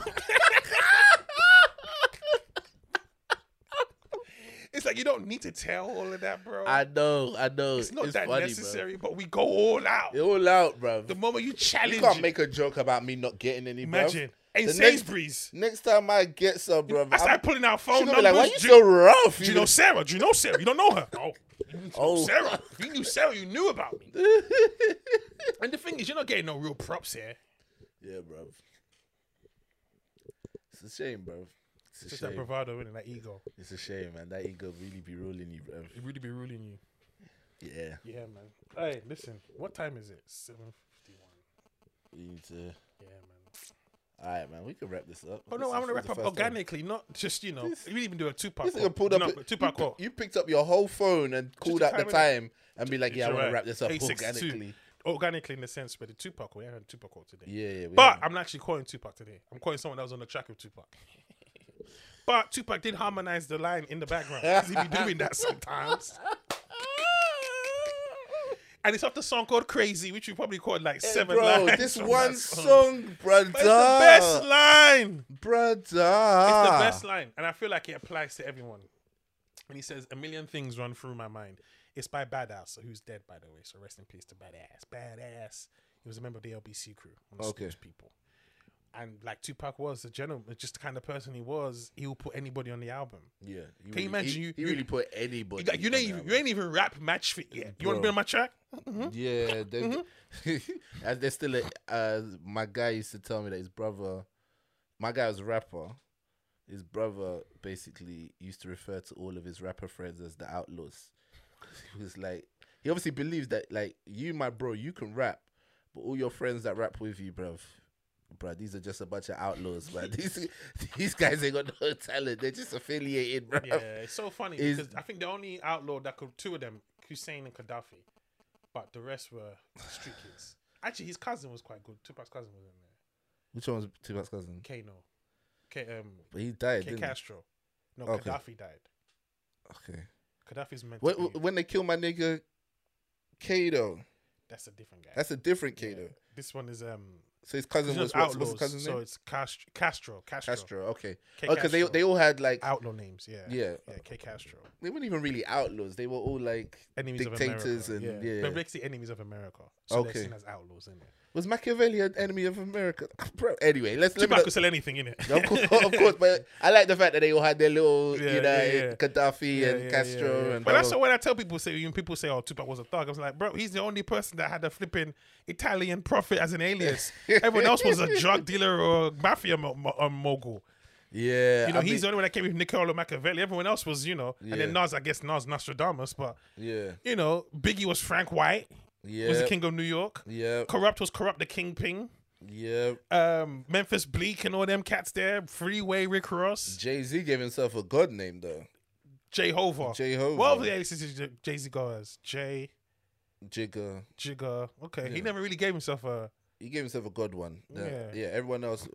it's like you don't need to tell all of that, bro. I know, I know. it's not it's that funny, necessary, but we go all out. Bro. All out, bro. The moment you challenge, You can't make a joke about me not getting any, bro. In The next- Sainsbury's, Next time I get some, bro, I started pulling out phone numbers. be like, why you so rough? Do you know Sarah? Do you know Sarah? You don't know her. Oh, Oh. Sarah. If you knew Sarah, you knew about me. and the thing is, you're not getting no real props here. yeah, bro. It's a shame, bro. It's a Just that shame. bravado and that ego. It's a shame, man. That ego really be ruling you, bro. It really be ruling you. Yeah, Yeah, man. Hey, listen. What time is it? Seven fifty-one. we need to. Yeah, man. All right, man. We can wrap this up. Oh no, This I want to wrap up first time. organically, not just you know. We didn't even do a Tupac. This nigga quote. pulled up. No, Tupac you, quote. you picked up your whole phone and called out the time, and be like, "Yeah, I want to wrap this up organically." Organically, in the sense where the Tupac had a Tupac quote today. Yeah, yeah. But have- I'm not actually quoting Tupac today. I'm quoting someone that was on the track with Tupac. but Tupac did harmonize the line in the background. he be doing that sometimes. And it's off the song called Crazy, which you probably called like Hey, seven bro, lines. this one that oh. song, brother. But it's the best line. brother. It's the best line. And I feel like it applies to everyone. And he says, A million things run through my mind. It's by Bad Azz, who's dead, by the way. So rest in peace to Bad Azz. Badass. He was a member of the LBC crew. One of Okay. People. And like Tupac was, the gentleman, just the kind of person he was, he will put anybody on the album. Yeah. Can you imagine He, you- he you- really put anybody. You, you, on ain't the even, album. you ain't even rap match fit yet. You want to be on my track? Yeah, they, Mm-hmm. there's still a. Uh, my guy used to tell me that his brother, my guy was a rapper. His brother basically used to refer to all of his rapper friends as the outlaws. He was like, he obviously believes that like you, my bro, you can rap, but all your friends that rap with you, bruv, bruh, these are just a bunch of outlaws, man. these these guys ain't got no talent. They're just affiliated, bruv. Yeah, it's so funny Is- because I think the only outlaw that could, two of them, Hussein and Gaddafi, but the rest were street kids. Actually, his cousin was quite good. Tupac's cousin was in there. Which one was Tupac's cousin? Kano. K, um, But he died, K didn't he? Castro. No, Okay. Gaddafi died. Okay. Gaddafi's meant When, when they kill my nigga Kato, That's a different guy. that's a different Yeah. Kato. This one is um. So his cousin was one's what's, his cousin's so it's Castro. Castro. Castro. Castro. Okay. K Oh, because they they all had like outlaw names. Yeah. yeah. Yeah. K Castro. They weren't even really outlaws. They were all like Enemies dictators of America. and yeah. yeah. They're basically enemies of America. So Okay. they're seen as outlaws in it. Was Machiavelli an enemy of America? Bro, anyway, let's let Tupac not, could sell anything in it. of, course, of course, but I like the fact that they all had their little, Yeah, you know, yeah, yeah. Gaddafi and Castro and. But that's when I tell people say when people say oh Tupac was a thug, I was like, bro, he's the only person that had a flipping Italian prophet as an alias. Everyone else was a drug dealer or mafia mo- mo- um, mogul. yeah, You know, I he's mean- the only one that came with Niccolo Machiavelli. Everyone else was, you know, and then Nas, I guess Nas Nostradamus, but yeah, you know, Biggie was Frank White, yeah, was the king of New York. yeah, Kurupt was Kurupt the Kingpin. yeah. Um, Memphis Bleek and all them cats there. Freeway Rick Ross. Jay Z gave himself a god name though. Jehovah. Jehovah. What other aliases did Jay Z go as? J Jigga. Jigga. Okay, he never really gave himself a. He gave himself a god one. Yeah. Yeah. yeah. Everyone else,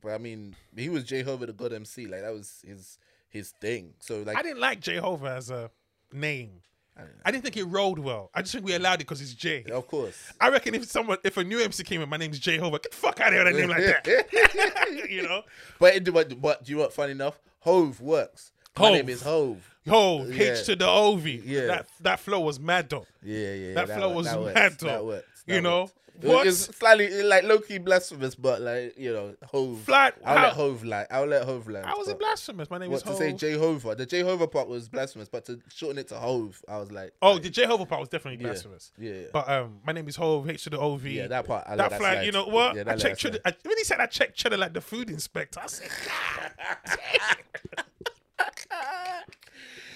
but I mean, he was Jehovah the God MC. Like that was his his thing. So like, I didn't like Jehovah as a name. I don't know. I didn't think it rolled well. I just think we allowed it because it's J. of course. I reckon if someone, if a new MC came in, my name's Jehovah, get the fuck out of here with a name like that. you know, But, it, but but do you know what? Funny enough, Hove works. My Hove. name is Hove. Ho Yeah. H to the Ov. Yeah. that that flow was mad though. Yeah, yeah. That flow wo- was that mad, though. That works. You that know? It What? was slightly like low key blasphemous, but like you know, Hove. Flat. I'll how- let Hove land. I'll let Hove land. I wasn't but- blasphemous. My name What is to say Jehovah? The Jehovah part was blasphemous, but to shorten it to Hove, I was like, oh, like, the Jehovah part was definitely blasphemous. Yeah, yeah. But um, my name is Hove H to the Ov. yeah, that part. I that that flag, slide. you know what? Yeah, I checked cheddar. I, when he said I checked cheddar like the food inspector, I said.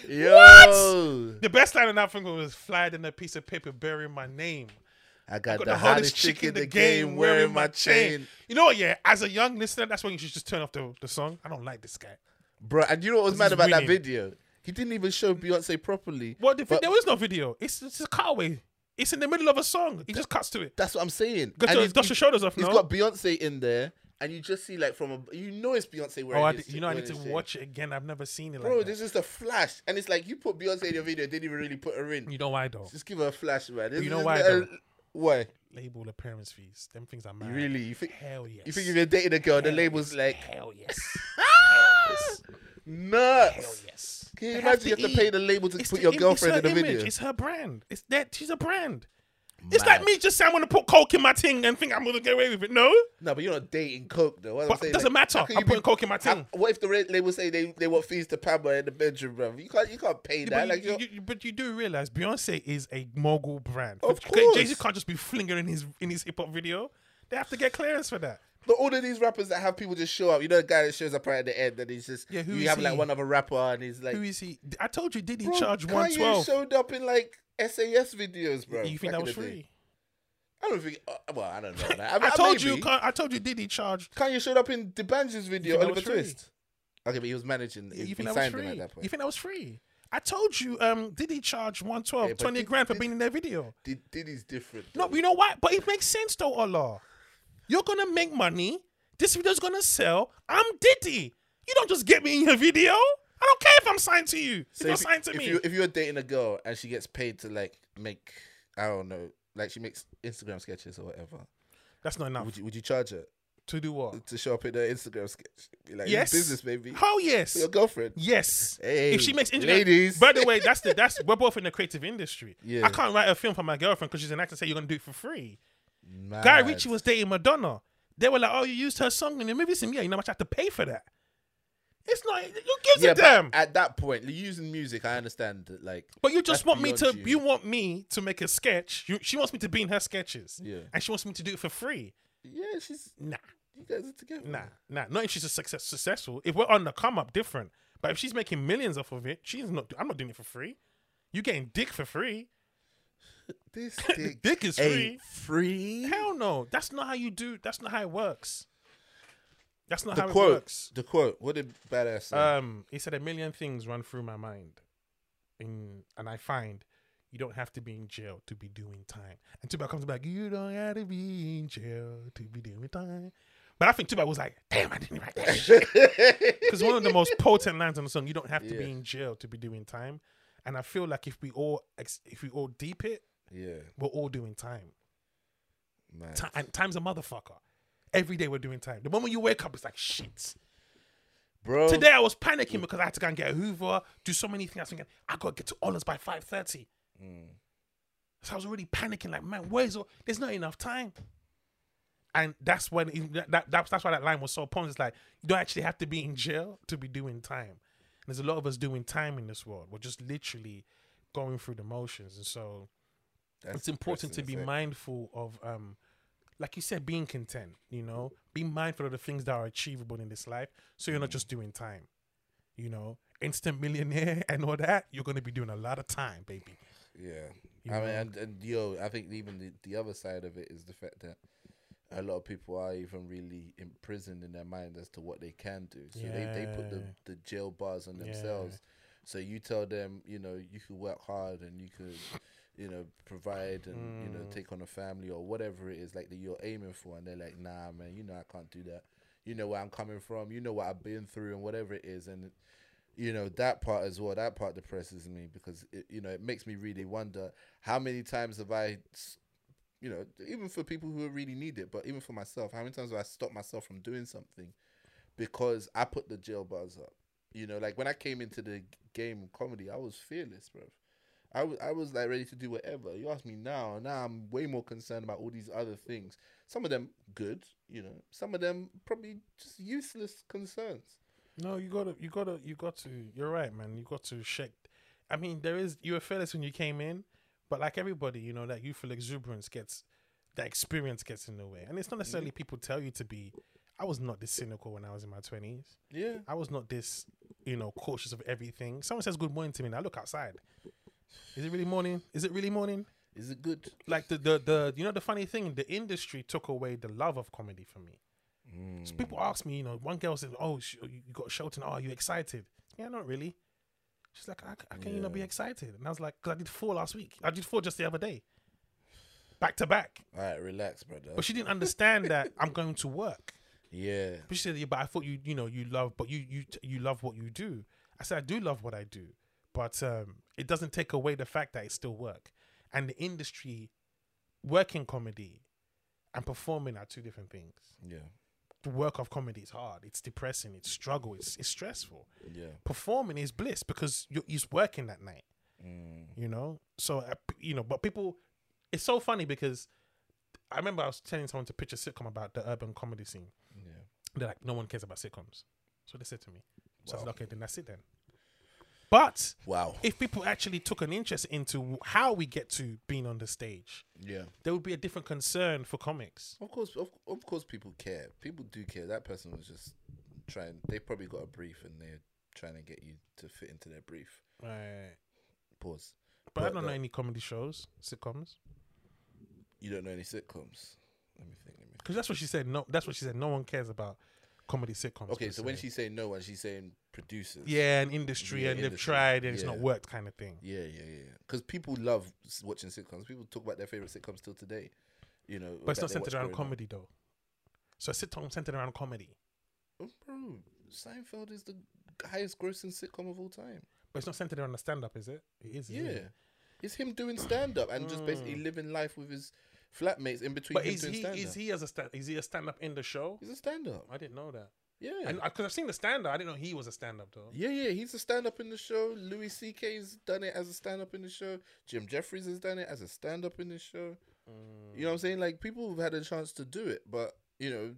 Yo, the best line in that thing was flying in a piece of paper bearing my name. I got, got the, hottest chick in the game wearing my chain, You know what? Yeah, as a young listener, that's when you should just turn off the, the song. I don't like this guy. bro. And you know what was mad about that video? He didn't even show Beyonce properly. What? The, there was no video. It's it's a cutaway. It's in the middle of a song. He just cuts to it. That's what I'm saying. Got And your, he's- dust your shoulders off He's now. got Beyonce in there, and you just see like from a, you know it's Beyonce wearing. oh, I, this you know I need to this watch it again. I've never seen it Bro, like this that. is the flash, and it's like you put Beyonce in your video, didn't even really put her in. You know why though? Just give her a flash, man. This you know why, a- though? Why? Label appearance fees. Them things are mad. really? You think? Hell yes. You think if you're dating a girl, the Hell label's like Hell yes. Hell yes. nuts. Hell yes. Can you They imagine you have to eat. pay the label to It's put the your im- girlfriend in the her video? It's her brand. It's that she's a brand. It's like me just saying I'm gonna put coke in my ting and think I'm gonna get away with it. No, No, but you're not dating coke though. What I'm but it doesn't like, matter. I'm putting coke in my how- What if the ra- label say they, they want fees to Pamela in the bedroom, bro? You can't you can't pay Yeah, that. but, like you- you- but you do realize Beyonce is a mogul brand. Of course, Jay Z can't just be flinging in his in his hip hop video. They have to get clearance for that. But all of these rappers that have people just show up, you know, the guy that shows up right at the end, and he's just Yeah, who you have like one other rapper, and he's like, Who is he? I told you, did he bro, charge one twelve? showed up in like SAS videos, bro. You think that was the day. free? I don't think. Uh, well, I don't know. I, mean, I told maybe. you, I told you, did he charge? Kanye showed up in D'banj's video, Oliver? Twist. Okay, but he was managing. He, You he think that was free? at that point. You think that was free? I told you, um, did he charge 112, Yeah, 20 did- grand for did- being in their video? Did Diddy's different. No, you know what? But it makes sense though, Allah. You're gonna make money. This video's gonna sell. I'm Diddy. You don't just get me in your video. I don't care if I'm signed to you. So if you're if, signed to if me. You, if you're dating a girl and she gets paid to like make, I don't know, like she makes Instagram sketches or whatever, That's not enough. would you would you charge her to do what? to show up in her Instagram sketch? Like, Yes. business, baby. Oh yes. Your girlfriend. Yes. Hey, if she makes Instagram, ladies. By the way, that's the that's we're both in the creative industry. Yeah. I can't write a film for my girlfriend because she's an actor. and Say you're gonna do it for free. Mad. Guy Ritchie was dating Madonna. They were like, "Oh, you used her song in the movie." Sim, yeah, you know how much I have to pay for that. It's not. Who gives Yeah, a damn? at that point, using music, I understand that. Like, But you just want me to. You. you. want me to make a sketch. You, she wants me to be in her sketches. Yeah. And she wants me to do it for free. yeah, she's Nah, you guys are together. nah, nah. Not if she's a success, successful. If we're on the come up, different. But if she's making millions off of it, she's not. I'm not doing it for free. You getting dick for free? This dick, Dick is free. free. Hell no. That's not how you do. That's not how it works. That's not The how it works. the quote. What did Bad Azz say? Um, he said a million things run through my mind, in and I find you don't have to be in jail to be doing time. And Tupac comes back, you don't have to be in jail to be doing time. But I think Tupac was like, damn, I didn't write that shit. Because one of the most potent lines on the song, you don't have to be in jail to be doing time. And I feel like if we all ex- if we all deep it, yeah, we're all doing time. man. Ti- and time's a motherfucker. Every day we're doing time. The moment you wake up, it's like shit. Bro, Today I was panicking because I had to go and get a Hoover, do so many things. I was thinking, I gotta get to Orleans by five thirty. Mm. So I was already panicking, like, man, where's all? There's not enough time. And that's when it- that, that that's, that's why that line was so potent. It's like you don't actually have to be in jail to be doing time. And there's a lot of us doing time in this world. We're just literally going through the motions, and so That's it's important to be mindful of um like you said being content you know? Be mindful of the things that are achievable in this life so you're not just doing time you know? Instant millionaire and all that you're going to be doing a lot of time baby. Yeah, You I mean, and, and yo, I think even the, the other side of it is the fact that a lot of people are even really imprisoned in their mind as to what they can do. So they, they put the, the jail bars on Yeah. themselves. So you tell them, you know, you could work hard and you could, you know, provide and you know Mm. take on a family or whatever it is like that you're aiming for, and they're like, nah, man, you know, I can't do that. You know where I'm coming from. You know what I've been through and whatever it is, and you know that part as well. That part depresses me because it, you know it makes me really wonder how many times have I. you know, even for people who really need it, but even for myself, how many times have I stopped myself from doing something because I put the jail bars up? You know, like when I came into the game of comedy, I was fearless, bro. I was, I was like ready to do whatever. You ask me now, now I'm way more concerned about all these other things. Some of them good, you know. Some of them probably just useless concerns. No, you gotta, you gotta, you got to. You're right, man. You got to shake. I mean, there is. You were fearless when you came in, but like everybody, you know, that youthful exuberance gets, that experience gets in the way, and it's not necessarily people tell you to be. I was not this cynical when I was in my twenties. Yeah. I was not this, you know, cautious of everything. Someone says good morning to me, and I look outside. Is it really morning? Is it really morning? Is it good? Like the the the you know the funny thing, the industry took away the love of comedy from me. Mm. So people ask me, you know, one girl said, "Oh, sh- you got Shelton. Oh, are you excited?" Yeah, not really. She's like, "How, how can you not be excited?" And I was like, "Cause I did four last week. I did four just the other day, back to back." All right, relax, brother. But she didn't understand that I'm going to work. yeah. But she said, "Yeah, but I thought you, you know, you love, but you, you, you love what you do." I said, "I do love what I do, but um, it doesn't take away the fact that it's still work, and the industry, working comedy, and performing are two different things. Yeah. The work of comedy is hard. It's depressing. It's struggle. It's it's stressful. Yeah. Performing is bliss because you're, you're working that night. Mm. You know, so uh, you know, but people, it's so funny because I remember I was telling someone to pitch a sitcom about the urban comedy scene. Yeah. They're like, no one cares about sitcoms. So they said to me. So I said, Wow. okay, then that's it then. But Wow. if people actually took an interest into how we get to being on the stage, Yeah. there would be a different concern for comics. Of course, of, of course, people care. People do care. That person was just trying. They probably got a brief, and they're trying to get you to fit into their brief. Right. Pause. But, I don't know any comedy shows, sitcoms. You don't know any sitcoms. Let me think. Let me. Because that's what she said. No, that's what she said. No one cares about comedy sitcoms. Okay, so when se. she's saying no one, she's saying producers. yeah, and industry, Yeah, and they've tried and it's not worked, kind of thing. Yeah, yeah, yeah. Because people love watching sitcoms. People talk about their favorite sitcoms till today. You know, But it's not centered around up. comedy though. So a sitcom centered around comedy, Oh, bro, Seinfeld is the highest grossing sitcom of all time. but it's not centered around a stand-up, is it? It is. Yeah. it? It's him doing stand up and just basically Mm. living life with his flatmates in between But is he is he as a stand is he a stand-up in the show? He's a stand up. I didn't know that. Yeah. And because I've seen the stand-up, I didn't know he was a stand-up though. yeah, yeah, he's a stand up in the show. Louis C.K.'s done it as a stand up in the show. Jim Jefferies has done it as a stand up in the show. Mm. You know what I'm saying? Like people have had a chance to do it, but you know,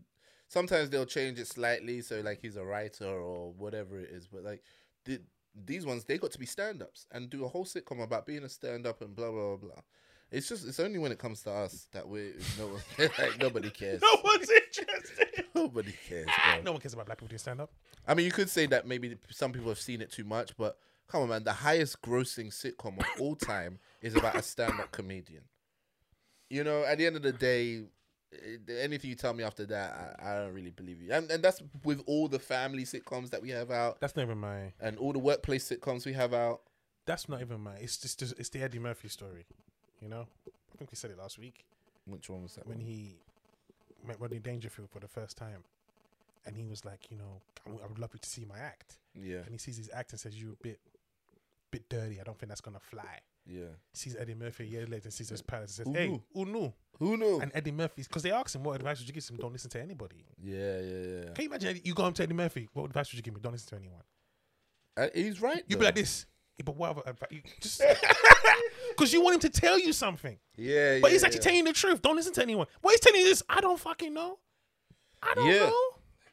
sometimes they'll change it slightly. So like he's a writer or whatever it is. But like the, these ones, they got to be stand ups and do a whole sitcom about being a stand up and blah blah blah. It's just it's only when it comes to us that we no like nobody cares. No one's interested. Nobody cares. Bro. no one cares about black people doing stand-up. I mean, you could say that maybe some people have seen it too much, but come on, man. The highest grossing sitcom of all time is about a stand up comedian. You know, at the end of the day, eh, anything you tell me after that, I, I don't really believe you. And, and that's with all the family sitcoms that we have out That's not even my. and all the workplace sitcoms we have out. That's not even my. It's just it's the Eddie Murphy story. You know, I think we said it last week Which one was that? when he met Rodney Dangerfield for the first time, and he was like, you know, I would- I would love you to see my act, Yeah, and he sees his act and says, "You're a bit, bit dirty. I don't think that's gonna fly." yeah. Sees Eddie Murphy a year later and sees his palace and says, "Hey, who knew?" Who knew? And Eddie Murphy, because they asked him, "What advice would you give him? Don't listen to anybody." yeah, yeah, yeah. Can you imagine Eddie- you go home to Eddie Murphy? What advice would you give me? Don't listen to anyone. Uh, he's right. You'd though. be like this. Yeah, but what other advice? You just because you want him to tell you something, Yeah, but yeah, he's actually yeah. telling you the truth. Don't listen to anyone. What he's telling you is, I don't fucking know. I don't Yeah. know.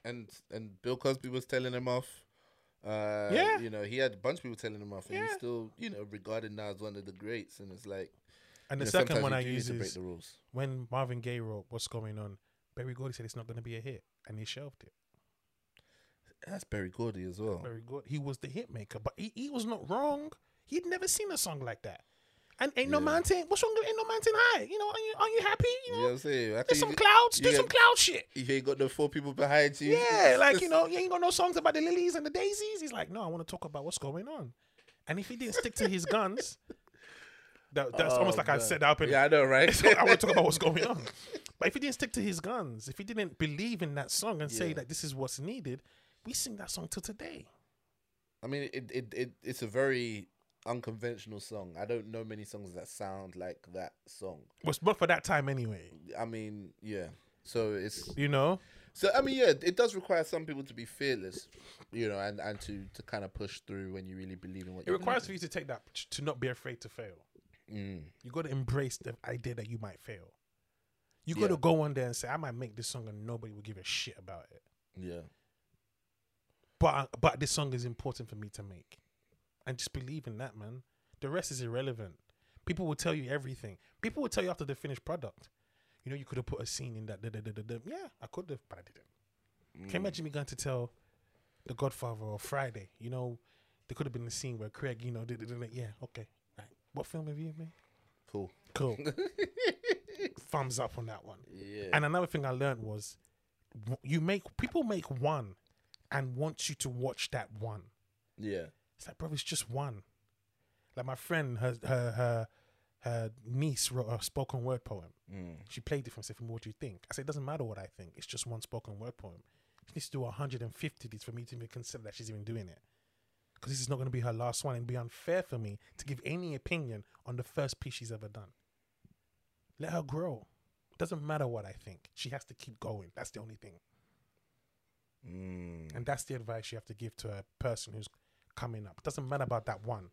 and and Bill Cosby was telling him off. Uh, Yeah. you know, he had a bunch of people telling him off, and he's Yeah. still, you know, regarded now as one of the greats. And it's like, And you the know, second sometimes one you I do need use to break is the rules. when Marvin Gaye wrote "What's Going On." Berry Gordy said it's not going to be a hit, and he shelved it. That's Berry Gordy as well. Very good. He was the hit maker, but he, he was not wrong. He'd never seen a song like that. And ain't no Yeah. mountain. What's wrong with ain't no mountain high? You know, are you are you happy? You You know, know what I'm saying? I there's some clouds. Do some cloud shit. If you ain't got the four people behind you. Yeah, like you know, you ain't got no songs about the lilies and the daisies. He's like, no, I want to talk about what's going on. And if he didn't stick to his guns, that, that's Oh, almost like I man. said that up in Yeah, I know, right? So I want to talk about what's going on. But if he didn't stick to his guns, if he didn't believe in that song and say that this is what's needed, we sing that song till today. I mean, it, it, it it's a very unconventional song. I don't know many songs that sound like that song. Was but for that time anyway. I mean, yeah. So it's You know? so I mean, yeah, it does require some people to be fearless, you know, and and to to kind of push through when you really believe in what It requires for you to take that to not be afraid to fail. Mm, You got to embrace the idea that you might fail. You got to go on there and say, "I might make this song and nobody will give a shit about it." yeah. But but this song is important for me to make, and just believe in that, man. The rest is irrelevant. People will tell you everything. People will tell you after the finished product. You know, you could have put a scene in that. Da, da, da. Yeah, I could have, but I didn't. Mm. Can you imagine me going to tell The Godfather or Friday? You know, there could have been a scene where Craig, you know, yeah, okay, right. What film have you made? Cool. Cool. Thumbs up on that one. Yeah. And another thing I learned was you make people make one and want you to watch that one. yeah. It's like, bro, it's just one. Like my friend, her her her, her niece wrote a spoken word poem. Mm. She played it for me. Said, "What do you think?" I said, "It doesn't matter what I think. It's just one spoken word poem. She needs to do 150 of these for me to even consider that she's even doing it. Because this is not going to be her last one. It'd be unfair for me to give any opinion on the first piece she's ever done. Let her grow. It doesn't matter what I think. She has to keep going. That's the only thing. Mm. And that's the advice you have to give to a person who's coming up. Doesn't matter about that one.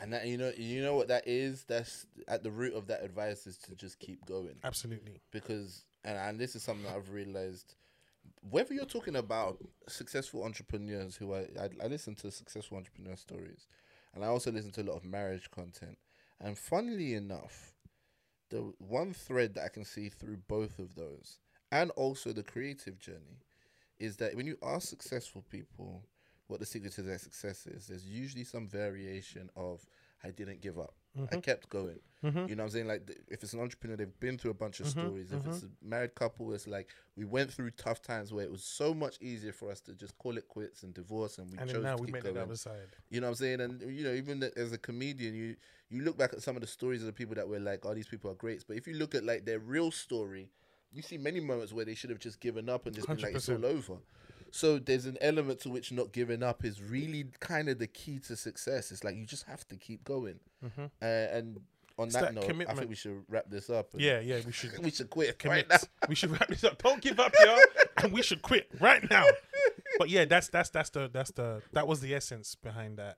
And that you know you know what that is. That's at the root of that advice is to just keep going. Absolutely. because and, and this is something that I've realized whether you're talking about successful entrepreneurs who I, I I listen to successful entrepreneur stories and I also listen to a lot of marriage content and funnily enough the one thread that I can see through both of those and also the creative journey is that when you ask successful people what the secret to their success is there's usually some variation of I didn't give up I mm-hmm. kept going Mm-hmm. you know what I'm saying? Like, th- if it's an entrepreneur, they've been through a bunch of mm-hmm. stories. If it's mm-hmm. a married couple, it's like we went through tough times where it was so much easier for us to just call it quits and divorce, and we And chose now to we keep made going. it other side. You know what I'm saying? And you know, even th- as a comedian, you you look back at some of the stories of the people that were like, "Oh, these people are greats," but if you look at like their real story, you see many moments where they should have just given up and just been like, "It's all over." So there's an element to which not giving up is really kind of the key to success. It's like you just have to keep going. Mm-hmm. Uh, and on It's that, that note, I think we should wrap this up. Yeah, yeah, we should we should quit commit. right now. we should wrap this up. Don't give up, y'all. and we should quit right now. But yeah, that's that's that's the that's the that was the essence behind that.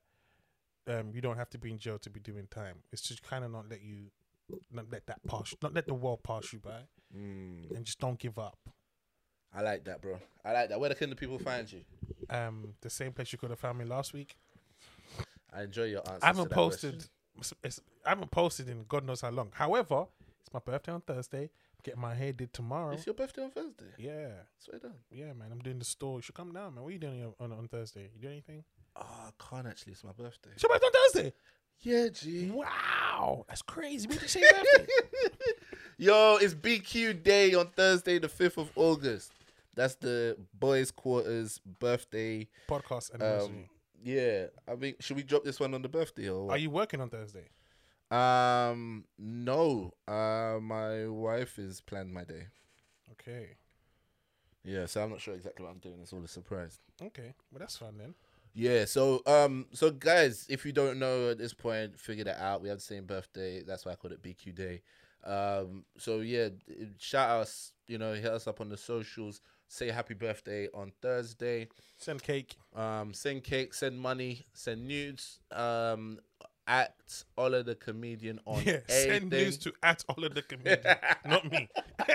Um, you don't have to be in jail to be doing time. It's just kind of not let you, not let that pass, not let the world pass you by, Mm, and just don't give up. I like that, bro. I like that. Where can the people find you? Um, the same place you could have found me last week. I enjoy your answer. I haven't posted. It's, it's- I haven't posted in God knows how long. However, it's my birthday on Thursday. Getting my hair did tomorrow. It's your birthday on Thursday. Yeah, Swear down. yeah, man. I'm doing the store. You should come down, man. What are you doing on, on Thursday? You do anything? Oh, I can't actually. It's my birthday. It's your birthday on Thursday. Yeah, G. Wow, that's crazy. When did you say? Yo, it's BQ Day on Thursday, the 5th of August. That's the boys' quarters birthday. Podcast Um, yeah, I mean, should we drop this one on the birthday or Are you working on Thursday? Um, no. Uh, my wife is planned my day. Okay, Yeah, so I'm not sure exactly what I'm doing. It's all a surprise. okay. Well, that's fine then. Yeah, so um, so guys, if you don't know at this point, figure that out. We have the same birthday. That's why I called it BQ Day. Um, so yeah, shout us. You know, hit us up on the socials. Say happy birthday on Thursday. Send cake. Um, send cake, send money, send nudes. Um, at Ola the comedian on Yeah, send news to at all of the comedian, not me.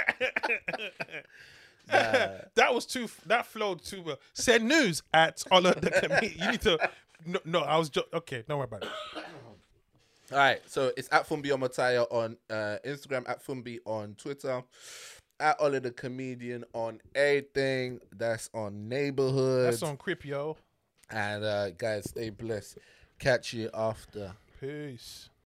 Nah. that was too. That flowed too well. Send news at all of the comedian. You need to. No, no I was just okay. Don't worry about it. All right, so it's at Fumbi Omataya on uh, Instagram, at Fumbi on Twitter, at Ola the comedian on everything. That's on neighborhood. That's on Crip, yo. And uh, guys, stay blessed. Catch you after. Peace.